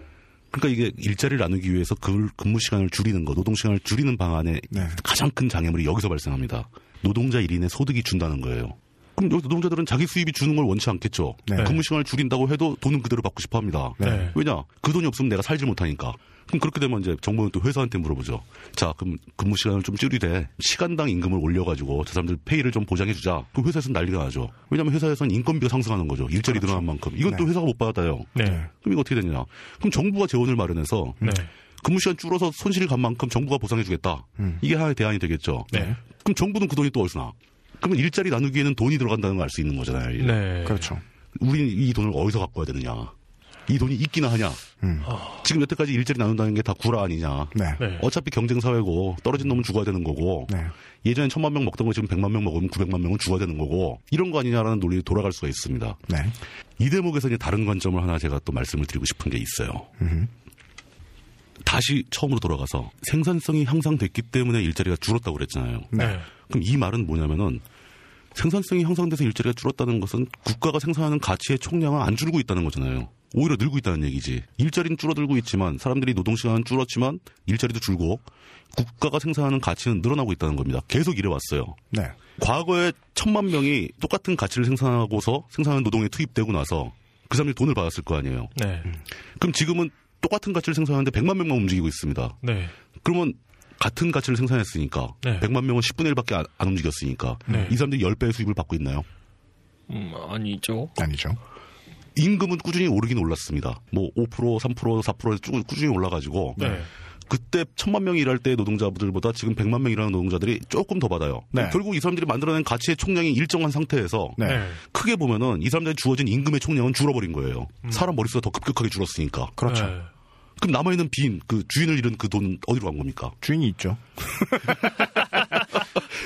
E: 그러니까 이게 일자리를 나누기 위해서 그 근무 시간을 줄이는 거, 노동 시간을 줄이는 방안의
A: 네.
E: 가장 큰 장애물이 여기서 발생합니다. 노동자 1인의 소득이 준다는 거예요. 그럼 여기 노동자들은 자기 수입이 주는 걸 원치 않겠죠.
A: 네.
E: 근무 시간을 줄인다고 해도 돈은 그대로 받고 싶어 합니다.
B: 네.
E: 왜냐? 그 돈이 없으면 내가 살지 못하니까. 그럼 그렇게 되면 이제 정부는 또 회사한테 물어보죠. 자, 그럼 근무 시간을 좀 줄이되 시간당 임금을 올려가지고 저 사람들 페이를 좀 보장해주자. 그럼 회사에서는 난리가 나죠. 왜냐하면 회사에서는 인건비가 상승하는 거죠. 일자리 늘어난 만큼. 이건 또
A: 네.
E: 회사가 못 받아요.
B: 네.
E: 그럼 이거 어떻게 되냐? 그럼 정부가 재원을 마련해서
B: 네.
E: 근무 시간 줄어서 손실을 간 만큼 정부가 보상해주겠다. 이게 하나의 대안이 되겠죠.
B: 네.
E: 그럼 정부는 그 돈이 또 어디서 나? 그러면 일자리 나누기에는 돈이 들어간다는 걸 알 수 있는 거잖아요.
B: 네.
A: 그렇죠.
E: 우리는 이 돈을 어디서 갖고 와야 되느냐? 이 돈이 있기나 하냐?
A: 음.
E: 지금 여태까지 일자리 나눈다는 게 다 구라 아니냐?
A: 네.
B: 네.
E: 어차피 경쟁 사회고 떨어진 놈은 죽어야 되는 거고
A: 네.
E: 예전에 천만 명 먹던 거 지금 백만 명 먹으면 구백만 명은 죽어야 되는 거고 이런 거 아니냐라는 논리로 돌아갈 수가 있습니다.
A: 네.
E: 이 대목에서 이제 다른 관점을 하나 제가 또 말씀을 드리고 싶은 게 있어요.
A: 음.
E: 다시 처음으로 돌아가서 생산성이 향상됐기 때문에 일자리가 줄었다고 그랬잖아요.
B: 네.
E: 그럼 이 말은 뭐냐면은 생산성이 향상돼서 일자리가 줄었다는 것은 국가가 생산하는 가치의 총량은 안 줄고 있다는 거잖아요. 오히려 늘고 있다는 얘기지. 일자리는 줄어들고 있지만 사람들이 노동시간은 줄었지만 일자리도 줄고 국가가 생산하는 가치는 늘어나고 있다는 겁니다. 계속 이래 왔어요.
A: 네.
E: 과거에 천만 명이 똑같은 가치를 생산하고서 생산하는 노동에 투입되고 나서 그 사람들이 돈을 받았을 거 아니에요.
B: 네.
E: 그럼 지금은 똑같은 가치를 생산하는데 100만 명만 움직이고 있습니다.
B: 네.
E: 그러면 같은 가치를 생산했으니까
B: 네.
E: 100만 명은 10분의 1밖에 안, 안 움직였으니까
B: 네.
E: 이 사람들이 10배의 수입을 받고 있나요?
B: 음, 아니죠.
A: 아니죠.
E: 임금은 꾸준히 오르긴 올랐습니다. 뭐 5%, 3%, 4%에서 쭉 꾸준히 올라가지고
B: 네.
E: 그때 천만 명 일할 때 노동자들보다 지금 100만 명 일하는 노동자들이 조금 더 받아요.
A: 네.
E: 결국 이 사람들이 만들어낸 가치의 총량이 일정한 상태에서
A: 네.
B: 네.
E: 크게 보면은 이 사람들이 주어진 임금의 총량은 줄어버린 거예요. 사람 머릿수가 더 급격하게 줄었으니까.
A: 그렇죠.
B: 네.
E: 그럼 남아있는 빈, 그 주인을 잃은 그 돈 어디로 간 겁니까?
A: 주인이 있죠.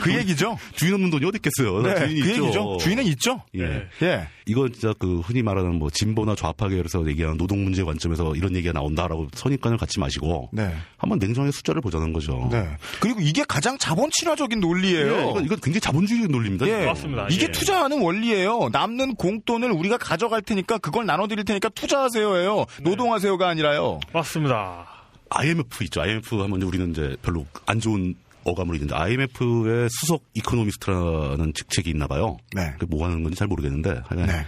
A: 그 얘기죠.
E: 주인 없는 돈이 어디 있겠어요.
A: 네,
E: 주인이
A: 그
E: 있죠.
A: 얘기죠. 주인은 있죠.
E: 예.
A: 예.
E: 이건 진짜 그 흔히 말하는 뭐 진보나 좌파 계열에서 얘기하는 노동 문제 관점에서 이런 얘기가 나온다라고 선입관을 갖지 마시고
A: 네.
E: 한번 냉정하게 숫자를 보자는 거죠.
A: 네. 그리고 이게 가장 자본 친화적인 논리예요.
E: 예, 이건, 이건 굉장히 자본주의 논리입니다.
A: 예.
B: 맞습니다.
A: 이게
B: 예.
A: 투자하는 원리예요. 남는 공돈을 우리가 가져갈 테니까 그걸 나눠드릴 테니까 투자하세요예요. 노동하세요가 아니라요.
B: 맞습니다.
E: IMF 있죠. IMF 하면 우리는 이제 별로 안 좋은 어감으로 있는데 IMF의 수석 이코노미스트라는 직책이 있나 봐요.
A: 네.
E: 뭐 하는 건지 잘 모르겠는데 하여간
A: 네.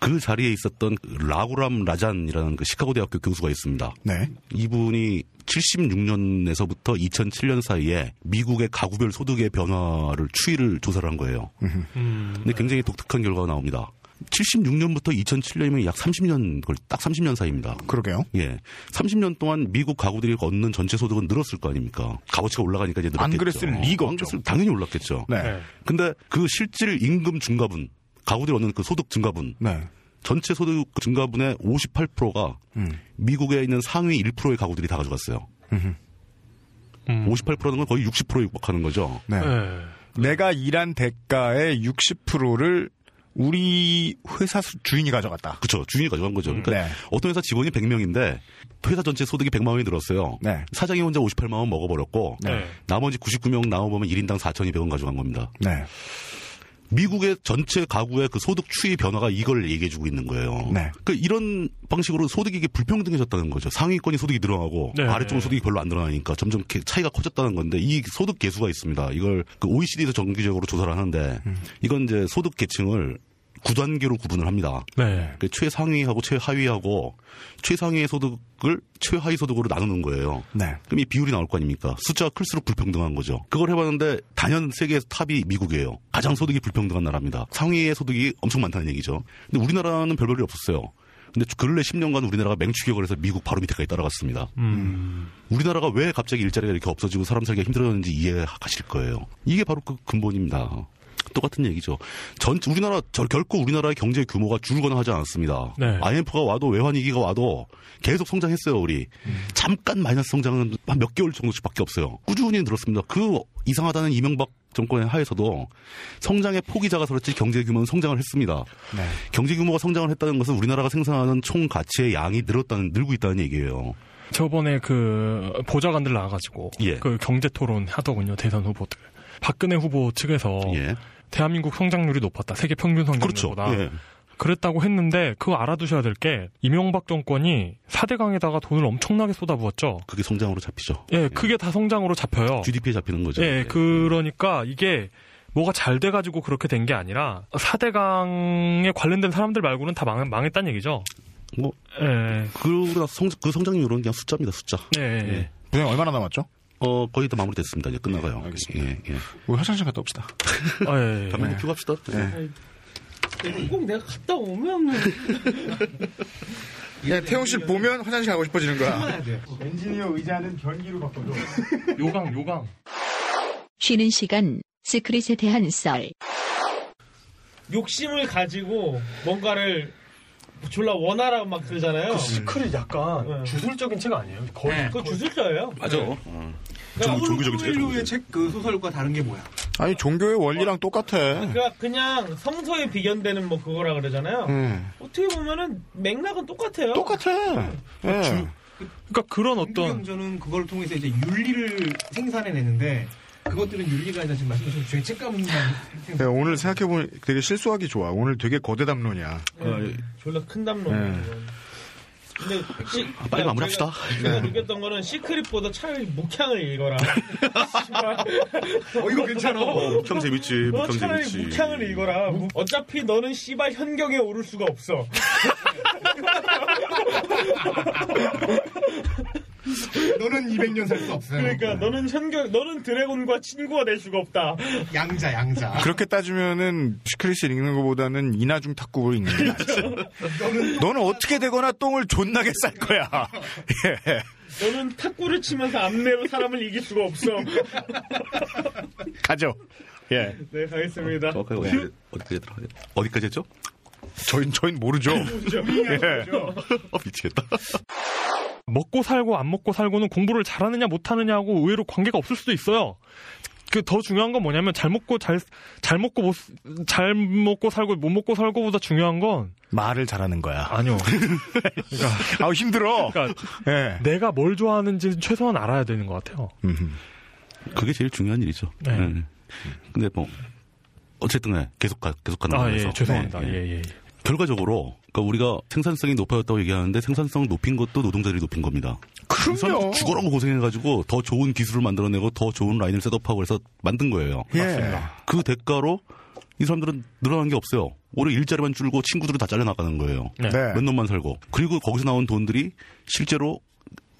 E: 그 자리에 있었던 라구람 라잔이라는 그 시카고 대학교 교수가 있습니다.
A: 네.
E: 이분이 76년에서부터 2007년 사이에 미국의 가구별 소득의 변화를 추이를 조사를 한 거예요.
B: 음,
E: 근데 굉장히 독특한 결과가 나옵니다. 76년부터 2007년이면 약 30년, 그걸 딱 30년 사이입니다.
A: 그러게요.
E: 예. 30년 동안 미국 가구들이 얻는 전체 소득은 늘었을 거 아닙니까? 값어치가 올라가니까 이제 늘었겠죠.
A: 안 그랬을 리가 없죠.
E: 그랬을- 당연히 올랐겠죠.
A: 네.
B: 네.
E: 근데 그 실질 임금 증가분, 가구들이 얻는 그 소득 증가분,
A: 네.
E: 전체 소득 증가분의 58%가
A: 음.
E: 미국에 있는 상위 1%의 가구들이 다 가져갔어요.
B: 음.
E: 58%는 건 거의 60%에 육박하는 거죠.
A: 네.
B: 네.
A: 내가 일한 대가의 60%를 우리 회사 수- 주인이 가져갔다.
E: 그렇죠. 주인이 가져간 거죠. 그러니까
A: 네.
E: 어떤 회사 직원이 100명인데 회사 전체 소득이 100만 원이 늘었어요.
A: 네.
E: 사장이 혼자 58만 원 먹어버렸고
B: 네.
E: 나머지 99명 나와보면 1인당 4,200원 가져간 겁니다.
A: 네.
E: 미국의 전체 가구의 그 소득 추이 변화가 이걸 얘기해주고 있는 거예요.
A: 네.
E: 그 이런 방식으로 소득이 이게 불평등해졌다는 거죠. 상위권이 소득이 늘어나고
B: 네.
E: 아래쪽은 소득이 별로 안 늘어나니까 점점 차이가 커졌다는 건데 이 소득 계수가 있습니다. 이걸 그 OECD에서 정기적으로 조사를 하는데
A: 음.
E: 이건 이제 소득 계층을 9단계로 구분을 합니다.
B: 네.
E: 그 최상위하고 최하위하고 최상위의 소득을 최하위 소득으로 나누는 거예요.
A: 네.
E: 그럼 이 비율이 나올 거 아닙니까? 숫자가 클수록 불평등한 거죠. 그걸 해봤는데 단연 세계 탑이 미국이에요. 가장 소득이 불평등한 나라입니다. 상위의 소득이 엄청 많다는 얘기죠. 근데 우리나라는 별 볼일 없었어요. 근데 근래 10년간 우리나라가 맹추격을 해서 미국 바로 밑에까지 따라갔습니다.
B: 음.
E: 우리나라가 왜 갑자기 일자리가 이렇게 없어지고 사람 살기가 힘들어졌는지 이해하실 거예요. 이게 바로 그 근본입니다. 똑같은 얘기죠. 전 우리나라 저 결코 우리나라의 경제 규모가 줄거나 하지 않았습니다.
B: 네.
E: IMF가 와도 외환 위기가 와도 계속 성장했어요, 우리. 잠깐 마이너스 성장은 한 몇 개월 정도씩밖에 없어요. 꾸준히 늘었습니다. 그 이상하다는 이명박 정권의 하에서도 성장의 폭이 작아서 그렇지 경제 규모는 성장을 했습니다.
A: 네.
E: 경제 규모가 성장을 했다는 것은 우리나라가 생산하는 총 가치의 양이 늘었다는 늘고 있다는 얘기예요.
B: 저번에 그 보좌관들 나와가지고
E: 예.
B: 그 경제 토론 하더군요 대선 후보들. 박근혜 후보 측에서
E: 예.
B: 대한민국 성장률이 높았다. 세계 평균
E: 그렇죠.
B: 성장률보다.
E: 예.
B: 그랬다고 했는데 그거 알아두셔야 될 게 이명박 정권이 4대강에다가 돈을 엄청나게 쏟아부었죠.
E: 그게 성장으로 잡히죠.
B: 예, 그게 다 성장으로 잡혀요.
E: GDP에 잡히는 거죠.
B: 예, 그러니까 이게 뭐가 잘 돼가지고 그렇게 된 게 아니라 4대강에 관련된 사람들 말고는 다 망, 망했다는 얘기죠.
E: 뭐
B: 예,
E: 그, 성, 그 성장률은 그냥 숫자입니다, 숫자.
B: 예, 예.
E: 예.
A: 분양 얼마나 남았죠?
E: 어, 거의 다 마무리됐습니다. 이제 끝나가요.
A: 알겠습니다.
E: 예, 예.
A: 우리 화장실 갔다 옵시다.
B: 아, 예, 예.
E: 담배 피고 갑시다.
A: 네.
C: 꼭 내가 갔다 오면
A: 야, 태용 씨 보면 화장실 가고 싶어지는 거야. 엔지니어 의자는 변기로 바꿔줘.
B: 요강, 요강.
F: 쉬는 시간 스크릿에 대한 썰.
C: 욕심을 가지고 뭔가를 졸라 원하라고 막 그러잖아요.
B: 스크릿 약간
C: 네.
B: 주술적인 책 아니에요? 거의.
C: 그거 주술자예요.
E: 맞아.
C: 그러 니까,
E: 종교적인 책.
G: 의책그 소설과 다른 게 뭐야?
A: 아니, 종교의 원리랑 똑같아.
C: 그러니까 그냥 성서에 비견되는 뭐 그거라 그러잖아요.
A: 음.
C: 어떻게 보면은 맥락은 똑같아요.
A: 똑같아. 예.
B: 그러니까 그런 어떤
G: 경전은 그걸 통해서 이제 윤리를 생산해내는데 그것들은 윤리가 아니라 지금 말씀하신 중에 책감만
A: 네, 오늘 생각해보면 되게 실수하기 좋아. 오늘 되게 거대 담론이야.
C: 네, 졸라 큰 담론.
A: 네.
C: 근데 시,
E: 아, 빨리 마무리합시다.
C: 제가, 제가 느꼈던 거는 시크릿보다 차라리 목향을 읽어라.
G: 어 이거 괜찮아.
E: 묵형 재밌지.
C: 너
E: 묵형
C: 차라리
E: 재밌지.
C: 목향을 읽어라. 무- 어차피 너는 씨발 현경에 오를 수가 없어.
G: 너는 200년 살 수 없어요.
C: 그러니까 너는 현경, 너는 드래곤과 친구가 될 수가 없다.
G: 양자 양자.
A: 그렇게 따지면은 시크릿을 읽는 것보다는 이나중 탁구를 읽는 게 낫지. 너는 어떻게 되거나 똥을 존나게 쌀 거야. 예.
C: 너는 탁구를 치면서 암내로 사람을 이길 수가 없어.
A: 가죠. 예.
C: 네, 가겠습니다.
E: 어디, 어디까지 들어 어디까지 했죠?
A: 저희, 저희는 모르죠. 예.
E: 어, 미치겠다.
B: 먹고 살고 안 먹고 살고는 공부를 잘하느냐 못하느냐하고 의외로 관계가 없을 수도 있어요. 그 더 중요한 건 뭐냐면 잘 먹고 잘 잘 먹고 못 잘 먹고 살고 못 먹고 살고보다 중요한 건
A: 말을 잘하는 거야.
B: 아니요.
A: 아우 힘들어.
B: 그러니까
A: 예.
B: 내가 뭘 좋아하는지 최소한 알아야 되는 것 같아요.
E: 그게 제일 중요한 일이죠.
B: 네.
E: 네. 근데 뭐 어쨌든 네, 계속 가, 계속 가는
B: 아,
E: 거에서
B: 예, 죄송합니다.
E: 네, 네.
B: 예, 예.
E: 결과적으로 그러니까 우리가 생산성이 높아졌다고 얘기하는데 생산성 높인 것도 노동자들이 높인 겁니다. 그 사람
A: 그럼요.
E: 죽어라고 고생해가지고 더 좋은 기술을 만들어내고 더 좋은 라인을 set up하고 해서 만든 거예요.
A: 예.
E: 그 대가로 이 사람들은 늘어난 게 없어요. 올해 일자리만 줄고 친구들은 다 잘려나가는 거예요.
B: 네.
A: 네.
E: 몇 놈만 살고. 그리고 거기서 나온 돈들이 실제로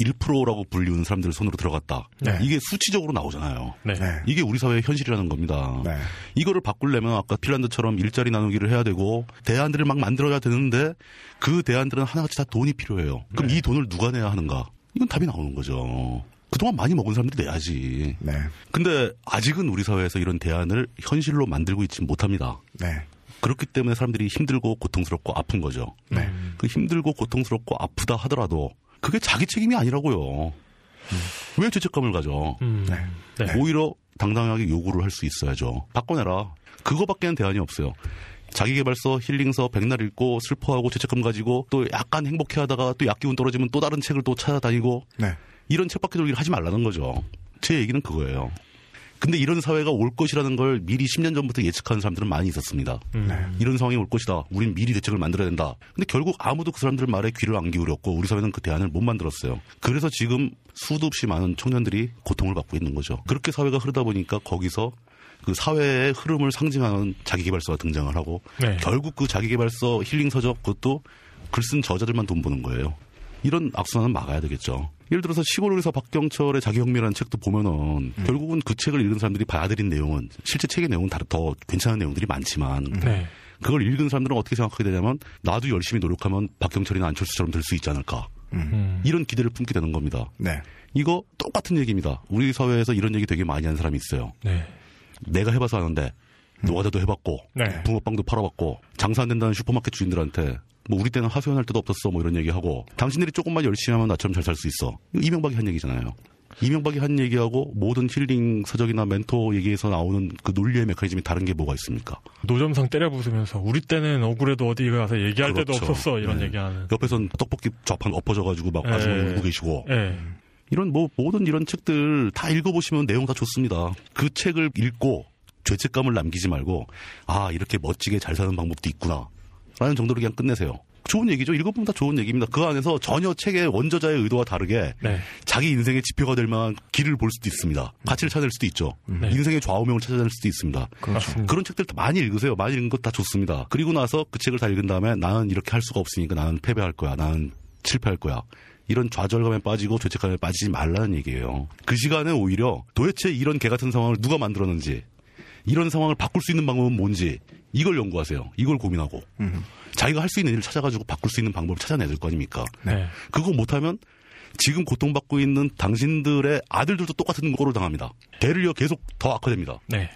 E: 1%라고 불리우는 사람들 손으로 들어갔다.
A: 네.
E: 이게 수치적으로 나오잖아요.
B: 네.
A: 네.
E: 이게 우리 사회의 현실이라는 겁니다.
A: 네.
E: 이거를 바꾸려면 아까 핀란드처럼 일자리 나누기를 해야 되고 대안들을 막 만들어야 되는데 그 대안들은 하나같이 다 돈이 필요해요. 그럼
A: 네.
E: 이 돈을 누가 내야 하는가? 이건 답이 나오는 거죠. 그동안 많이 먹은 사람들이 내야지.
A: 네.
E: 근데 아직은 우리 사회에서 이런 대안을 현실로 만들고 있지 못합니다.
A: 네.
E: 그렇기 때문에 사람들이 힘들고 고통스럽고 아픈 거죠.
A: 네.
E: 그 힘들고 고통스럽고 아프다 하더라도 그게 자기 책임이 아니라고요. 왜 죄책감을 가져?
B: 음,
A: 네.
B: 네.
E: 오히려 당당하게 요구를 할 수 있어야죠. 바꿔내라. 그거밖에는 대안이 없어요. 자기개발서, 힐링서 백날 읽고 슬퍼하고 죄책감 가지고 또 약간 행복해하다가 또 약기운 떨어지면 또 다른 책을 또 찾아다니고
A: 네.
E: 이런 책밖에 돌기를 하지 말라는 거죠. 제 얘기는 그거예요. 근데 이런 사회가 올 것이라는 걸 미리 10년 전부터 예측하는 사람들은 많이 있었습니다.
A: 네.
E: 이런 상황이 올 것이다. 우린 미리 대책을 만들어야 된다. 근데 결국 아무도 그 사람들 말에 귀를 안 기울였고 우리 사회는 그 대안을 못 만들었어요. 그래서 지금 수도 없이 많은 청년들이 고통을 받고 있는 거죠. 그렇게 사회가 흐르다 보니까 거기서 그 사회의 흐름을 상징하는 자기개발서가 등장을 하고
B: 네.
E: 결국 그 자기개발서 힐링 서적 그것도 글 쓴 저자들만 돈 버는 거예요. 이런 악순환은 막아야 되겠죠. 예를 들어서 시골에서 박경철의 자기혁명이라는 책도 보면은 결국은 그 책을 읽은 사람들이 받아들인 내용은 실제 책의 내용은 다르 더 괜찮은 내용들이 많지만
B: 네.
E: 그걸 읽은 사람들은 어떻게 생각하게 되냐면 나도 열심히 노력하면 박경철이나 안철수처럼 될 수 있지 않을까
B: 음.
E: 이런 기대를 품게 되는 겁니다.
A: 네.
E: 이거 똑같은 얘기입니다. 우리 사회에서 이런 얘기 되게 많이 하는 사람이 있어요.
B: 네.
E: 내가 해봐서 아는데 노가다도 해봤고
B: 네.
E: 붕어빵도 팔아봤고 장사 안 된다는 슈퍼마켓 주인들한테 뭐 우리 때는 하소연할 데도 없었어 뭐 이런 얘기하고 당신들이 조금만 열심히 하면 나처럼 잘 살 수 있어 이명박이 한 얘기잖아요 이명박이 한 얘기하고 모든 힐링 서적이나 멘토 얘기에서 나오는 그 논리의 메커니즘이 다른 게 뭐가 있습니까
B: 노점상 때려 부수면서 우리 때는 억울해도 어디 가서 얘기할 데도
E: 그렇죠.
B: 없었어 이런
E: 네.
B: 얘기하는.
E: 옆에선 떡볶이 좌판 엎어져가지고 막
B: 예.
E: 아줌마 울고 계시고
B: 예.
E: 이런 뭐 모든 이런 책들 다 읽어보시면 내용 다 좋습니다. 그 책을 읽고 죄책감을 남기지 말고 아 이렇게 멋지게 잘 사는 방법도 있구나 라는 정도로 그냥 끝내세요. 좋은 얘기죠. 읽어보면 다 좋은 얘기입니다. 그 안에서 전혀 책의 원저자의 의도와 다르게
B: 네.
E: 자기 인생의 지표가 될 만한 길을 볼 수도 있습니다. 가치를 찾을 수도 있죠.
B: 네.
E: 인생의 좌우명을 찾아낼 수도 있습니다.
B: 맞습니다.
E: 그런 책들 다 많이 읽으세요. 많이 읽은 것 다 좋습니다. 그리고 나서 그 책을 다 읽은 다음에 나는 이렇게 할 수가 없으니까 나는 패배할 거야. 나는 실패할 거야. 이런 좌절감에 빠지고 죄책감에 빠지지 말라는 얘기예요. 그 시간에 오히려 도대체 이런 개 같은 상황을 누가 만들었는지 이런 상황을 바꿀 수 있는 방법은 뭔지 이걸 연구하세요. 이걸 고민하고 자기가 할 수 있는 일을 찾아가지고 바꿀 수 있는 방법을 찾아내야 될 거 아닙니까?
B: 네.
E: 그거 못하면 지금 고통받고 있는 당신들의 아들들도 똑같은 거로 당합니다. 대를 이어 계속 더 악화됩니다.
B: 네.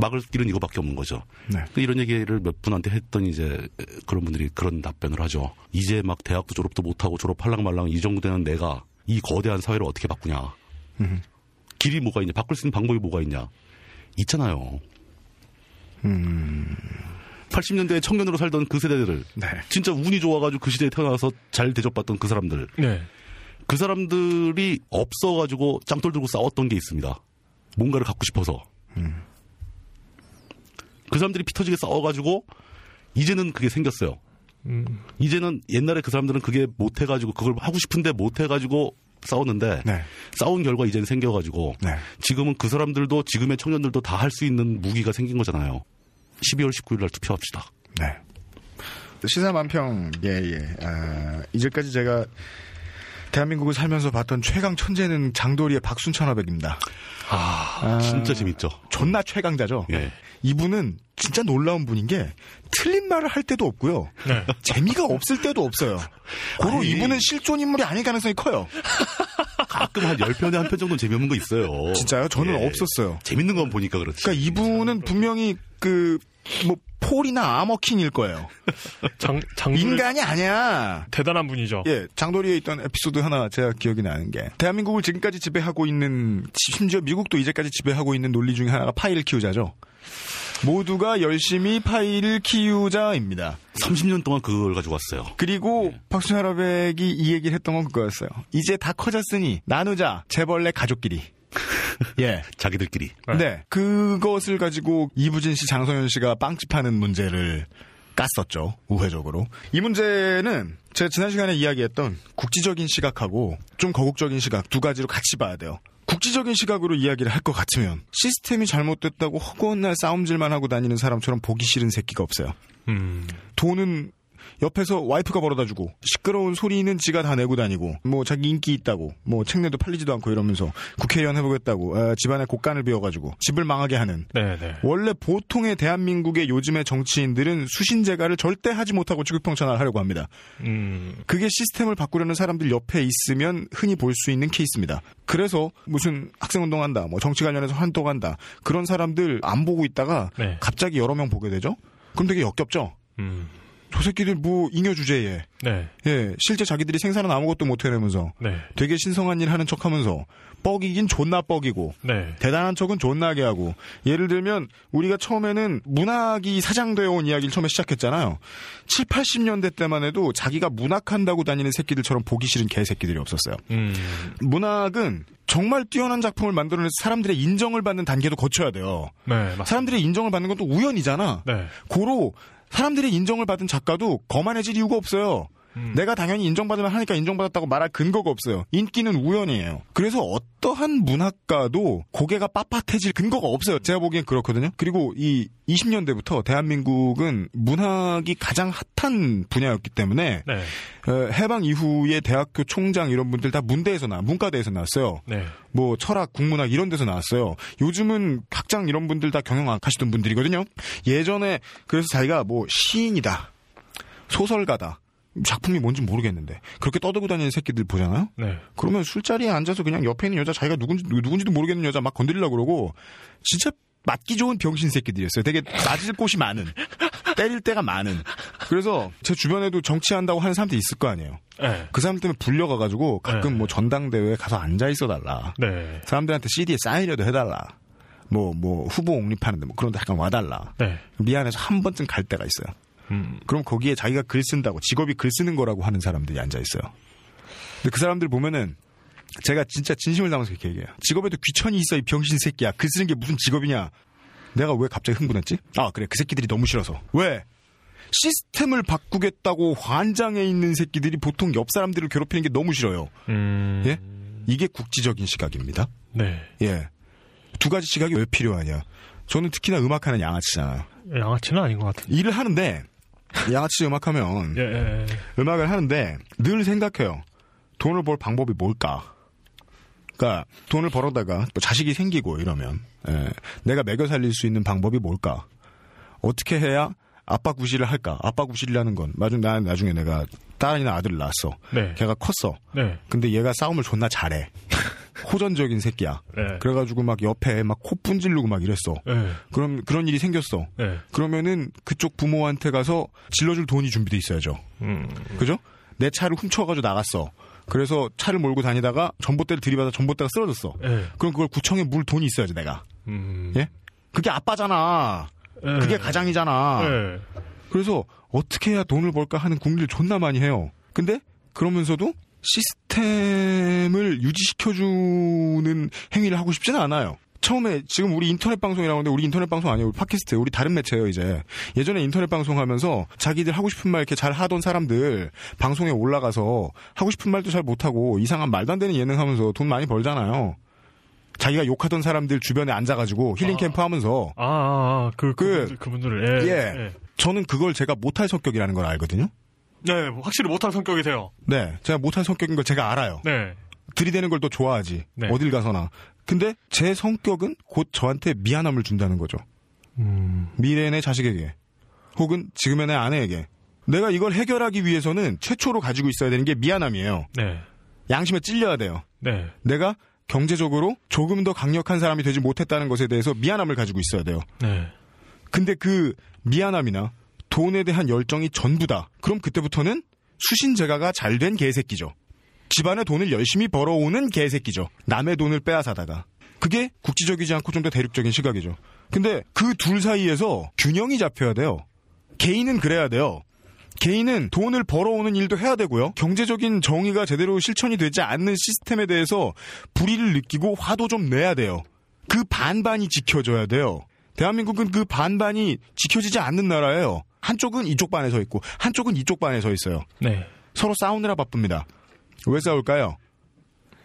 E: 막을 길은 이거밖에 없는 거죠.
A: 네.
E: 그 이런 얘기를 몇 분한테 했더니 이제 그런 분들이 그런 답변을 하죠. 이제 막 대학도 졸업도 못하고 졸업할랑 말랑 이 정도 되는 내가 이 거대한 사회를 어떻게 바꾸냐. 길이 뭐가 있냐. 바꿀 수 있는 방법이 뭐가 있냐. 있잖아요.
A: 음.
E: 80년대에 청년으로 살던 그 세대들.
A: 네.
E: 진짜 운이 좋아가지고 그 시대에 태어나서 잘 대접받던 그 사람들.
B: 네.
E: 그 사람들이 없어가지고 짱돌 들고 싸웠던 게 있습니다. 뭔가를 갖고 싶어서. 그 사람들이 피 터지게 싸워가지고 이제는 그게 생겼어요.
B: 음.
E: 이제는 옛날에 그 사람들은 그게 못해가지고 그걸 하고 싶은데 못해가지고 싸웠는데
A: 네.
E: 싸운 결과 이제는 생겨가지고
A: 네.
E: 지금은 그 사람들도 지금의 청년들도 다 할 수 있는 무기가 생긴 거잖아요. 12월 19일 날 투표합시다.
A: 네. 시사 만평, 예, 예. 아, 이제까지 제가 대한민국을 살면서 봤던 최강 천재는 장도리의 박순천 화백입니다. 아,
E: 진짜 재밌죠.
A: 존나 최강자죠.
E: 예.
A: 이분은 진짜 놀라운 분인 게 틀린 말을 할 때도 없고요.
B: 네.
A: 재미가 없을 때도 없어요. 고로
E: 아니.
A: 이분은 실존 인물이 아닐 가능성이 커요.
E: 가끔 한 10편에 한 편 정도는 재미없는 거 있어요.
A: 진짜요? 저는
E: 예.
A: 없었어요.
E: 재밌는 건 보니까 그렇지.
A: 그러니까 이분은 분명히 그 뭐 폴이나 아머킹일 거예요.
B: 장, 장돌
A: 인간이 아니야.
B: 대단한 분이죠.
A: 예, 장도리에 있던 에피소드 하나 제가 기억이 나는 게 대한민국을 지금까지 지배하고 있는 심지어 미국도 이제까지 지배하고 있는 논리 중에 하나가 파일 키우자죠. 모두가 열심히 파일을 키우자입니다.
E: 30년 동안 그걸 가지고 왔어요.
A: 그리고 박순 할아백이 이 얘기를 했던 건 그거였어요. 이제 다 커졌으니 나누자 재벌내 가족끼리. 예.
E: 자기들끼리.
A: 네. 그것을 가지고 이부진 씨, 장성현 씨가 빵집 하는 문제를 깠었죠. 우회적으로. 이 문제는 제가 지난 시간에 이야기했던 국지적인 시각하고 좀 거국적인 시각 두 가지로 같이 봐야 돼요. 국지적인 시각으로 이야기를 할 것 같으면 시스템이 잘못됐다고 허구한 날 싸움질만 하고 다니는 사람처럼 보기 싫은 새끼가 없어요.
B: 음.
A: 돈은 옆에서 와이프가 벌어다 주고 시끄러운 소리는 지가 다 내고 다니고 뭐 자기 인기 있다고 뭐 책내도 팔리지도 않고 이러면서 국회의원 해보겠다고 아, 집안에 곡간을 비워가지고 집을 망하게 하는
B: 네네.
A: 원래 보통의 대한민국의 요즘의 정치인들은 수신제가를 절대 하지 못하고 취급평천을 하려고 합니다.
B: 음.
A: 그게 시스템을 바꾸려는 사람들 옆에 있으면 흔히 볼 수 있는 케이스입니다. 그래서 무슨 학생운동한다, 뭐 정치 관련해서 활동한다 그런 사람들 안 보고 있다가
B: 네.
A: 갑자기 여러 명 보게 되죠. 그럼 되게 역겹죠.
B: 음.
A: 저 새끼들 뭐 잉여 주제에
B: 네.
A: 예 실제 자기들이 생산은 아무것도 못 해내면서
B: 네.
A: 되게 신성한 일 하는 척하면서 뻑이긴 존나 뻑이고
B: 네.
A: 대단한 척은 존나게 하고 예를 들면 우리가 처음에는 문학이 사장되어 온 이야기를 처음에 시작했잖아요. 7, 80년대 때만 해도 자기가 문학한다고 다니는 새끼들처럼 보기 싫은 개새끼들이 없었어요.
B: 음.
A: 문학은 정말 뛰어난 작품을 만들어내서 사람들의 인정을 받는 단계도 거쳐야 돼요.
B: 네.
A: 사람들의 인정을 받는 건 또 우연이잖아.
B: 네.
A: 고로 사람들의 인정을 받은 작가도 거만해질 이유가 없어요.
B: 음.
A: 내가 당연히 인정받으면 하니까 인정받았다고 말할 근거가 없어요. 인기는 우연이에요. 그래서 어떠한 문학가도 고개가 빳빳해질 근거가 없어요. 제가 보기엔 그렇거든요. 그리고 이 20년대부터 대한민국은 문학이 가장 핫한 분야였기 때문에
B: 네.
A: 어, 해방 이후에 대학교 총장 이런 분들 다 문대에서 나, 문과대에서 나왔어요.
B: 네.
A: 뭐 철학, 국문학 이런 데서 나왔어요. 요즘은 학장 이런 분들 다 경영학 하시던 분들이거든요. 예전에 그래서 자기가 뭐 시인이다, 소설가다, 작품이 뭔지 모르겠는데 그렇게 떠들고 다니는 새끼들 보잖아요.
B: 네.
A: 그러면 술자리에 앉아서 그냥 옆에 있는 여자 자기가 누군지 누군지도 모르겠는 여자 막 건드리려고 그러고 진짜 맞기 좋은 병신 새끼들이었어요. 되게 맞을 곳이 많은, 때릴 때가 많은. 그래서 제 주변에도 정치한다고 하는 사람들이 있을 거 아니에요.
B: 네.
A: 그 사람 때문에 불려가가지고 가끔
B: 네.
A: 뭐 전당대회에 가서 앉아 있어 달라.
B: 네.
A: 사람들한테 CD에 사인이라도 해달라. 뭐, 뭐, 후보 옹립하는데 뭐 그런 데 잠깐 와달라.
B: 네.
A: 미안해서 한 번쯤 갈 때가 있어요.
B: 음.
A: 그럼 거기에 자기가 글 쓴다고, 직업이 글 쓰는 거라고 하는 사람들이 앉아 있어요. 근데 그 사람들 보면은 제가 진짜 진심을 담아서 이렇게 얘기해요. 직업에도 귀천이 있어, 이 병신 새끼야. 글 쓰는 게 무슨 직업이냐. 내가 왜 갑자기 흥분했지? 아, 그래. 그 새끼들이 너무 싫어서. 왜? 시스템을 바꾸겠다고 환장해 있는 새끼들이 보통 옆 사람들을 괴롭히는 게 너무 싫어요.
B: 음.
A: 예? 이게 국지적인 시각입니다.
B: 네.
A: 예. 두 가지 시각이 왜 필요하냐. 저는 특히나 음악하는 양아치잖아요.
B: 양아치는 아닌 것 같은데.
A: 일을 하는데, 양아치 음악하면,
B: 예, 예, 예.
A: 음악을 하는데, 늘 생각해요. 돈을 벌 방법이 뭘까? 그니까, 돈을 벌어다가, 또 자식이 생기고 이러면, 예, 내가 매겨 살릴 수 있는 방법이 뭘까? 어떻게 해야 아빠 구실을 할까? 아빠 구실이라는 건, 나중, 나, 나중에 내가 딸이나 아들을 낳았어.
B: 네.
A: 걔가 컸어.
B: 네.
A: 근데 얘가 싸움을 존나 잘해. 호전적인 새끼야.
B: 네.
A: 그래가지고 막 옆에 막 코 분질르고 막 이랬어.
B: 네.
A: 그럼 그런 일이 생겼어.
B: 네.
A: 그러면은 그쪽 부모한테 가서 질러줄 돈이 준비돼 있어야죠.
B: 음.
A: 그죠? 내 차를 훔쳐가지고 나갔어. 그래서 차를 몰고 다니다가 전봇대를 들이받아 전봇대가 쓰러졌어.
B: 네.
A: 그럼 그걸 구청에 물 돈이 있어야지 내가.
B: 음.
A: 예? 그게 아빠잖아.
B: 예.
A: 그게 가장이잖아.
B: 예.
A: 그래서 어떻게 해야 돈을 벌까 하는 궁리를 존나 많이 해요. 근데 그러면서도 시스템을 유지시켜주는 행위를 하고 싶지는 않아요. 처음에 지금 우리 인터넷 방송이라고 하는데 우리 인터넷 방송 아니에요. 우리 팟캐스트 우리 다른 매체예요 이제. 예전에 인터넷 방송 하면서 자기들 하고 싶은 말 이렇게 잘 하던 사람들 방송에 올라가서 하고 싶은 말도 잘 못하고 이상한 말도 안 되는 예능 하면서 돈 많이 벌잖아요. 자기가 욕하던 사람들 주변에 앉아가지고 힐링 캠프 하면서
B: 아, 아, 아, 그,
A: 그-
B: 그 분들, 그분들을, 예.
A: 예. 저는 그걸 제가 못할 성격이라는 걸 알거든요.
B: 네, 뭐 확실히 못한 성격이세요.
A: 네, 제가 못할 성격인 걸 제가 알아요.
B: 네.
A: 들이대는 걸 또 좋아하지.
B: 네.
A: 어딜 가서나. 근데 제 성격은 곧 저한테 미안함을 준다는 거죠.
B: 음.
A: 미래의 내 자식에게. 혹은 지금의 내 아내에게. 내가 이걸 해결하기 위해서는 최초로 가지고 있어야 되는 게 미안함이에요.
B: 네.
A: 양심에 찔려야 돼요.
B: 네.
A: 내가 경제적으로 조금 더 강력한 사람이 되지 못했다는 것에 대해서 미안함을 가지고 있어야 돼요.
B: 네.
A: 근데 그 미안함이나 돈에 대한 열정이 전부다. 그럼 그때부터는 수신제가가 잘 된 개새끼죠. 집안의 돈을 열심히 벌어오는 개새끼죠. 남의 돈을 빼앗아다가. 그게 국지적이지 않고 좀 더 대륙적인 시각이죠. 근데 그 둘 사이에서 균형이 잡혀야 돼요. 개인은 그래야 돼요. 개인은 돈을 벌어오는 일도 해야 되고요. 경제적인 정의가 제대로 실천이 되지 않는 시스템에 대해서 불의를 느끼고 화도 좀 내야 돼요. 그 반반이 지켜져야 돼요. 대한민국은 그 반반이 지켜지지 않는 나라예요. 한쪽은 이쪽 반에 서 있고 한쪽은 이쪽 반에 서 있어요.
B: 네.
A: 서로 싸우느라 바쁩니다. 왜 싸울까요?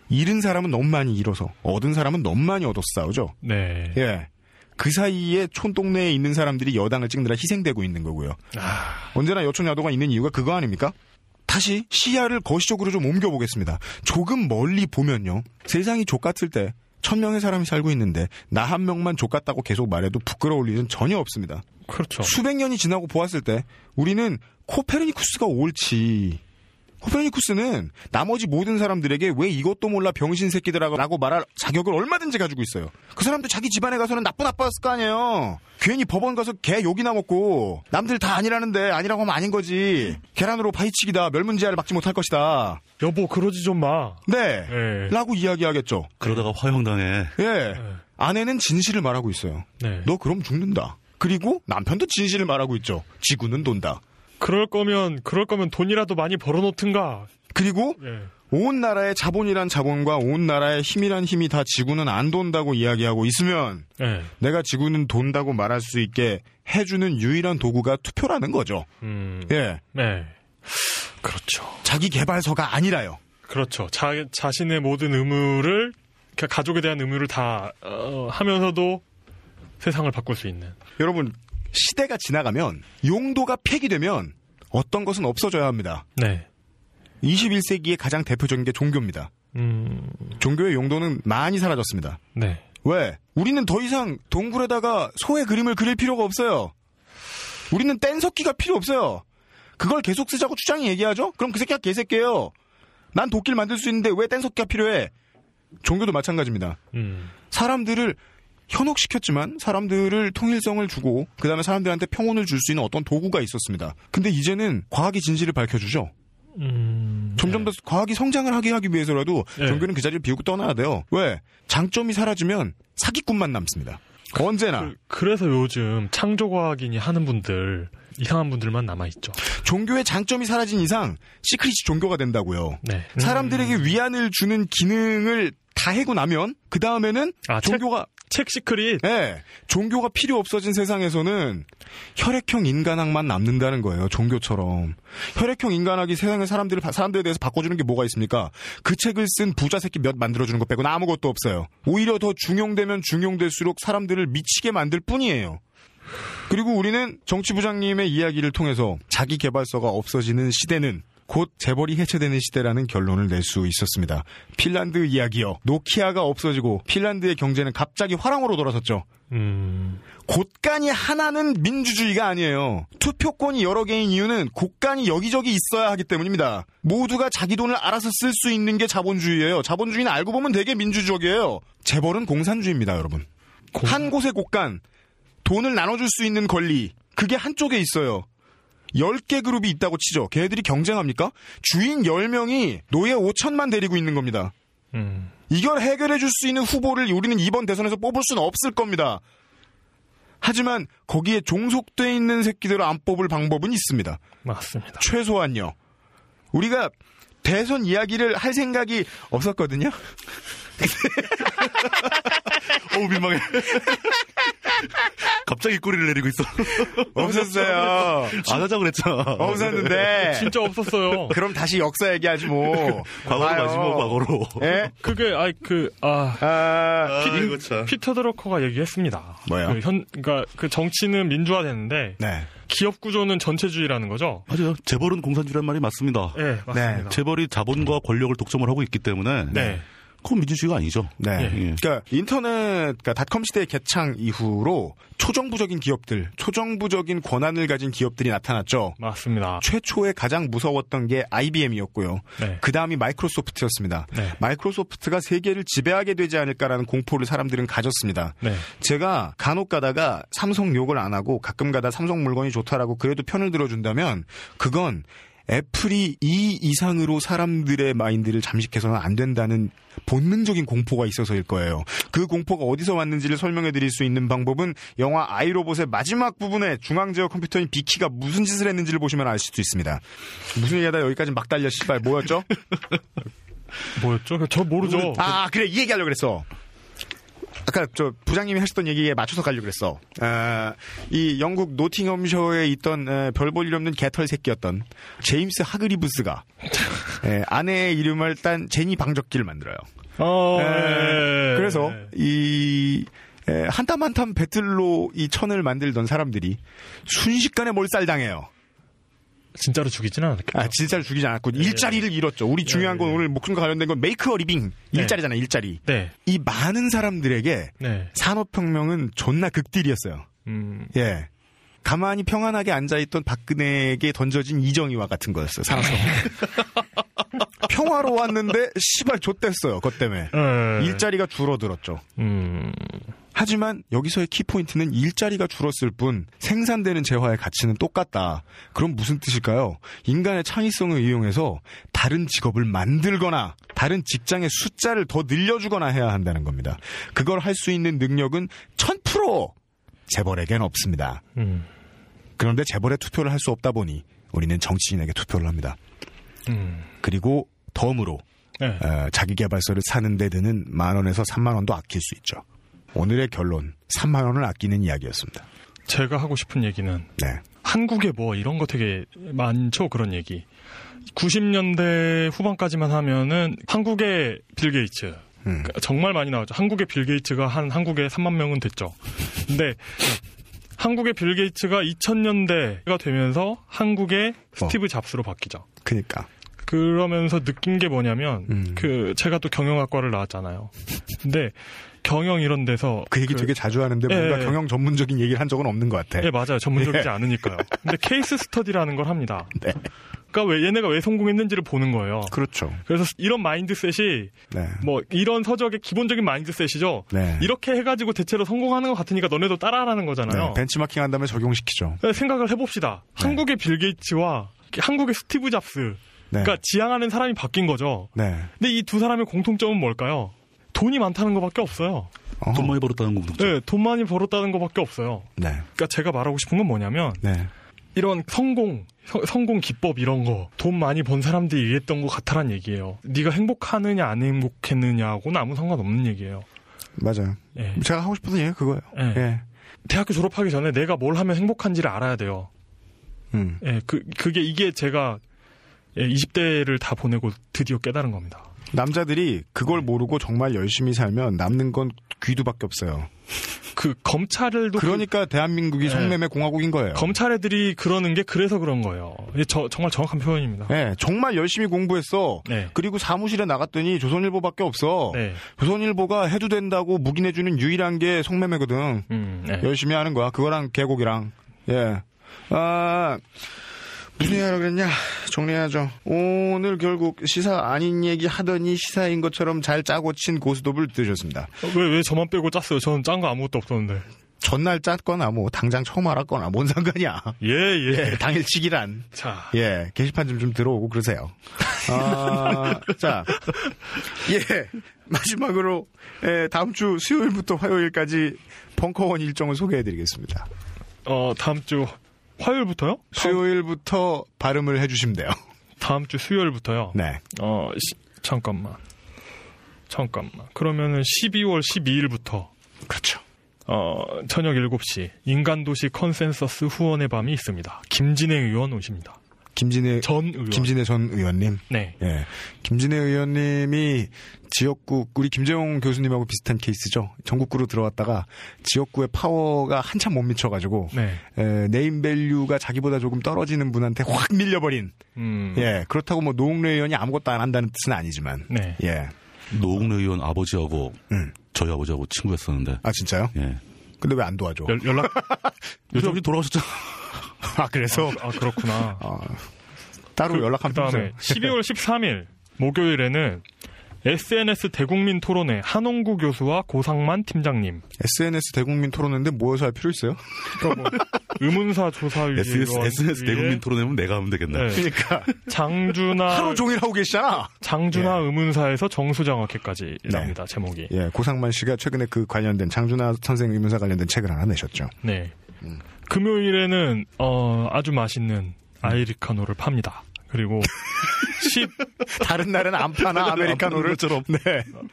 A: 잃은 사람은 너무 많이 잃어서 얻은 사람은 너무 많이 얻어서 싸우죠.
B: 네.
A: 예. 그 사이에 촌동네에 있는 사람들이 여당을 찍느라 희생되고 있는 거고요. 언제나 여촌 야도가 있는 이유가 그거 아닙니까? 다시 시야를 거시적으로 좀 옮겨보겠습니다. 조금 멀리 보면요. 세상이 족같을 때 천 명의 사람이 살고 있는데 나 한 명만 족같다고 계속 말해도 부끄러울 일은 전혀 없습니다.
B: 그렇죠.
A: 수백 년이 지나고 보았을 때 우리는 코페르니쿠스가 옳지. 코페르니쿠스는 나머지 모든 사람들에게 왜 이것도 몰라 병신 새끼들하고 말할 자격을 얼마든지 가지고 있어요. 그 사람들 자기 집안에 가서는 나쁜 아빠였을 거 아니에요. 괜히 법원 가서 개 욕이나 먹고 남들 다 아니라는데 아니라고 하면 아닌 거지. 계란으로 파이치기다. 멸문지하를 막지 못할 것이다.
B: 여보 그러지 좀 마.
A: 네.
B: 네.
A: 라고 이야기하겠죠.
E: 그러다가 화형당해.
A: 예. 아내는 진실을 말하고 있어요.
B: 네.
A: 너 그럼 죽는다. 그리고 남편도 진실을 말하고 있죠. 지구는 돈다.
B: 그럴 거면 그럴 거면 돈이라도 많이 벌어놓든가.
A: 그리고
B: 예.
A: 온 나라의 자본이란 자본과 온 나라의 힘이란 힘이 다 지구는 안 돈다고 이야기하고 있으면
B: 예.
A: 내가 지구는 돈다고 말할 수 있게 해주는 유일한 도구가 투표라는 거죠.
B: 음.
A: 예.
B: 네. 그렇죠.
A: 자기 개발서가 아니라요.
B: 그렇죠. 자, 자신의 모든 의무를 그러니까 가족에 대한 의무를 다 어, 하면서도 세상을 바꿀 수 있는.
A: 여러분, 시대가 지나가면 용도가 폐기되면 어떤 것은 없어져야 합니다.
B: 네.
A: 21세기의 가장 대표적인 게 종교입니다.
B: 음.
A: 종교의 용도는 많이 사라졌습니다.
B: 네.
A: 왜? 우리는 더 이상 동굴에다가 소의 그림을 그릴 필요가 없어요. 우리는 뗀석기가 필요 없어요. 그걸 계속 쓰자고 추장이 얘기하죠? 그럼 그 새끼가 개새끼예요. 난 도끼를 만들 수 있는데 왜 뗀석기가 필요해? 종교도 마찬가지입니다.
B: 음.
A: 사람들을 현혹시켰지만 사람들을 통일성을 주고 그 다음에 사람들한테 평온을 줄 수 있는 어떤 도구가 있었습니다. 근데 이제는 과학이 진실을 밝혀주죠.
B: 음.
A: 점점 더 과학이 성장을 하게 하기 위해서라도
B: 네.
A: 종교는 그 자리를 비우고 떠나야 돼요. 왜? 장점이 사라지면 사기꾼만 남습니다. 언제나
B: 그, 래서 요즘 창조과학인이 하는 분들 이상한 분들만 남아 있죠.
A: 종교의 장점이 사라진 이상 시크릿이 종교가 된다고요.
B: 네.
A: 사람들에게 위안을 주는 기능을 다 하고 나면 그 다음에는
B: 아, 책-
A: 종교가
B: 책 시크릿.
A: 예, 종교가 필요 없어진 세상에서는 혈액형 인간학만 남는다는 거예요. 종교처럼 혈액형 인간학이 세상의 사람들을 바- 사람들에 대해서 바꿔주는 게 뭐가 있습니까? 그 책을 쓴 부자 새끼 몇 만들어주는 것 빼고는 아무것도 없어요. 오히려 더 중용되면 중용될수록 사람들을 미치게 만들 뿐이에요. 그리고 우리는 정치부장님의 이야기를 통해서 자기 개발서가 없어지는 시대는 곧 재벌이 해체되는 시대라는 결론을 낼 수 있었습니다. 핀란드 이야기요. 노키아가 없어지고 핀란드의 경제는 갑자기 화랑으로 돌아섰죠.
B: 음.
A: 곳간이 하나는 민주주의가 아니에요. 투표권이 여러 개인 이유는 곳간이 여기저기 있어야 하기 때문입니다. 모두가 자기 돈을 알아서 쓸 수 있는 게 자본주의예요. 자본주의는 알고 보면 되게 민주적이에요. 재벌은 공산주의입니다, 여러분. 한 곳의 곳간, 돈을 나눠줄 수 있는 권리, 그게 한쪽에 있어요. 10개 그룹이 있다고 치죠. 걔네들이 경쟁합니까? 주인 10명이 노예 5천만 데리고 있는 겁니다.
B: 음.
A: 이걸 해결해 줄 수 있는 후보를 우리는 이번 대선에서 뽑을 수는 없을 겁니다. 하지만 거기에 종속돼 있는 새끼들을 안 뽑을 방법은 있습니다.
B: 맞습니다.
A: 최소한요. 우리가 대선 이야기를 할 생각이 없었거든요.
E: 어우 민망해. 갑자기 꼬리를 내리고 있어.
A: 없었어요.
E: 안 하자 그랬잖아.
A: 없었는데.
B: 진짜 없었어요.
A: 그럼 다시 역사 얘기하지 뭐.
E: 과거로. 가지 뭐 과거로.
A: 예?
B: 그게 아이 그 아
A: 아,
E: 아, 이거 참.
B: 피터 드러커가 얘기했습니다.
A: 뭐요?
B: 그 현, 그러니까 그 정치는 민주화되는데
A: 네.
B: 기업 구조는 전체주의라는 거죠.
E: 맞아요. 재벌은 공산주의란 말이 맞습니다.
B: 네, 맞습니다.
E: 재벌이 자본과 권력을 독점을 하고 있기 때문에
B: 네.
E: 그건 민주주의가 아니죠.
A: 네.
E: 예.
A: 그러니까 인터넷, 그러니까 닷컴 시대 개창 이후로 초정부적인 기업들, 초정부적인 권한을 가진 기업들이 나타났죠.
B: 맞습니다.
A: 최초에 가장 무서웠던 게 IBM이었고요.
B: 네.
A: 그 다음이 마이크로소프트였습니다.
B: 네.
A: 마이크로소프트가 세계를 지배하게 되지 않을까라는 공포를 사람들은 가졌습니다.
B: 네.
A: 제가 간혹 가다가 삼성 욕을 안 하고 가끔 가다 삼성 물건이 좋다라고 그래도 편을 들어준다면 그건 애플이 이 이상으로 사람들의 마인드를 잠식해서는 안 된다는 본능적인 공포가 있어서일 거예요. 그 공포가 어디서 왔는지를 설명해 드릴 수 있는 방법은 영화 아이로봇의 마지막 부분에 중앙제어 컴퓨터인 비키가 무슨 짓을 했는지를 보시면 알 수도 있습니다. 무슨 얘기하다 여기까지 막 달려 씨발 뭐였죠?
B: 뭐였죠? 저 모르죠.
A: 아 그래 이 얘기하려고 그랬어. 아까 저 부장님이 하셨던 얘기에 맞춰서 가려고 그랬어. 아, 이 영국 노팅엄셔에 있던 별볼일 없는 개털 새끼였던 제임스 하그리브스가 에, 아내의 이름을 딴 제니 방적기를 만들어요.
B: 어,
A: 에,
B: 예.
A: 그래서 이 한땀 한땀 베틀로 이 천을 만들던 사람들이 순식간에 몰살당해요.
B: 진짜로 죽이지는 않았겠죠.
A: 아, 진짜로 죽이지 않았고 일자리를 잃었죠. 우리 중요한 건
B: 네.
A: 오늘 목숨과 관련된 건 make a living
B: 네.
A: 일자리잖아요. 일자리.
B: 네.
A: 이 많은 사람들에게
B: 네.
A: 산업혁명은 존나 극딜이었어요.
B: 음.
A: 예. 가만히 평안하게 앉아있던 박근혜에게 던져진 이정희와 같은 거였어요. 산업혁명. 평화로웠는데 시발 좆됐어요. 그것 때문에.
B: 예.
A: 일자리가 줄어들었죠.
B: 음.
A: 하지만 여기서의 키포인트는 일자리가 줄었을 뿐 생산되는 재화의 가치는 똑같다. 그럼 무슨 뜻일까요? 인간의 창의성을 이용해서 다른 직업을 만들거나 다른 직장의 숫자를 더 늘려주거나 해야 한다는 겁니다. 그걸 할 수 있는 능력은 1000% 재벌에겐 없습니다.
B: 음.
A: 그런데 재벌에 투표를 할 수 없다 보니 우리는 정치인에게 투표를 합니다.
B: 음.
A: 그리고 덤으로
B: 네.
A: 어, 자기 개발서를 사는 데 드는 만 원에서 3만 원도 아낄 수 있죠. 오늘의 결론 3만 원을 아끼는 이야기였습니다.
B: 제가 하고 싶은 얘기는
A: 네.
B: 한국에 뭐 이런 거 되게 많죠 그런 얘기. 90년대 후반까지만 하면은 한국의 빌 게이츠
A: 음.
B: 그러니까 정말 많이 나왔죠. 한국의 빌 게이츠가 한 한국에 3만 명은 됐죠. 근데 한국의 빌 게이츠가 2000년대가 되면서 한국의 스티브 잡스로 바뀌죠.
A: 그니까.
B: 그러면서 느낀 게 뭐냐면
A: 음.
B: 그 제가 또 경영학과를 나왔잖아요. 근데 경영 이런 데서
A: 그 얘기 되게 자주 하는데 뭔가
B: 예.
A: 경영 전문적인 얘기를 한 적은 없는 것 같아.
B: 예, 맞아요. 전문적이지 않으니까요. 근데 케이스 스터디라는 걸 합니다.
A: 네.
B: 그러니까 왜 얘네가 왜 성공했는지를 보는 거예요.
A: 그렇죠.
B: 그래서 이런 mindset이
A: 네.
B: 뭐 이런 서적의 기본적인 mindset이죠.
A: 네.
B: 이렇게 해가지고 대체로 성공하는 것 같으니까 너네도 따라하라는 거잖아요.
A: 네, 벤치마킹 한 다음에 적용시키죠.
B: 그래서 생각을 해봅시다.
A: 네.
B: 한국의 빌 게이츠와 한국의 스티브 잡스.
A: 네.
B: 그러니까 지향하는 사람이 바뀐 거죠.
A: 네.
B: 근데 이 두 사람의 공통점은 뭘까요? 돈이 많다는 것밖에 없어요.
A: 어허.
E: 돈 많이 벌었다는 공통점.
B: 네, 돈 많이 벌었다는 것밖에 없어요.
A: 네.
B: 그러니까 제가 말하고 싶은 건 뭐냐면
A: 네.
B: 이런 성공, 서- 성공 기법 이런 거 돈 많이 번 사람들이 얘기했던 것 같다란 얘기예요. 네가 행복하느냐 안 행복했느냐하고는 아무 상관없는 얘기예요.
A: 맞아요.
B: 예.
A: 제가 하고 싶은 얘기 그거예요.
B: 예.
A: 예.
B: 대학교 졸업하기 전에 내가 뭘 하면 행복한지를 알아야 돼요.
A: 음.
B: 예, 그 그게 이게 제가 예, 20대를 다 보내고 드디어 깨달은 겁니다.
A: 남자들이 그걸 모르고 정말 열심히 살면 남는 건 귀두밖에 없어요.
B: 그 검찰도
A: 그러니까 대한민국이
B: 네.
A: 성매매 공화국인 거예요.
B: 검찰 애들이 그러는 게 그래서 그런 거예요. 이게 저, 정말 정확한 표현입니다.
A: 네, 정말 열심히 공부했어.
B: 네.
A: 그리고 사무실에 나갔더니 조선일보밖에 없어.
B: 네.
A: 조선일보가 해도 된다고 묵인해주는 유일한 게 성매매거든.
B: 음, 네.
A: 열심히 하는 거야. 그거랑 계곡이랑. 예. 아, 무슨 얘기 하려고 그랬냐? 정리해야죠. 오늘 결국 시사 아닌 얘기 하더니 시사인 것처럼 잘 짜고 친 고스톱을 들으셨습니다.
B: 왜, 왜 저만 빼고 짰어요? 저는 짠 거 아무것도 없었는데.
A: 전날 짰거나 뭐 당장 처음 알았거나 뭔 상관이야.
B: 예, 예.
A: 예, 당일치기란.
B: 자.
A: 예, 게시판 좀, 좀 들어오고 그러세요. 아, 자, 예, 마지막으로, 예, 다음 주 수요일부터 화요일까지 벙커원 일정을 소개해 드리겠습니다.
B: 어, 다음 주 화요일부터요?
A: 수요일부터 발음을 해주시면 돼요.
B: 다음 주 수요일부터요?
A: 네.
B: 어, 시- 잠깐만. 잠깐만. 그러면은 12월 12일부터
A: 그렇죠.
B: 어, 저녁 7시 인간도시 컨센서스 후원의 밤이 있습니다. 김진애 의원 오십니다.
A: 김진애,
B: 전 의원.
A: 김진애 전 의원님.
B: 네.
A: 예. 김진애 의원님이 지역구, 우리 김재용 교수님하고 비슷한 케이스죠. 전국구로 들어왔다가 지역구의 파워가 한참 못 미쳐가지고,
B: 네.
A: 에, 네임밸류가 자기보다 조금 떨어지는 분한테 확 밀려버린,
B: 음.
A: 예. 그렇다고 뭐 노웅래 의원이 아무것도 안 한다는 뜻은 아니지만,
B: 네.
A: 예.
E: 노웅래 의원 아버지하고
A: 음.
E: 저희 아버지하고 친구였었는데.
A: 아 진짜요?
E: 예.
A: 근데 왜 안 도와줘?
B: 연, 연락
E: 요즘 돌아가셨잖아.
A: 아 그래서
B: 아 그렇구나.
A: 아, 따로 연락 한번
B: 그다음에
A: 해보세요.
B: 12월 13일 목요일에는 SNS 대국민 토론회 한홍구 교수와 고상만 팀장님,
A: SNS 대국민 토론인데 모여서 할 필요 있어요?
B: 그러니까 뭐 의문사 조사위원
E: SNS, SNS 대국민 토론회면 내가 하면 되겠네.
B: 네.
A: 그러니까
B: 장준하
A: 하루 종일 하고 계시잖아.
B: 장준하 의문사에서 정수장학회까지
A: 네.
B: 이랍니다 제목이.
A: 예, 고상만 씨가 최근에 그 관련된 장준하 선생 의문사 관련된 책을 하나 내셨죠.
B: 네.
A: 음.
B: 금요일에는 어, 아주 맛있는 아이리카노를 팝니다. 그리고 10,
A: 다른 날은 안 파나 아메리카노를
E: 것처럼.
A: 네,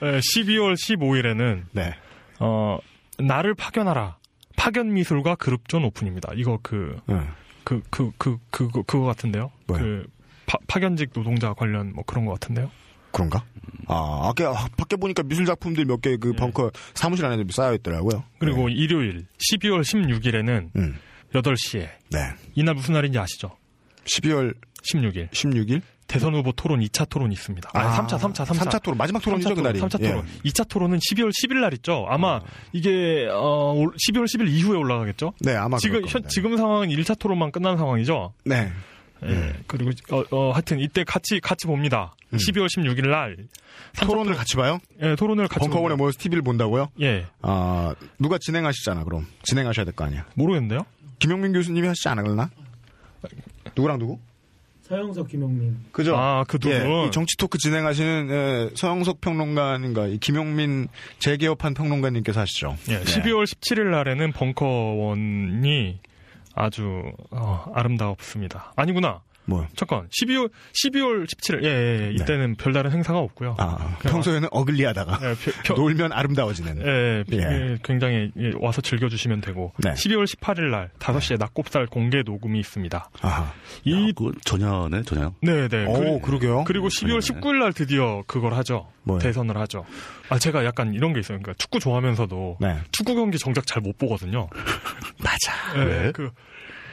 B: 에, 12월 15일에는
A: 네.
B: 어, 나를 파견하라. 파견 미술과 그룹존 오픈입니다. 이거 그,
A: 응.
B: 그, 그, 그, 그 거, 그거 같은데요?
A: 뭐요?
B: 그, 파, 파견직 노동자 관련 뭐 그런 것 같은데요?
A: 그런가? 아, 아까 아, 밖에 보니까 미술 작품들 몇 개 그 벙커 사무실 안에 쌓여 있더라고요.
B: 그리고 일요일 12월 16일에는
A: 음.
B: 8시에
A: 네.
B: 이날 무슨 날인지 아시죠?
A: 12월
B: 16일
A: 16일
B: 대선 후보 토론 2차 토론이 있습니다. 아, 3차, 3차, 3차.
A: 3차 토론 마지막 토론이죠, 그날이.
B: 3차
A: 예.
B: 토론. 2차 토론은 12월 10일 날 있죠. 아마 이게 어, 올- 12월 10일 이후에 올라가겠죠.
A: 네, 아마
B: 지금 현. 지금 상황은 1차 토론만 끝난 상황이죠.
A: 네.
B: 예. 그리고 어, 어, 하여튼 이때 같이 같이 봅니다. 12월 16일 날
A: 음. 토론을 같이 봐요?
B: 예, 토론을 같이
A: 벙커원에. 모여서 TV를 본다고요?
B: 예.
A: 아, 누가 진행하시잖아, 그럼. 진행하셔야 될 거 아니야.
B: 모르겠는데요.
A: 김용민 교수님이 하시지 않아, 그러나? 누구랑 누구?
C: 서영석 김용민
A: 그죠?
B: 아, 그 두 분.
A: 예, 이 정치 토크 진행하시는 에, 서영석 평론가님과 이 김용민 재개업한 평론가님께서 하시죠.
B: 예,
A: 네.
B: 12월 17일 날에는 벙커원이 아주 어, 아름다웠습니다. 아니구나.
A: 뭐요?
B: 잠깐. 12월 12월 17일. 예, 예, 예. 이때는 별다른 행사가 없고요.
A: 네. 아, 평소에는 어글리하다가
B: 예, 펴- 펴-
A: 놀면 아름다워지는.
B: 예,
A: 예.
B: 예, 굉장히 예, 와서 즐겨주시면 되고
A: 네.
B: 12월 18일 날 5시에 낙곱살 공개 녹음이 있습니다.
A: 아하.
E: 이그 전야네, 전야.
B: 네네.
A: 오, 그 러게요.
B: 그리고 12월 19일 날 드디어 그걸 하죠.
A: 뭐요?
B: 대선을 하죠. 아 제가 약간 이런 게 있어요. 그러니까 축구 좋아하면서도
A: 네.
B: 축구 경기 정작 잘 못 보거든요.
A: 맞아.
B: 예,
E: 왜?
B: 그,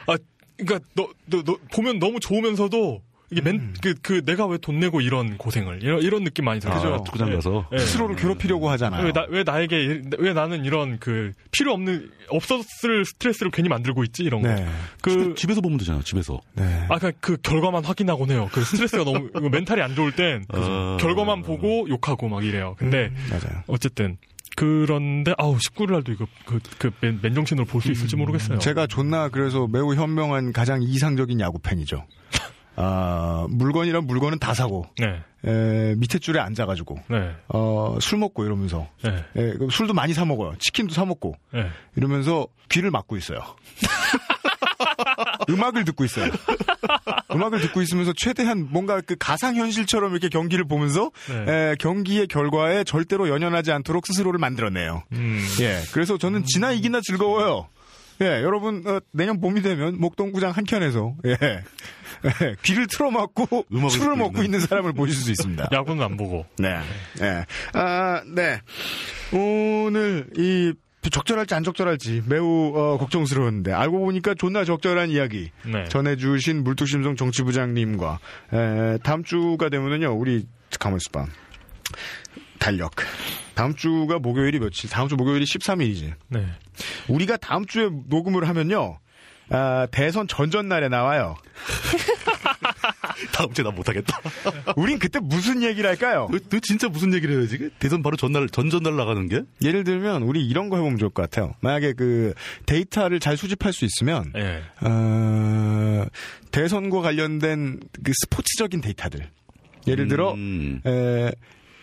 B: 아, 그니까, 너, 너, 너, 보면 너무 좋으면서도, 이게 맨,
A: 음.
B: 그, 그, 내가 왜 돈 내고 이런 고생을, 이런, 이런 느낌 많이 들어요.
E: 아, 축구장
B: 예.
E: 가서.
B: 예.
A: 스스로를 괴롭히려고 하잖아요.
B: 왜, 나, 왜 나에게, 왜 나는 이런 그, 필요 없는, 없었을 스트레스를 괜히 만들고 있지? 이런 거.
A: 네.
B: 그,
E: 집 에서 보면 되잖아, 집에서.
A: 네.
B: 아, 그, 그 결과만 확인하곤 해요. 그 스트레스가 너무, 멘탈이 안 좋을 땐, 그
E: 아.
B: 결과만 보고 욕하고 막 이래요. 근데,
A: 맞아요.
B: 어쨌든, 그런데, 아우, 19일 날도 이거, 그, 그, 맨, 맨정신으로 볼 수 있을지 모르겠어요.
A: 제가 존나 그래서 매우 현명한 가장 이상적인 야구 팬이죠. 아, 물건이란 물건은 다 사고,
B: 네,
A: 에, 밑에 줄에 앉아가지고,
B: 네,
A: 어, 술 먹고 이러면서,
B: 네,
A: 에, 그 술도 많이 사 먹어요. 치킨도 사 먹고,
B: 네.
A: 이러면서 귀를 막고 있어요. 음악을 듣고 있어요. 음악을 듣고 있으면서 최대한 뭔가 그 가상 현실처럼 이렇게 경기를 보면서
B: 네.
A: 에, 경기의 결과에 절대로 연연하지 않도록 스스로를 만들어내요.
B: 음.
A: 예, 그래서 저는 지나 이기나 즐거워요. 예, 여러분 어, 내년 봄이 되면 목동구장 한 켠에서 예, 예, 귀를 틀어막고 술을 먹고
E: 있는.
A: 있는 사람을 보실 수 있습니다.
B: 야구는 안 보고.
A: 네, 예, 아, 네. 오늘 이 적절할지 안 적절할지 매우 어, 걱정스러운데 알고 보니까 존나 적절한 이야기
B: 네.
A: 전해주신 물뚝심송 정치부장님과 에, 다음 주가 되면은요 우리 가만 있어 봐. 달력. 다음 주가 목요일이 며칠? 다음 주 목요일이 13일이지
B: 네.
A: 우리가 다음 주에 녹음을 하면요 아, 대선 전전날에 나와요
E: 다음 주에 나 못하겠다.
A: 우린 그때 무슨 얘기를 할까요
E: 너, 너 진짜 무슨 얘기를 해요, 지금? 대선 바로 전날, 전전날 나가는 게?
A: 예를 들면 우리 이런 거 해보면 좋을 것 같아요 만약에 그 데이터를 잘 수집할 수 있으면
B: 예.
A: 어, 대선과 관련된 그 스포츠적인 데이터들. 예를 들어,
E: 음.
A: 에,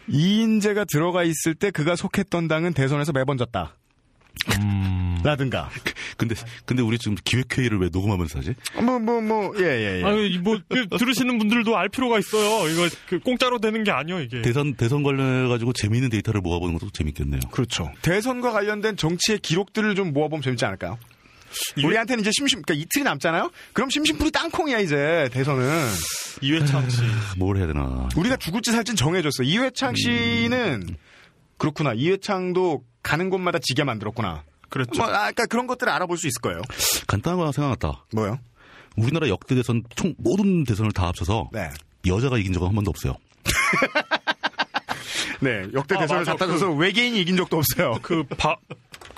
A: 이인재가 들어가 있을 때 그가 속했던 당은 대선에서 매번 졌다.
B: 음.
A: 라든가.
E: 근데, 근데 우리 지금 기획회의를 왜 녹음하면서 하지?
A: 뭐, 뭐, 뭐, 예, 예, 예.
B: 아유, 이 뭐, 그, 들으시는 분들도 알 필요가 있어요. 이거, 그, 공짜로 되는 게 아니에요, 이게.
E: 대선, 대선 관련해 가지고 재미있는 데이터를 모아보는 것도 재밌겠네요.
A: 그렇죠. 대선과 관련된 정치의 기록들을 좀 모아보면 재밌지 않을까요? 우리한테는 이제 심심, 그러니까 이틀이 남잖아요? 그럼 심심풀이 땅콩이야, 이제, 대선은.
B: 이회창 씨.
E: 뭘 해야 되나.
A: 우리가 죽을지 살진 정해졌어. 이회창 씨는, 그렇구나. 이회창도 가는 곳마다 지게 만들었구나.
B: 그랬죠.
A: 뭐, 아, 그러니까 그런 것들을 알아볼 수 있을 거예요.
E: 간단한 거 하나 생각났다.
A: 뭐요?
E: 우리나라 역대 대선 총 모든 대선을 다 합쳐서
A: 네.
E: 여자가 이긴 적은 한 번도 없어요.
A: 네, 역대
B: 아,
A: 대선을
B: 맞아.
A: 갖다 줘서 외계인이 이긴 적도 없어요.
B: 그박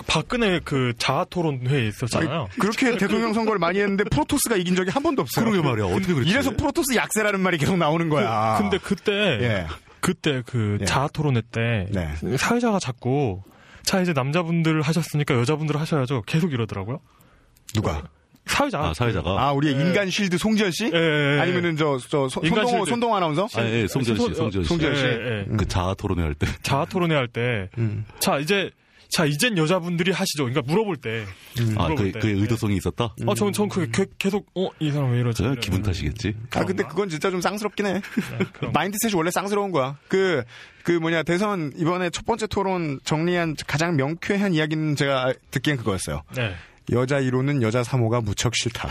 B: 박근혜 그 자아 토론 회에 있었잖아요.
A: 아니, 그렇게 대통령 선거를 많이 했는데 프로토스가 이긴 적이 한 번도 없어요.
E: 그러게 말이야. 어떻게 그랬지?
A: 이래서 프로토스 약세라는 말이 계속 나오는 거야.
B: 근데 그때
A: 예.
B: 그때 그
A: 예.
B: 자아 토론회 때
A: 네.
B: 사회자가 자꾸 자 이제 남자분들 하셨으니까 여자분들 하셔야죠. 계속 이러더라고요.
A: 누가?
B: 사회자.
E: 아, 사회자가.
A: 아, 우리의 인간 쉴드 송지현 씨?
B: 예, 예, 예.
A: 아니면은 저, 저, 소-
B: 인간
A: 손동호,
B: 실드.
A: 손동호 아나운서?
E: 아, 예, 송지현 씨, 송지현 씨.
A: 송지현 씨.
B: 예, 예.
E: 그 자아 토론회 할 때.
B: 자아 토론회 할 때,
A: 음.
B: 자 이제 자 이젠 여자분들이 하시죠. 그러니까 물어볼 때.
E: 아,
B: 물어볼
E: 그,
B: 때.
E: 그의 의도성이 있었다?
B: 어, 전, 전 그게 개- 계속, 어, 이 사람 왜 이러지?
E: 저 기분 탓이겠지.
A: 아, 근데 그건 진짜 좀 쌍스럽긴 해.
B: 그럼.
A: 마인드셋이 원래 쌍스러운 거야. 그, 그 뭐냐, 대선 이번에 첫 번째 토론 정리한 가장 명쾌한 이야기는 제가 듣기엔 그거였어요.
B: 네.
A: 여자 1호는 여자 3호가 무척 싫다.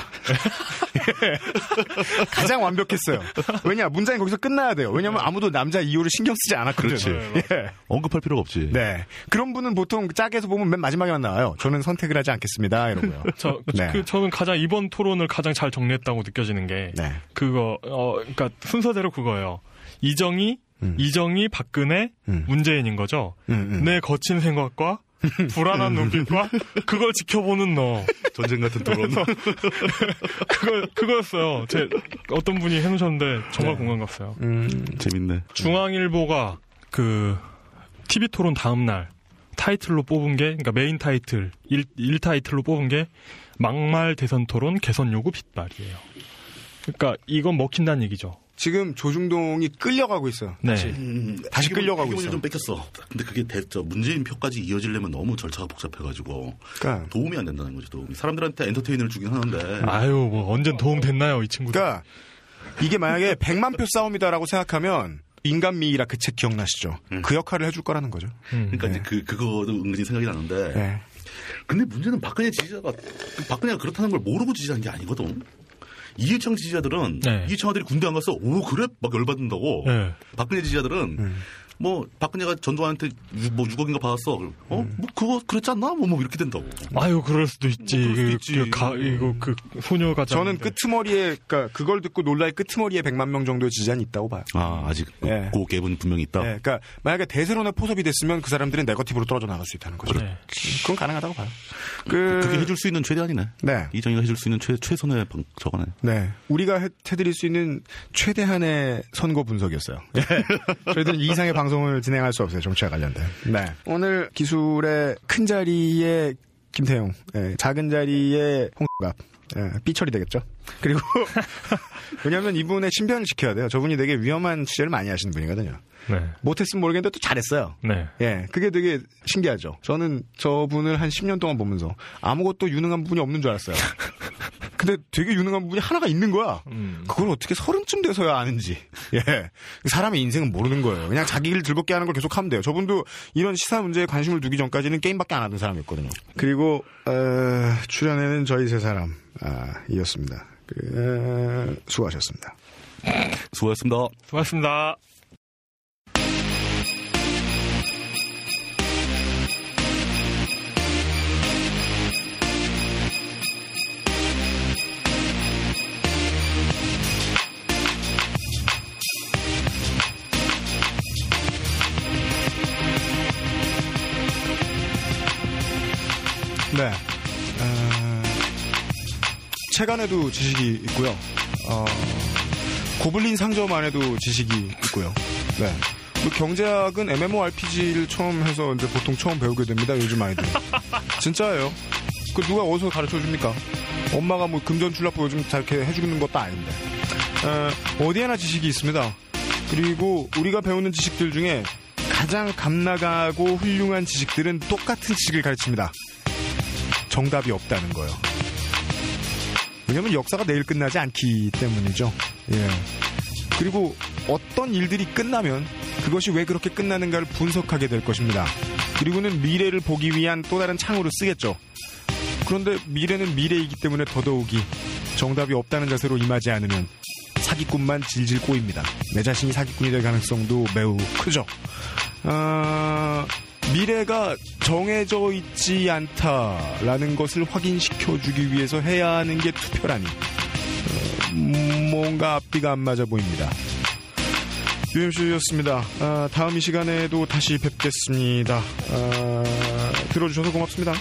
A: 가장 완벽했어요. 왜냐, 문장이 거기서 끝나야 돼요. 왜냐면 아무도 남자 2호를 신경 쓰지 않았거든요.
E: 그렇지.
A: 예.
E: 언급할 필요가 없지.
A: 네. 그런 분은 보통 짝에서 보면 맨 마지막에만 나와요. 저는 선택을 하지 않겠습니다. 이러고요.
B: 저,
A: 네.
B: 그, 저는 가장 이번 토론을 가장 잘 정리했다고 느껴지는 게,
A: 네.
B: 그거, 어, 그니까 순서대로 그거예요. 이정희,
A: 음.
B: 이정희, 박근혜,
A: 음.
B: 문재인인 거죠.
A: 음, 음.
B: 내 거친 생각과 불안한 눈빛과 그걸 지켜보는 너.
E: 전쟁 같은 토론.
B: 그거, 그거였어요. 제, 어떤 분이 해놓으셨는데 정말
A: 네.
B: 공감 갔어요.
A: 음,
E: 재밌네.
B: 중앙일보가 그 TV 토론 다음 날 타이틀로 뽑은 게 그러니까 메인 타이틀 1, 일 타이틀로 뽑은 게 막말 대선 토론 개선 요구 빗발이에요. 그러니까 이건 먹힌다는 얘기죠.
A: 지금 조중동이 끌려가고 있어요.
B: 네.
A: 다시. 다시 끌려가고
E: 음, 좀
A: 있어.
E: 뺏겼어. 근데 그게 대, 저 문재인 표까지 이어지려면 너무 절차가 복잡해가지고
A: 그러니까,
E: 도움이 안 된다는 거죠. 도움이. 사람들한테 entertain을 주긴 하는데
B: 아유 뭐 언젠 도움 됐나요 이 친구들.
A: 그러니까 이게 만약에 100만 표 싸움이다라고 생각하면 인간미이라 그 책 기억나시죠?
E: 음.
A: 그 역할을 해줄 거라는 거죠.
B: 음.
E: 그러니까 이제 그 그거도 은근히 생각이 나는데
A: 네.
E: 근데 문제는 박근혜 지지자가 박근혜가 그렇다는 걸 모르고 지지하는 게 아니거든. 이해창 지지자들은
B: 네.
E: 이해창 아들이 군대 안 갔어. 오 그래 막 열받는다고.
B: 네.
E: 박근혜 지지자들은
A: 음.
E: 뭐 박근혜가 전두환한테 유- 뭐 6억인가 받았어. 어?
A: 음.
E: 뭐 그거 그랬지 않나? 뭐, 뭐 이렇게 된다고.
B: 아유 그럴 수도 있지.
E: 뭐 그럴
B: 그,
E: 수도 있지.
B: 그 가, 이거 그 소녀가
A: 저는 끄트머리에, 그러니까 그걸 듣고 놀랄 끄트머리에 100만 명 정도의 지지자는 있다고 봐요.
E: 아 아직
A: 예.
E: 그 갭은 분명히 있다.
A: 네, 그러니까 만약에 대세론에 포섭이 됐으면 그 사람들은 네거티브로 떨어져 나갈 수 있다는 거죠.
B: 네.
A: 그건 가능하다고 봐요. 그,
E: 그게 해줄 수 있는 최대한이네.
A: 네.
E: 이정희가 해줄 수 있는 최, 최선의 방, 저거네.
A: 네. 우리가 해, 해드릴 수 있는 최대한의 선거 분석이었어요. 예. 저희들은 이 이상의 방 송을 진행할 수 없어요. 정치와 관련된. 네. 오늘 기술의 큰 자리에 김태용, 예, 작은 자리에 홍갑. 예, 삐처리 되겠죠. 그리고 왜냐하면 이분의 신변을 지켜야 돼요. 저분이 되게 위험한 취재를 많이 하시는 분이거든요.
B: 네.
A: 못했으면 모르겠는데 또 잘했어요.
B: 네.
A: 예, 그게 되게 신기하죠. 저는 저분을 한 10년 동안 보면서 아무것도 유능한 부분이 없는 줄 알았어요. 근데 되게 유능한 부분이 하나가 있는 거야.
B: 음.
A: 그걸 어떻게 서른쯤 돼서야 아는지. 예. 사람의 인생은 모르는 거예요. 그냥 자기 일 즐겁게 하는 걸 계속 하면 돼요. 저분도 이런 시사 문제에 관심을 두기 전까지는 게임밖에 안 하던 사람이었거든요. 그리고, 어, 출연에는 저희 세 사람, 아, 이었습니다. 그, 어, 수고하셨습니다.
E: 수고하셨습니다.
B: 수고하셨습니다.
A: 네. 어, 체간에도 지식이 있고요. 어, 고블린 상점 안에도 지식이 있고요. 네. 그 경제학은 MMORPG를 처음 해서 이제 보통 처음 배우게 됩니다. 요즘 아이들. 진짜예요. 그 누가 어디서 가르쳐 줍니까? 엄마가 뭐 금전 출납부 요즘 저렇게 해주는 것도 아닌데. 어, 어디에나 지식이 있습니다. 그리고 우리가 배우는 지식들 중에 가장 값나가고 훌륭한 지식들은 똑같은 지식을 가르칩니다. 정답이 없다는 거예요. 왜냐면 역사가 내일 끝나지 않기 때문이죠. 예. 그리고 어떤 일들이 끝나면 그것이 왜 그렇게 끝나는가를 분석하게 될 것입니다. 그리고는 미래를 보기 위한 또 다른 창으로 쓰겠죠. 그런데 미래는 미래이기 때문에 더더욱이 정답이 없다는 자세로 임하지 않으면 사기꾼만 질질 꼬입니다. 내 자신이 사기꾼이 될 가능성도 매우 크죠. 아, 미래가 정해져 있지 않다라는 것을 확인시켜주기 위해서 해야 하는 게 투표라니. 어, 뭔가 앞뒤가 안 맞아 보입니다. UMC였습니다. 아, 다음 이 시간에도 다시 뵙겠습니다. 아, 들어주셔서 고맙습니다.